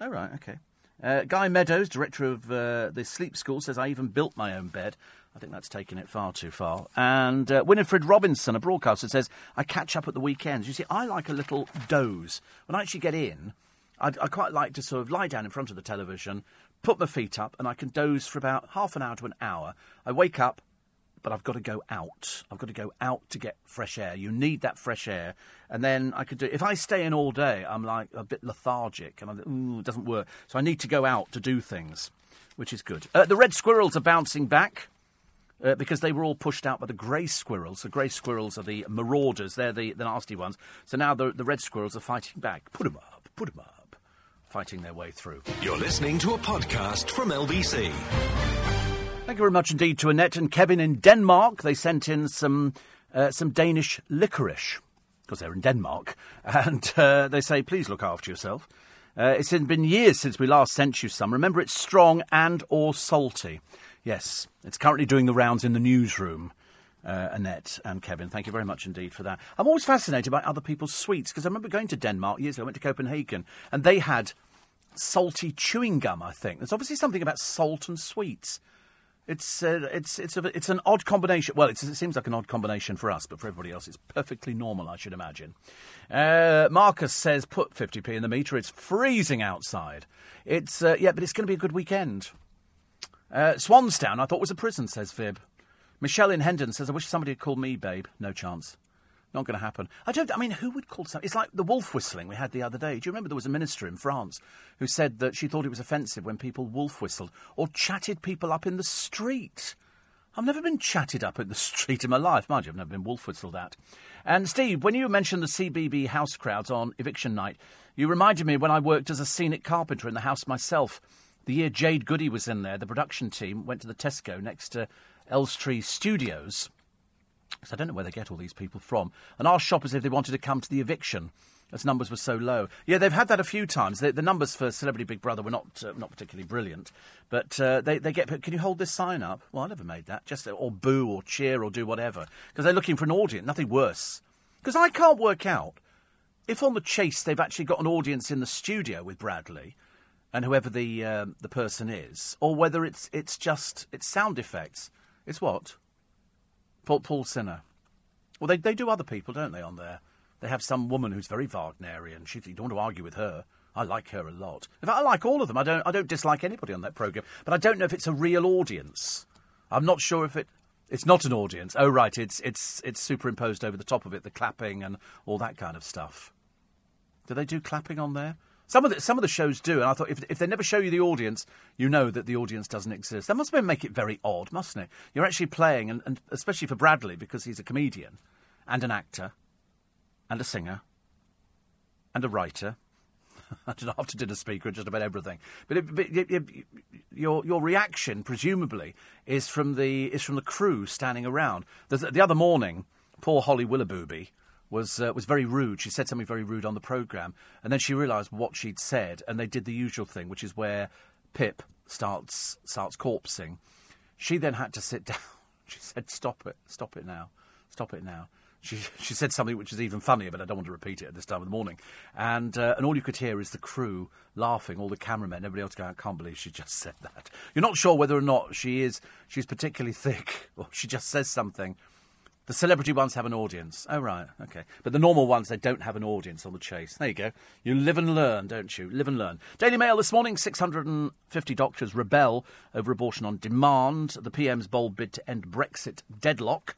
Oh right, okay. Uh, Guy Meadows, director of uh, the sleep school, says I even built my own bed. I think that's taking it far too far. And uh, Winifred Robinson, a broadcaster, says I catch up at the weekends. You see, I like a little doze when I actually get in. I, I quite like to sort of lie down in front of the television, put my feet up, and I can doze for about half an hour to an hour. I wake up, but I've got to go out. I've got to go out to get fresh air. You need that fresh air, and then I could do. If I stay in all day, I'm like a bit lethargic, and I'm, ooh, it doesn't work. So I need to go out to do things, which is good. Uh, the red squirrels are bouncing back. Uh, because they were all pushed out by the grey squirrels. The grey squirrels are the marauders, they're the, the nasty ones. So now the, the red squirrels are fighting back. Put 'em up, put 'em up, fighting their way through. You're listening to a podcast from LBC. Thank you very much indeed to Annette and Kevin in Denmark. They sent in some uh, some Danish licorice because they're in Denmark, and uh, they say, "Please look after yourself." Uh, it's been years since we last sent you some. Remember, it's strong and or salty. Yes, it's currently doing the rounds in the newsroom. Uh, Annette and Kevin, thank you very much indeed for that. I'm always fascinated by other people's sweets because I remember going to Denmark years ago. I went to Copenhagen and they had salty chewing gum. I think there's obviously something about salt and sweets. It's uh, it's it's a, it's an odd combination. Well, it seems like an odd combination for us, but for everybody else, it's perfectly normal, I should imagine. Uh, Marcus says, "Put 50p in the meter. It's freezing outside. It's uh, yeah, but it's going to be a good weekend." Uh, Swanstown, I thought was a prison, says Fib. Michelle in Hendon says, "I wish somebody had called me, babe. No chance." Not going to happen. I don't. I mean, who would call something? It's like the wolf whistling we had the other day. Do you remember there was a minister in France who said that she thought it was offensive when people wolf whistled or chatted people up in the street? I've never been chatted up in the street in my life. Mind you, I've never been wolf whistled at. And Steve, when you mentioned the CBB house crowds on eviction night, you reminded me when I worked as a scenic carpenter in the house myself. The year Jade Goody was in there, the production team went to the Tesco next to Elstree Studios. So I don't know where they get all these people from. And asked shoppers if they wanted to come to the eviction, as numbers were so low. Yeah, they've had that a few times. The, the numbers for Celebrity Big Brother were not uh, not particularly brilliant, but uh, they they get. Can you hold this sign up? Well, I never made that. Just or boo or cheer or do whatever because they're looking for an audience. Nothing worse. Because I can't work out if on the chase they've actually got an audience in the studio with Bradley and whoever the um, the person is, or whether it's it's just it's sound effects. It's what? Paul, Paul Sinha. Well, they, they do other people, don't they, on there? They have some woman who's very Wagnerian. She, you don't want to argue with her. I like her a lot. In fact, I like all of them. I don't, I don't dislike anybody on that programme. But I don't know if it's a real audience. I'm not sure if it... It's not an audience. Oh, right, it's, it's, it's superimposed over the top of it, the clapping and all that kind of stuff. Do they do clapping on there? Some of the, some of the shows do, and I thought if, if they never show you the audience, you know that the audience doesn't exist. That must make it very odd, mustn't it? You're actually playing, and, and especially for Bradley, because he's a comedian and an actor and a singer and a writer and an after dinner speaker just about everything. But, it, but it, it, your your reaction, presumably, is from the is from the crew standing around. The, the other morning, poor Holly Willoughby was uh, was very rude. She said something very rude on the program, and then she realised what she'd said, and they did the usual thing, which is where Pip starts starts corpsing. She then had to sit down. She said, "Stop it! Stop it now! Stop it now!" She she said something which is even funnier, but I don't want to repeat it at this time of the morning. And uh, and all you could hear is the crew laughing, all the cameramen, everybody else going, "I can't believe she just said that." You're not sure whether or not she is she's particularly thick, or she just says something. The celebrity ones have an audience. Oh, right, okay. But the normal ones, they don't have an audience on the chase. There you go. You live and learn, don't you? Live and learn. Daily Mail this morning 650 doctors rebel over abortion on demand. The PM's bold bid to end Brexit deadlock.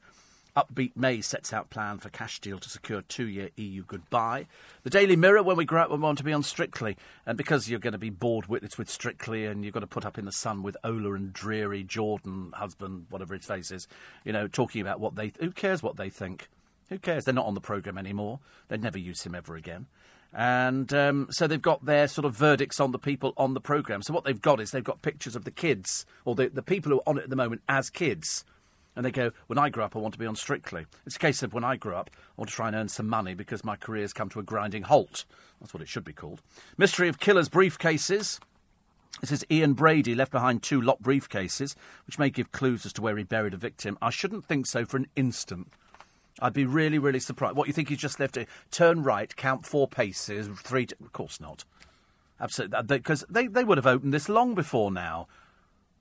Upbeat May sets out plan for cash deal to secure two-year EU goodbye. The Daily Mirror, when we grow up, we want to be on Strictly, and because you're going to be bored witness with Strictly, and you've got to put up in the sun with Ola and Dreary, Jordan, husband, whatever his face is, you know, talking about what they. Who cares what they think? Who cares? They're not on the programme anymore. They'd never use him ever again. And um, so they've got their sort of verdicts on the people on the programme. So what they've got is they've got pictures of the kids, or the, the people who are on it at the moment as kids. And they go, when I grow up, I want to be on Strictly. It's a case of when I grow up, I want to try and earn some money because my career's come to a grinding halt. That's what it should be called. Mystery of killers' briefcases. This is Ian Brady left behind two locked briefcases, which may give clues as to where he buried a victim. I shouldn't think so for an instant. I'd be really, really surprised. What, you think he's just left a turn right, count four paces, three... T- of course not. Absolutely. Uh, because they, they would have opened this long before now.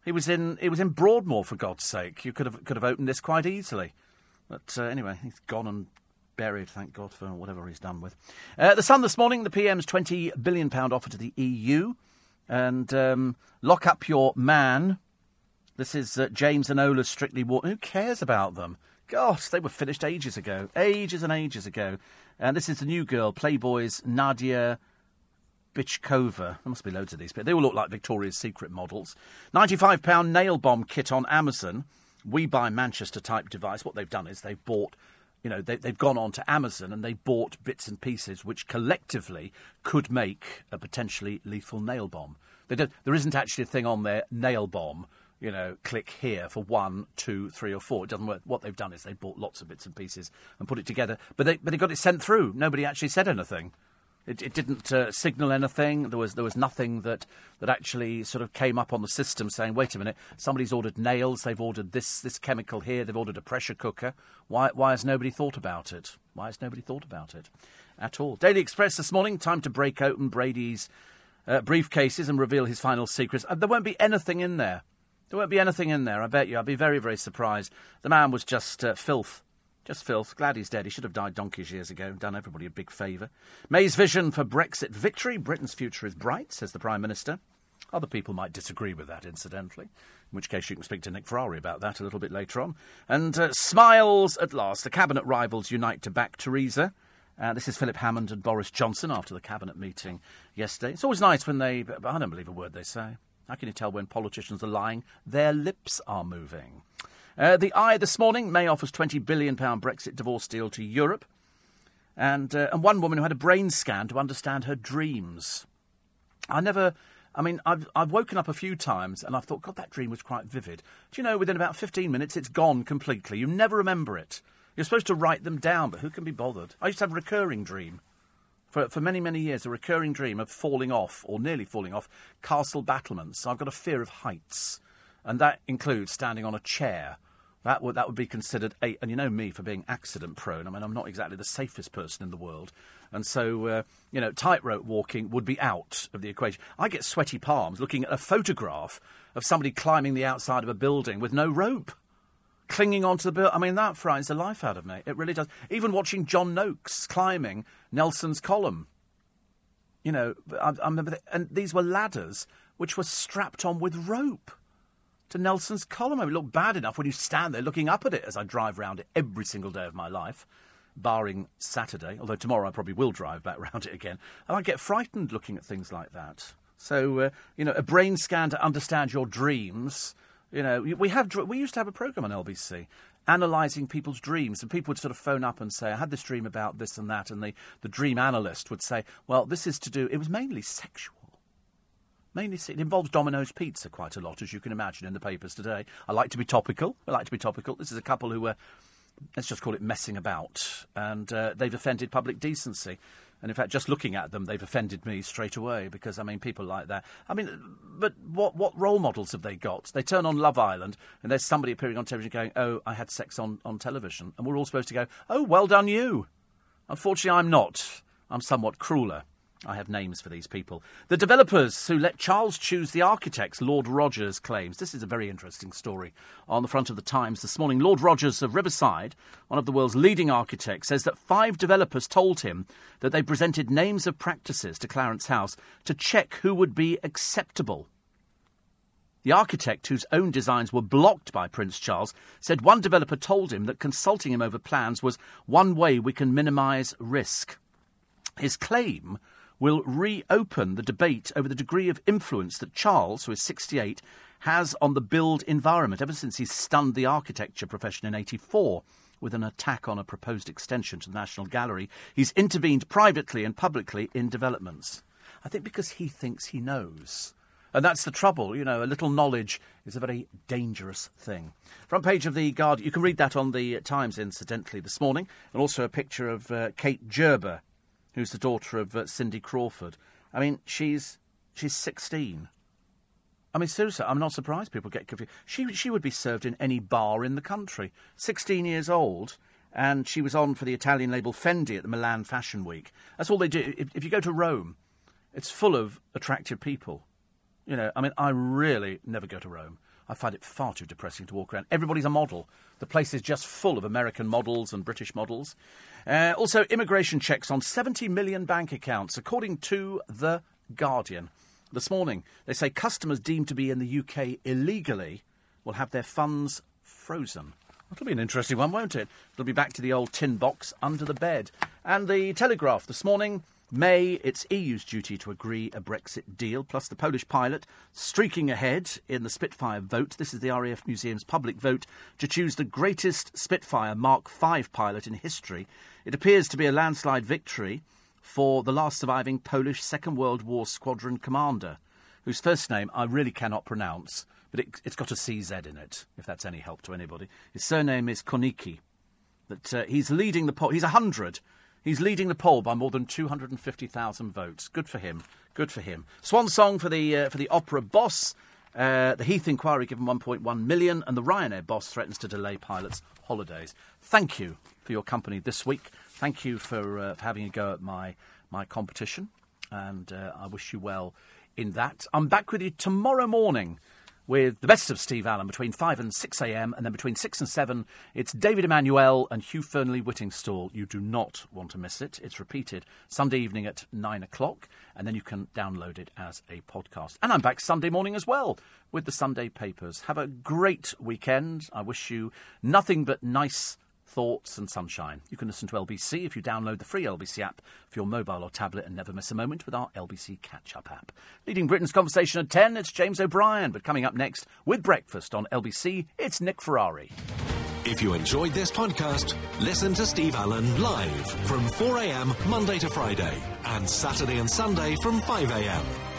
He was in he was in Broadmoor for God's sake. You could have could have opened this quite easily. But uh, anyway, he's gone and buried. Thank God for whatever he's done with. Uh, the Sun this morning. The PM's twenty billion pound offer to the EU, and um, lock up your man. This is uh, James and Ola strictly. War- Who cares about them? Gosh, they were finished ages ago, ages and ages ago. And this is the new girl, Playboy's Nadia Bychkova. There must be loads of these, but they all look like Victoria's Secret models. £95 nail bomb kit on Amazon. We buy Manchester type device. What they've done is they've bought, you know, they, have gone on to Amazon and they bought bits and pieces which collectively could make a potentially lethal nail bomb. there isn't actually a thing on there, nail bomb, you know, click here for one, two, three, or four. It doesn't work. What they've done is they bought lots of bits and pieces and put it together, but they, but they got it sent through. Nobody actually said anything. It, it didn't uh, signal anything. There was there was nothing that, that actually sort of came up on the system saying, "Wait a minute, somebody's ordered nails. They've ordered this this chemical here. They've ordered a pressure cooker. Why why has nobody thought about it? Why has nobody thought about it at all?" Daily Express this morning. Time to break open Brady's uh, briefcases and reveal his final secrets. Uh, there won't be anything in there. There won't be anything in there. I bet you. I'd be very very surprised. The man was just uh, filth. Just filth. Glad he's dead. He should have died donkeys years ago. And done everybody a big favour. May's vision for Brexit victory. Britain's future is bright, says the Prime Minister. Other people might disagree with that, incidentally, in which case you can speak to Nick Ferrari about that a little bit later on. And uh, smiles at last. The cabinet rivals unite to back Theresa. Uh, this is Philip Hammond and Boris Johnson after the cabinet meeting yesterday. It's always nice when they. I don't believe a word they say. How can you tell when politicians are lying? Their lips are moving. Uh, the Eye this morning, May offers £20 billion Brexit divorce deal to Europe. And, uh, and one woman who had a brain scan to understand her dreams. I never, I mean, I've, I've woken up a few times and I've thought, God, that dream was quite vivid. Do you know, within about 15 minutes, it's gone completely. You never remember it. You're supposed to write them down, but who can be bothered? I used to have a recurring dream. For, for many, many years, a recurring dream of falling off, or nearly falling off, castle battlements. I've got a fear of heights and that includes standing on a chair. That would that would be considered a, and you know me for being accident prone. I mean, I'm not exactly the safest person in the world, and so uh, you know, tightrope walking would be out of the equation. I get sweaty palms looking at a photograph of somebody climbing the outside of a building with no rope, clinging onto the building. I mean, that frightens the life out of me. It really does. Even watching John Noakes climbing Nelson's column. You know, I, I remember, the, and these were ladders which were strapped on with rope to Nelson's column. I mean, look bad enough when you stand there looking up at it as I drive round it every single day of my life, barring Saturday, although tomorrow I probably will drive back round it again. And I get frightened looking at things like that. So, uh, you know, a brain scan to understand your dreams. You know, we have we used to have a program on LBC analysing people's dreams, and people would sort of phone up and say, "I had this dream about this and that," and the the dream analyst would say, "Well, this is to do." It was mainly sexual Mainly, it involves Domino's Pizza quite a lot, as you can imagine in the papers today. I like to be topical. I like to be topical. This is a couple who were, let's just call it messing about, and uh, they've offended public decency. And in fact, just looking at them, they've offended me straight away because I mean, people like that. I mean, but what what role models have they got? They turn on Love Island, and there's somebody appearing on television going, "Oh, I had sex on on television," and we're all supposed to go, "Oh, well done, you." Unfortunately, I'm not. I'm somewhat crueler. I have names for these people. The developers who let Charles choose the architects, Lord Rogers claims. This is a very interesting story. On the front of the Times this morning, Lord Rogers of Riverside, one of the world's leading architects, says that five developers told him that they presented names of practices to Clarence House to check who would be acceptable. The architect, whose own designs were blocked by Prince Charles, said one developer told him that consulting him over plans was one way we can minimise risk. His claim will reopen the debate over the degree of influence that Charles, who is 68, has on the build environment ever since he stunned the architecture profession in 84 with an attack on a proposed extension to the National Gallery. He's intervened privately and publicly in developments. I think because he thinks he knows. And that's the trouble, you know, a little knowledge is a very dangerous thing. Front page of the Guardian, you can read that on the Times, incidentally, this morning, and also a picture of uh, Kaia Gerber, who's the daughter of uh, Cindy Crawford. I mean, she's she's 16. I mean, seriously, I'm not surprised people get confused. She, she would be served in any bar in the country. 16 years old, and she was on for the Italian label Fendi at the Milan Fashion Week. That's all they do. If, if you go to Rome, it's full of attractive people. You know, I mean, I really never go to Rome. I find it far too depressing to walk around. Everybody's a model. The place is just full of American models and British models. Uh, also, immigration checks on 70 million bank accounts, according to The Guardian this morning. They say customers deemed to be in the UK illegally will have their funds frozen. That'll be an interesting one, won't it? It'll be back to the old tin box under the bed. And the Telegraph this morning. May, it's EU's duty to agree a Brexit deal, plus the Polish pilot streaking ahead in the Spitfire vote. This is the RAF Museum's public vote to choose the greatest Spitfire Mark V pilot in history. It appears to be a landslide victory for the last surviving Polish Second World War squadron commander, whose first name I really cannot pronounce, but it, has got a CZ in it, if that's any help to anybody. His surname is Konicki. That uh, he's leading the poll. He's a hundred. He's leading the poll by more than 250,000 votes. Good for him. Good for him. Swan song for the uh, for the opera boss. Uh, the Heath inquiry given 1.1 million, and the Ryanair boss threatens to delay pilots' holidays. Thank you for your company this week. Thank you for, uh, for having a go at my, my competition, and uh, I wish you well in that. I'm back with you tomorrow morning with the best of Steve Allen between 5 and 6 a.m. and then between 6 and 7 it's David Emanuel and Hugh Fearnley Whittingstall. You do not want to miss it. It's repeated Sunday evening at 9 o'clock and then you can download it as a podcast. And I'm back Sunday morning as well with the Sunday papers. Have a great weekend. I wish you nothing but nice thoughts, and sunshine. You can listen to LBC if you download the free LBC app for your mobile or tablet and never miss a moment with our LBC Catch Up app. Leading Britain's conversation at 10, it's James O'Brien. But coming up next with breakfast on LBC, it's Nick Ferrari. If you enjoyed this podcast, listen to Steve Allen live from 4am Monday to Friday and Saturday and Sunday from 5am.